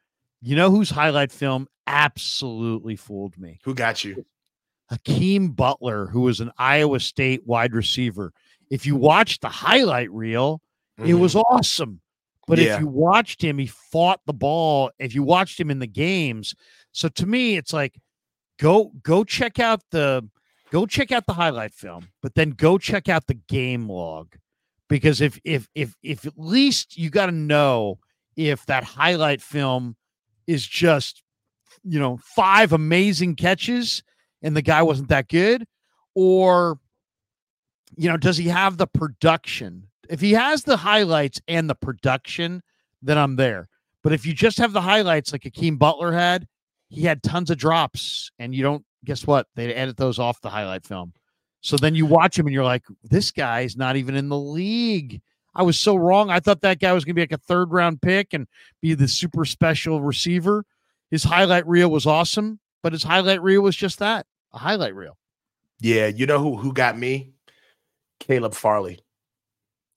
Speaker 1: You know whose highlight film absolutely fooled me?
Speaker 2: Who got you?
Speaker 1: Hakeem Butler, who was an Iowa State wide receiver. If you watch the highlight reel, mm-hmm. it was awesome. But yeah. if you watched him, he fought the ball. If you watched him in the games, so to me, it's like go go check out the go check out the highlight film, but then go check out the game log because if if if if at least you got to know if that highlight film is just you know five amazing catches and the guy wasn't that good or you know does he have the production? If he has the highlights and the production then i'm there. But if you just have the highlights like Hakeem Butler had he had tons of drops and you don't guess what? They edit those off the highlight film so then you watch him and you're like this guy's not even in the league I was so wrong. I thought that guy was going to be like a third round pick and be the super special receiver. His highlight reel was awesome, but his highlight reel was just that a highlight reel.
Speaker 2: Yeah, you know who who got me? Caleb Farley,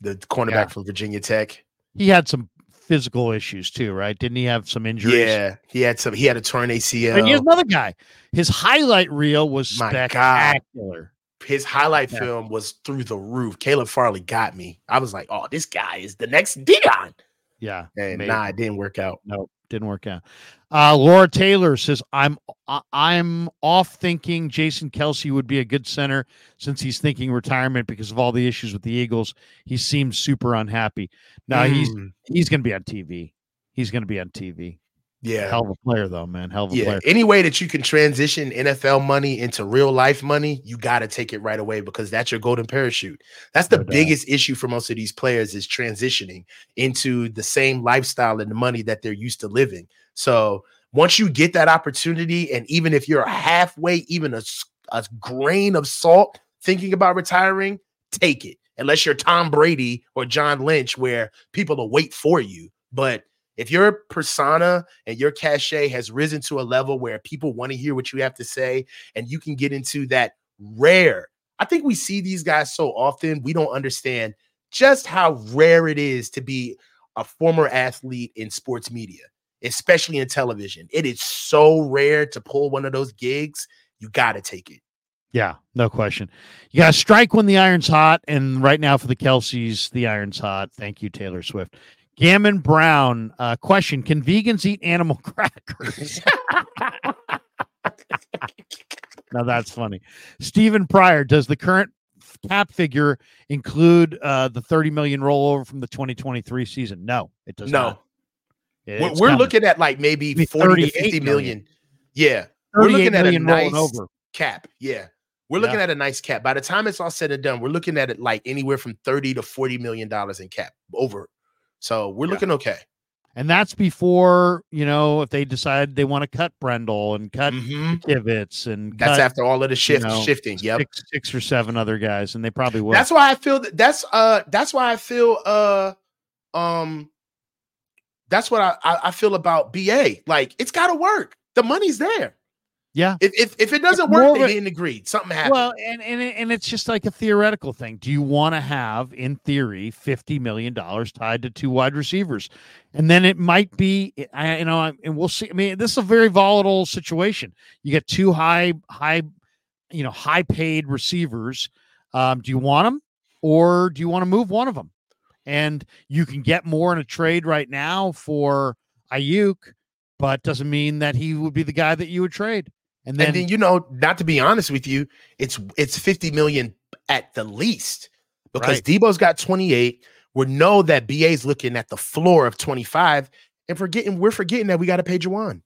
Speaker 2: the cornerback yeah. from Virginia Tech.
Speaker 1: He had some physical issues too, right? Didn't he have some injuries?
Speaker 2: Yeah, he had some. He had a torn ACL.
Speaker 1: And here's another guy. His highlight reel was My spectacular.
Speaker 2: God. His highlight yeah. film was through the roof. Caleb Farley got me. I was like, "Oh, this guy is the next Deion."
Speaker 1: Yeah,
Speaker 2: and nah, it didn't work out.
Speaker 1: No, didn't work out. Uh, Laura Taylor says, "I'm I'm off thinking Jason Kelce would be a good center since he's thinking retirement because of all the issues with the Eagles. He seems super unhappy. Now mm. he's he's to be on TV. He's to be on TV.
Speaker 2: Yeah,
Speaker 1: hell of a player though, man. Hell of a yeah. player.
Speaker 2: Any way that you can transition NFL money into real life money, you got to take it right away because that's your golden parachute. That's the no biggest doubt. issue for most of these players is transitioning into the same lifestyle and the money that they're used to living. So once you get that opportunity, and even if you're halfway, even a, a grain of salt thinking about retiring, take it. Unless you're Tom Brady or John Lynch, where people will wait for you. But if your persona and your cachet has risen to a level where people want to hear what you have to say and you can get into that rare i think we see these guys so often we don't understand just how rare it is to be a former athlete in sports media especially in television it is so rare to pull one of those gigs you got to take it
Speaker 1: yeah, no question. You got to strike when the iron's hot. And right now for the Kelces, the iron's hot. Thank you, Taylor Swift. Gammon Brown, uh, question: Can vegans eat animal crackers? now that's funny. Stephen Pryor, does the current cap figure include uh, the 30 million rollover from the 2023 season? No, it does no. not.
Speaker 2: We're, we're looking at like maybe 40 to 50 million. million. Yeah. We're looking at a nice over. cap. Yeah. We're looking yeah. at a nice cap. By the time it's all said and done, we're looking at it like anywhere from 30 to 40 million dollars in cap over so we're yeah. looking okay.
Speaker 1: And that's before, you know, if they decide they want to cut Brendel and cut mm-hmm. Kivitz and
Speaker 2: that's
Speaker 1: cut,
Speaker 2: after all of the shift you know, shifting. Yep.
Speaker 1: Six, six, or seven other guys, and they probably will.
Speaker 2: That's why I feel that that's uh that's why I feel uh um that's what I, I, I feel about BA. Like it's gotta work. The money's there.
Speaker 1: Yeah.
Speaker 2: If if, if it doesn't work, they didn't agree. Something happened.
Speaker 1: Well, and and and it's just like a theoretical thing. Do you want to have, in theory, fifty million dollars tied to two wide receivers, and then it might be, I, you know, and we'll see. I mean, this is a very volatile situation. You get two high, high, you know, high paid receivers. Um, do you want them, or do you want to move one of them? And you can get more in a trade right now for Aiyuk, but doesn't mean that he would be the guy that you would trade. And then,
Speaker 2: and then you know, not to be honest with you, it's it's 50 million at the least because
Speaker 1: Right.
Speaker 2: Deebo's got 28. We know that BA's looking at the floor of 25 and forgetting we're forgetting that we got to pay Jauan.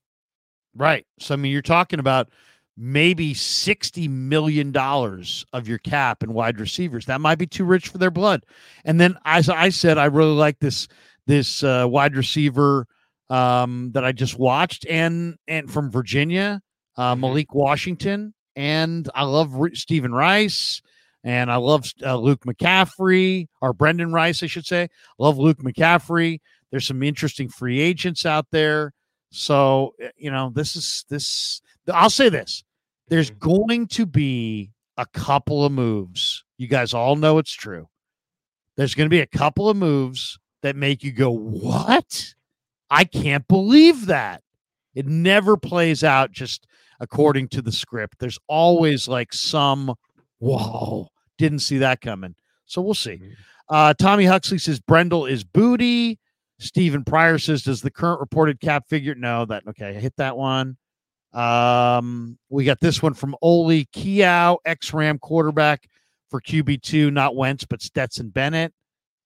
Speaker 1: Right. So I mean, you're talking about maybe sixty million dollars of your cap in wide receivers. That might be too rich for their blood. And then, as I said, I really like this this uh, wide receiver um, that I just watched, and and from Virginia, uh,
Speaker 2: Mhm.
Speaker 1: Malik Washington, and I love Stephen Rice. And I love uh, Luke McCaffrey, or Brendan Rice, I should say. Love Luke McCaffrey. There's some interesting free agents out there. So, uh, you know, this is this. I'll say this there's
Speaker 2: Mhm.
Speaker 1: going to be a couple of moves. You guys all know it's true. There's going to be a couple of moves that make you go, What? I can't believe that. It never plays out just according to the script. There's always like some, whoa, didn't see that coming. So we'll see.
Speaker 2: Mhm.
Speaker 1: Uh, Tommy Huxley says Brendel is booty. Stephen Pryor says, does the current reported cap figure? No, that okay. I hit that one. Um, we got this one from Oli Kiao, ex Ram quarterback for QB2, not Wentz, but Stetson Bennett.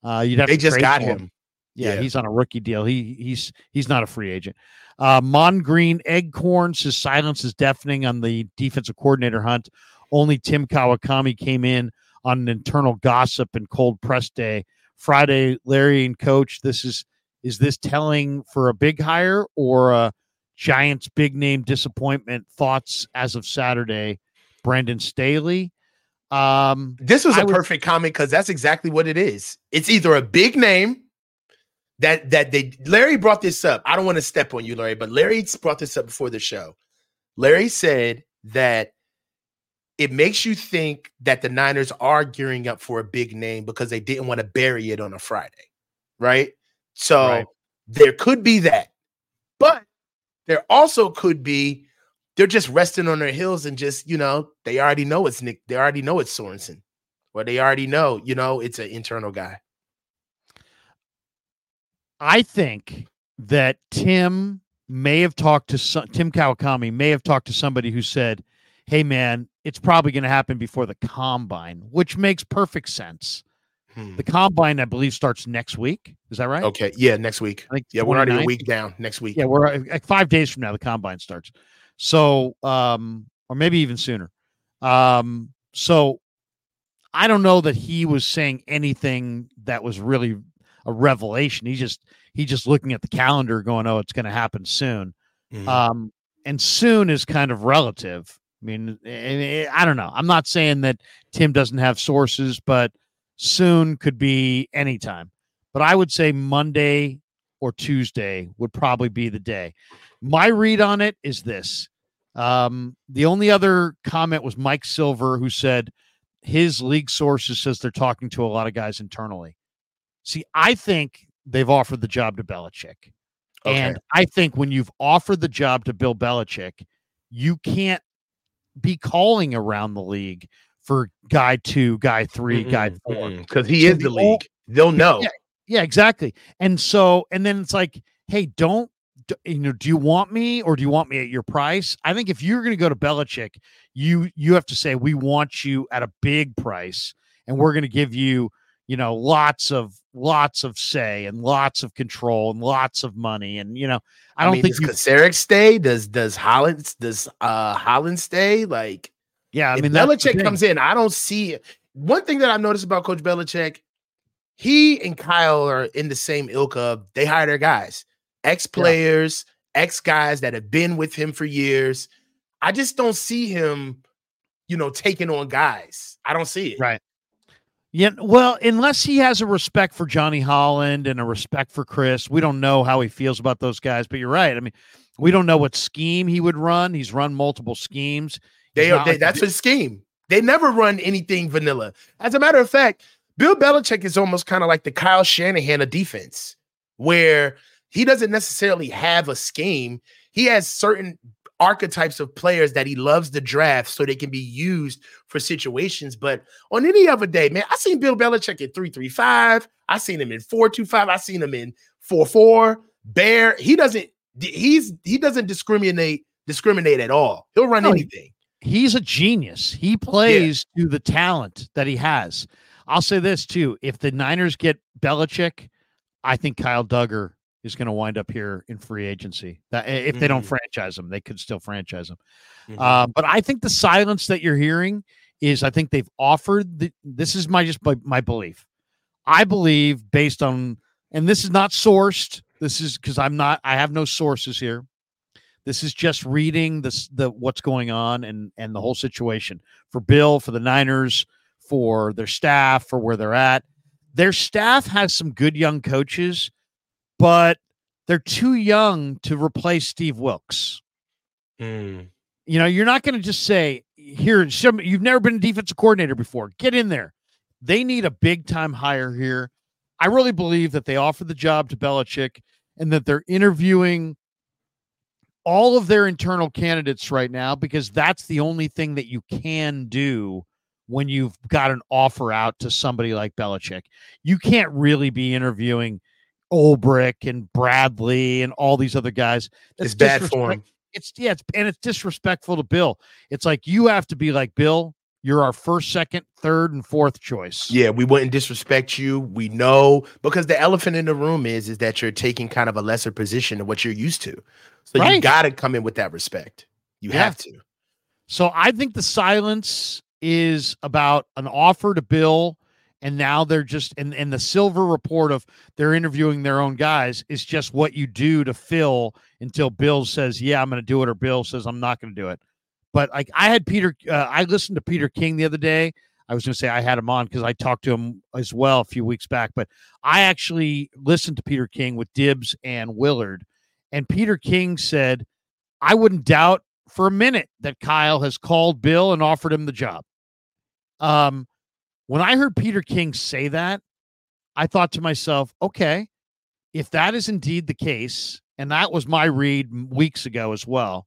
Speaker 1: Uh, you'd have
Speaker 2: They
Speaker 1: to
Speaker 2: just got
Speaker 1: for
Speaker 2: him.
Speaker 1: Yeah,
Speaker 2: Yeah.
Speaker 1: he's on a rookie deal. He he's he's not a free agent. Uh, Mon Green Eggcorn says silence is deafening on the defensive coordinator hunt. Only Tim Kawakami came in on an internal gossip and cold press day Friday. Larry and Coach, this is is this telling for a big hire or a Giants big name disappointment? Thoughts as of Saturday, Brandon Staley. Um,
Speaker 2: This was
Speaker 1: I
Speaker 2: a
Speaker 1: would-
Speaker 2: perfect comment because that's exactly what it is. It's either a big name that that they Larry brought this up. I don't want to step on you, Larry, but Larry brought this up before the show. Larry said that it makes you think that the Niners are gearing up for a big name because they didn't want to bury it on a Friday, right? So
Speaker 1: Right.
Speaker 2: there could be that, but there also could be they're just resting on their heels and just you know they already know it's Nick. They already know it's Sorensen, or they already know you know it's an internal guy.
Speaker 1: I think that Tim may have talked to some, Tim Kawakami may have talked to somebody who said, "Hey, man, it's probably going to happen before the combine," which makes perfect sense.
Speaker 2: Hmm.
Speaker 1: The combine, I believe, starts next week. Is that right?
Speaker 2: Okay, yeah, next week. Yeah, we're already a
Speaker 1: 29th.
Speaker 2: week down. Next week.
Speaker 1: Yeah, we're uh, like five days from now. The combine starts. So, um, or maybe even sooner. Um, so I don't know that he was saying anything that was really a revelation. He just he just looking at the calendar, going, "Oh, it's going to happen soon."
Speaker 2: Mhm.
Speaker 1: Um, and soon is kind of relative. I mean, eh, I don't know. I'm not saying that Tim doesn't have sources, but soon could be anytime. But I would say Monday or Tuesday would probably be the day. My read on it is this. Um, the only other comment was Mike Silver, who said his league sources says they're talking to a lot of guys internally. See, I think they've offered the job to Belichick.
Speaker 2: Okay.
Speaker 1: And I think when you've offered the job to Bill Belichick, you can't be calling around the league for guy two, guy 3 guy 4
Speaker 2: because he
Speaker 1: So
Speaker 2: is
Speaker 1: the
Speaker 2: league. They'll know.
Speaker 1: Yeah. Yeah, exactly. And so, and then it's like, hey, don't, you know, do you want me or do you want me at your price? I think if you're going to go to Belichick, you you have to say we want you at a big price, and we're going to give you, you know, lots of lots of say and lots of control and lots of money, and you know, I don't
Speaker 2: mean,
Speaker 1: think
Speaker 2: does
Speaker 1: you.
Speaker 2: Kocurek stay? Does does Holland does uh Holland stay? Like
Speaker 1: Yeah, I mean,
Speaker 2: Belichick comes in, I don't see one thing that I've noticed about Coach Belichick. He and Kyle are in the same ilk of they hire their guys, ex players, ex guys that have been with him for years. I just don't see him, you know, taking on guys. I don't see it.
Speaker 1: Right. Yeah, well, unless he has a respect for Johnny Holland and a respect for Chris, we don't know how he feels about those guys. But you're right. I mean, We don't know what scheme he would run. He's run multiple schemes.
Speaker 2: They are. They, like that's his scheme. They never run anything vanilla. As a matter of fact, Bill Belichick is almost kind of like the Kyle Shanahan of defense, where he doesn't necessarily have a scheme. He has certain archetypes of players that he loves to draft so they can be used for situations. But on any other day, man, I seen Bill Belichick at 335. I seen him in 425. I seen him in 4-4. Bear. He doesn't he's he doesn't discriminate discriminate at all. He'll run no, anything.
Speaker 1: He's a genius. He plays yeah. to the talent that he has. I'll say this too. If the Niners get Belichick, I think Kyle Dugger is going to wind up here in free agency. That if mm-hmm. they don't mm-hmm. franchise him, they could still franchise him. Mm-hmm. Uh, but I think the silence that you're hearing is I think they've offered the, this is my just my, my belief. I believe based on and this is not sourced. This is because I'm not I have no sources here. This is just reading this the what's going on and and the whole situation for Bill, for the Niners, for their staff, for where they're at. Their staff has some good young coaches but they're too young to replace Steve Wilks. Mm. You know, you're not going to just say, here, some, you've never been a defensive coordinator before. Get in there. They need a big time hire here. I really believe that they offered the job to Belichick and that they're interviewing all of their internal candidates right now because that's the only thing that you can do when you've got an offer out to somebody like Belichick. You can't really be interviewing Ulbrich and Bradley and all these other guys.
Speaker 2: That's it's bad form.
Speaker 1: It's yeah, it's and it's disrespectful to Bill. It's like you have to be like Bill. You're our first, second, third, and fourth choice.
Speaker 2: Yeah, we wouldn't disrespect you. We know because the elephant in the room is is that you're taking kind of a lesser position than what you're used to. So right. you got to come in with that respect. You yeah. have to.
Speaker 1: So I think the silence is about an offer to Bill and now they're just and and the silver report of they're interviewing their own guys is just what you do to fill until Bill says, "Yeah, I'm going to do it," or Bill says, "I'm not going to do it." But like I had Peter, uh, I listened to Peter King the other day. I was going to say I had him on because I talked to him as well a few weeks back. But I actually listened to Peter King with Dibs and Willard, and Peter King said, "I wouldn't doubt for a minute that Kyle has called Bill and offered him the job." Um, when I heard Peter King say that, I thought to myself, okay, if that is indeed the case, and that was my read weeks ago as well,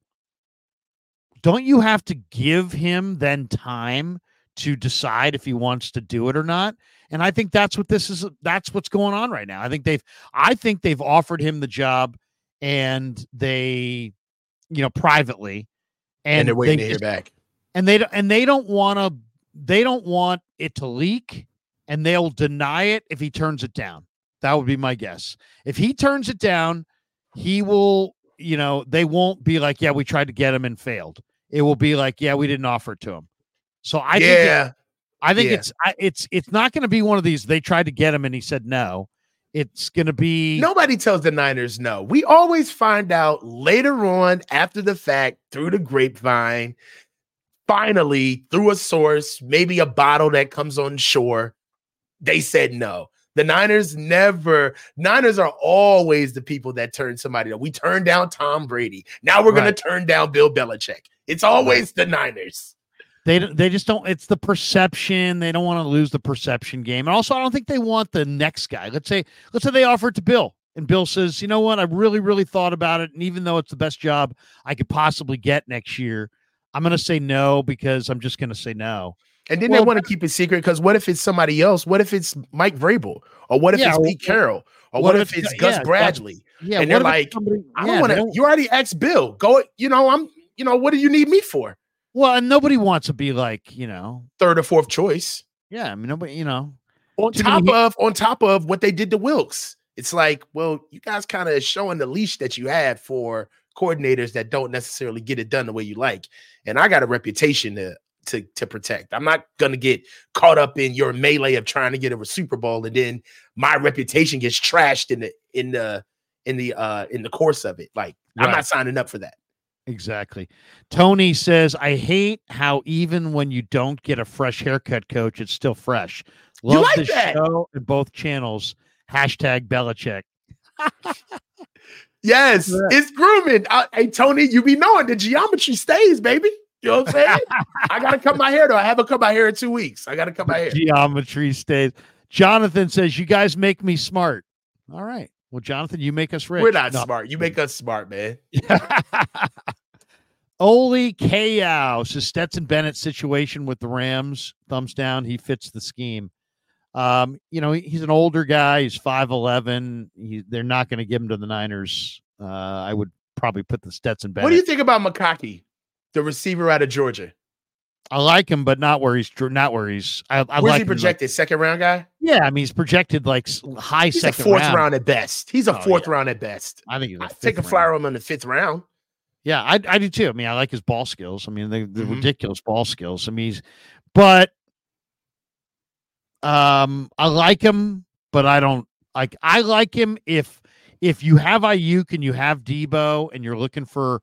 Speaker 1: don't you have to give him then time to decide if he wants to do it or not? And I think that's what this is. That's what's going on right now. I think they've, I think they've offered him the job, and they, you know, privately,
Speaker 2: and, and they're waiting they to hear back.
Speaker 1: And they and they don't want to they don't want it to leak and they'll deny it if he turns it down. That would be my guess. If he turns it down, he will, you know, they won't be like, yeah, we tried to get him and failed. It will be like, yeah, we didn't offer it to him. So I yeah. think I think yeah. it's I, it's it's not going to be one of these. They tried to get him and he said no. It's going to be
Speaker 2: nobody tells the Niners no. We always find out later on after the fact through the grapevine finally, through a source, maybe a bottle that comes on shore, they said no. The Niners never, Niners are always the people that turn somebody down. We turned down Tom Brady. Now we're right. going to turn down Bill Belichick. It's always right. the Niners.
Speaker 1: They they just don't. It's the perception. They don't want to lose the perception game. And also, I don't think they want the next guy. Let's say let's say they offer it to Bill, and Bill says, you know what, I really really thought about it, and even though it's the best job I could possibly get next year, I'm going to say no because I'm just going to say no.
Speaker 2: And then well, they want to keep it secret because what if it's somebody else? What if it's Mike Vrabel? Or what if yeah, it's Pete Carroll? Or what, what if, it's Gus yeah, Bradley? Yeah, and they're like, somebody, I don't want to. You already asked Bill. Go. You know, I'm. You know, what do you need me for?
Speaker 1: Well, and nobody wants to be like, you know,
Speaker 2: third or fourth choice.
Speaker 1: Yeah, I mean, nobody. You know,
Speaker 2: on top of on top of what they did to Wilks, it's like, well, you guys kind of showing the leash that you had for coordinators that don't necessarily get it done the way you like. And I got a reputation to to to protect. I'm not gonna get caught up in your melee of trying to get a Super Bowl and then my reputation gets trashed in the in the in the uh in the course of it. Like right. I'm not signing up for that.
Speaker 1: Exactly. Tony says, I hate how even when you don't get a fresh haircut, coach, it's still fresh. Love like the show and both channels. Hashtag Belichick.
Speaker 2: Yes,
Speaker 1: Yeah.
Speaker 2: it's grooming. Uh, hey, Tony, you be knowing the geometry stays, baby. You know what I'm saying? I gotta cut my hair though. I haven't cut my hair in two weeks. I gotta cut my hair.
Speaker 1: Geometry stays. Jonathan says, You guys make me smart. All right. Well, Jonathan, you make us rich.
Speaker 2: We're not
Speaker 1: No.
Speaker 2: smart. You make us smart, man.
Speaker 1: Oli chaos is Stetson Bennett's situation with the Rams. Thumbs down. He fits the scheme. Um, you know, he's an older guy. He's 5'11. He, they're not going to give him to the Niners. Uh, I would probably put the Stetson Bennett.
Speaker 2: What do you think about McConkey, the receiver out of Georgia?
Speaker 1: I like him, but not where he's not where he's. I, I
Speaker 2: Where's
Speaker 1: like
Speaker 2: he
Speaker 1: him, like-
Speaker 2: projected? Second round guy?
Speaker 1: yeah, I mean, he's projected like high
Speaker 2: He's a
Speaker 1: second
Speaker 2: fourth
Speaker 1: round.
Speaker 2: round. at best. He's a
Speaker 1: Oh,
Speaker 2: fourth round at best.
Speaker 1: I think he's a
Speaker 2: take a flyer on him in the fifth round.
Speaker 1: Yeah, I, I do too. I mean, I like his ball skills. I mean, the, the
Speaker 2: Mhm.
Speaker 1: ridiculous ball skills. I mean, he's, but um, I like him, but I don't like. I like him if if you have Aiyuk and you have Deebo and you're looking for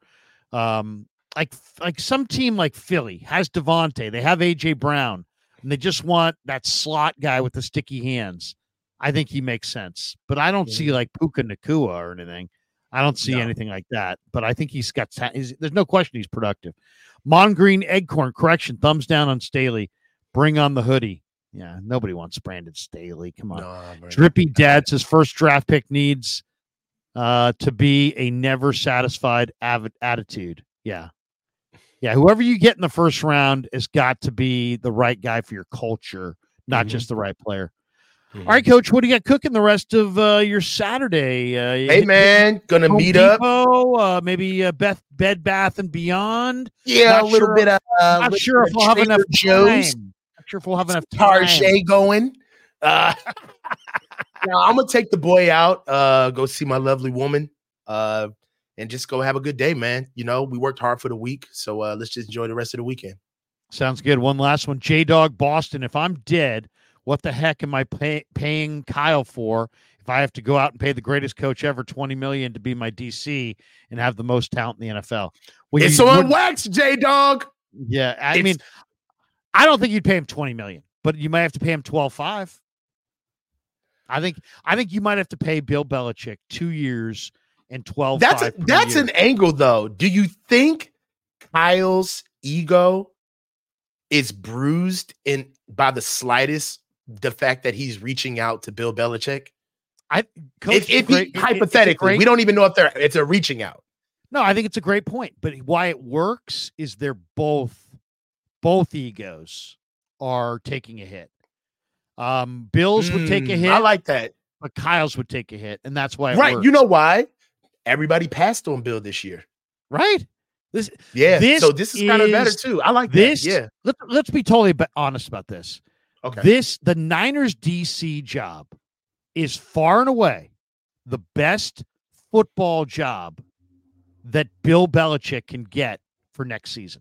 Speaker 1: um like like some team like Philly has DeVonta, they have AJ Brown, and they just want that slot guy with the sticky hands. I think he makes sense, but I don't see like Puka Nacua or anything. I don't see
Speaker 2: No.
Speaker 1: anything like that, but I think he's got. He's, there's no question he's productive. Mon Green Eggcorn correction. Thumbs down on Staley. Bring on the hoodie. Yeah, nobody wants Brandon Staley. Come on.
Speaker 2: Bro.
Speaker 1: Drippy Dad says first draft pick needs uh, to be a never satisfied avid attitude. Yeah. Yeah. Whoever you get in the first round has got to be the right guy for your culture, not
Speaker 2: Mhm.
Speaker 1: just the right player.
Speaker 2: Mhm.
Speaker 1: All right, coach, what do you got cooking the rest of uh, your Saturday? Uh,
Speaker 2: Hey man, gonna
Speaker 1: Home
Speaker 2: meet up.
Speaker 1: Uh, maybe uh, Beth, Bed Bath and Beyond.
Speaker 2: Yeah,
Speaker 1: Not
Speaker 2: a little
Speaker 1: sure-
Speaker 2: bit of. Uh,
Speaker 1: Not sure if we'll have enough
Speaker 2: Trader
Speaker 1: time.
Speaker 2: Joe's.
Speaker 1: Not sure if we'll have enough time.
Speaker 2: Tarjay going. Uh, now I'm gonna take the boy out. Uh, go see my lovely woman. Uh, and just go have a good day, man. You know, we worked hard for the week, so uh, let's just enjoy the rest of the weekend.
Speaker 1: Sounds good. One last one. J Dog Boston. If I'm dead, what the heck am I pay- paying Kyle for? If I have to go out and pay the greatest coach ever twenty million to be my DC and have the most talent in the NFL, well,
Speaker 2: it's
Speaker 1: you
Speaker 2: on wax, J Dog.
Speaker 1: Yeah, I
Speaker 2: It's-
Speaker 1: mean, I don't think you'd pay him twenty million, but you might have to pay him twelve five. I think I think you might have to pay Bill Belichick two years and twelve.
Speaker 2: That's a, that's an angle, though. Do you think Kyle's ego is bruised in by the slightest the fact that he's reaching out to Bill Belichick? if if he, hypothetically, we don't even know if they're it's a reaching out.
Speaker 1: No, I think it's a great point. But why it works is they're both both egos are taking a hit. Um, Bills would take a
Speaker 2: Mm,
Speaker 1: hit,
Speaker 2: I like that.
Speaker 1: but Kyle's would take a hit, and that's why
Speaker 2: Right.
Speaker 1: works.
Speaker 2: You know why? Everybody passed on Bill this year.
Speaker 1: right? This
Speaker 2: Yeah.
Speaker 1: This
Speaker 2: so this is kind of better too. I like
Speaker 1: this
Speaker 2: that. Yeah.
Speaker 1: let, let's be totally honest about this.
Speaker 2: Okay.
Speaker 1: This the Niners DC job is far and away the best football job that Bill Belichick can get for next season.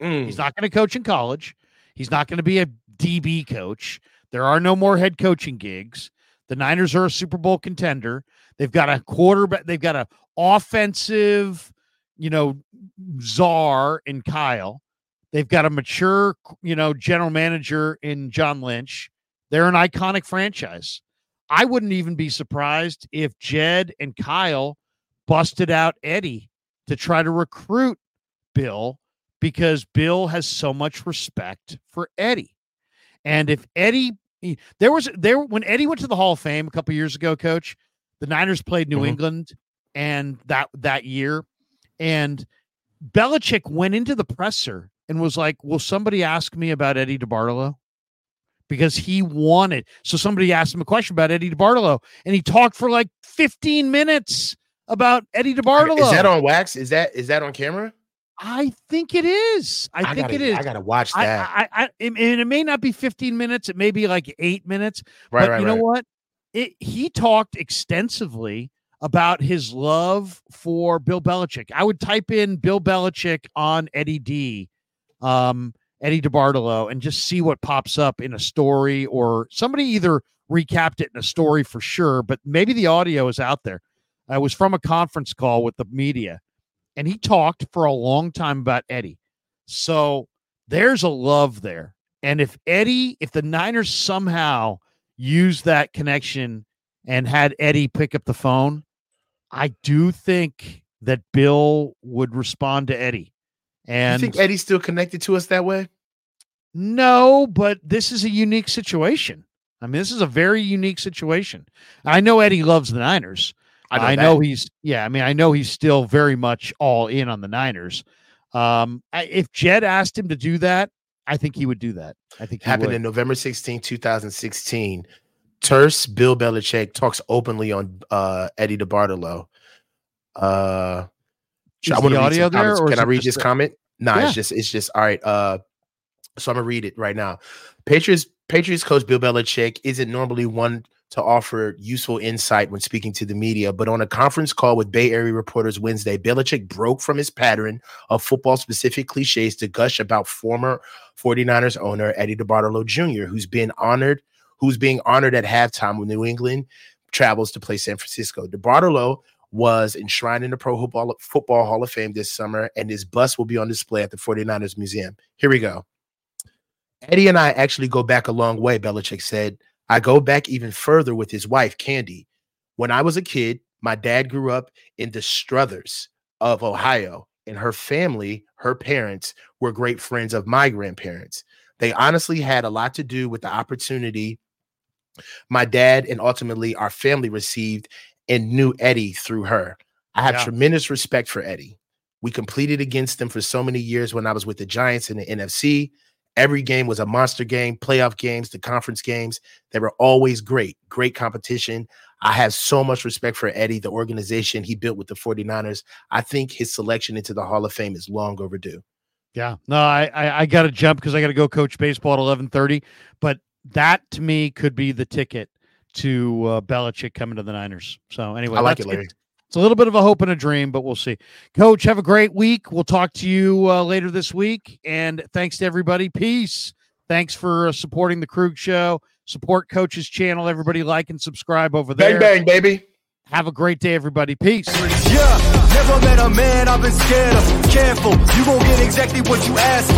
Speaker 2: Mm.
Speaker 1: He's not going to coach in college. He's not going to be a DB coach. There are no more head coaching gigs. The Niners are a Super Bowl contender. They've got a quarterback. They've got an offensive, you know, czar in Kyle. They've got a mature, you know, general manager in John Lynch. They're an iconic franchise. I wouldn't even be surprised if Jed and Kyle busted out Eddie to try to recruit Bill because Bill has so much respect for Eddie. And if Eddie there was there when Eddie went to the Hall of Fame a couple years ago, coach, the Niners played New
Speaker 2: Mhm.
Speaker 1: England and that that year and Belichick went into the presser and was like, "Will somebody ask me about Eddie DeBartolo?" Because he wanted. So somebody asked him a question about Eddie DeBartolo, and he talked for like 15 minutes about Eddie DeBartolo.
Speaker 2: Is that on wax? Is that is that on camera?
Speaker 1: I think it is. I, think
Speaker 2: gotta,
Speaker 1: it is.
Speaker 2: I gotta watch
Speaker 1: I,
Speaker 2: that.
Speaker 1: I, I, and it may not be 15 minutes. It may be like eight minutes.
Speaker 2: right,
Speaker 1: but
Speaker 2: right,
Speaker 1: you
Speaker 2: right.
Speaker 1: know what? It, he talked extensively about his love for Bill Belichick. I would type in Bill Belichick on Eddie D, um, Eddie DeBartolo, and just see what pops up in a story or somebody either recapped it in a story for sure, but maybe the audio is out there. I was from a conference call with the media, and he talked for a long time about Eddie. So there's a love there. And if Eddie, if the Niners somehow use that connection and had Eddie pick up the phone, I do think that Bill would respond to Eddie. And
Speaker 2: you think Eddie's still connected to us that way?
Speaker 1: No, but this is a unique situation. I mean, this is a very unique situation. I know Eddie loves the Niners. I know, I know he's yeah. I mean, I know he's still very much all in on the Niners. Um, if Jed asked him to do that, I think he would do that. I think
Speaker 2: happened
Speaker 1: would.
Speaker 2: in November 16, 2016. Terse Bill Belichick talks openly on uh, Eddie DeBartolo. Uh,
Speaker 1: is I want to audio there,
Speaker 2: Can I read this comment? No, nah, yeah. it's just it's just all right. Uh, so I'm gonna read it right now. Patriots Patriots coach Bill Belichick isn't normally one to offer useful insight when speaking to the media, but on a conference call with Bay Area reporters Wednesday, Belichick broke from his pattern of football specific cliches to gush about former 49ers owner Eddie DeBartolo Jr., who's been honored, who's being honored at halftime when New England travels to play San Francisco. DeBartolo was enshrined in the Pro Football, Hall of Fame this summer, and his bust will be on display at the 49ers Museum. Here we go. Eddie and I actually go back a long way, Belichick said. I go back even further with his wife, Candy. When I was a kid, my dad grew up in the Struthers of Ohio, and her family, her parents, were great friends of my grandparents. They honestly had a lot to do with the opportunity my dad and ultimately our family received and knew Eddie through her. I have yeah. tremendous respect for Eddie. We competed against them for so many years when I was with the Giants in the NFC. Every game was a monster game, playoff games, the conference games. They were always great, great competition. I have so much respect for Eddie, the organization he built with the 49ers. I think his selection into the Hall of Fame is long overdue.
Speaker 1: Yeah. No, I I, I got to jump because I got to go coach baseball at 11:30, but that to me could be the ticket to uh, Belichick coming to the Niners. So anyway,
Speaker 2: I like it, Larry.
Speaker 1: It. It's a little bit of a hope and a dream, but we'll see. Coach, have a great week. We'll talk to you uh, later this week. And thanks to everybody. Peace. Thanks for uh, supporting the Krueg Show. Support Coach's channel. Everybody like and subscribe over there.
Speaker 2: Bang, bang, baby.
Speaker 1: Have a great day, everybody. Peace.
Speaker 3: Yeah, never met a man I've been scared of. Careful, you won't get exactly what you asked for.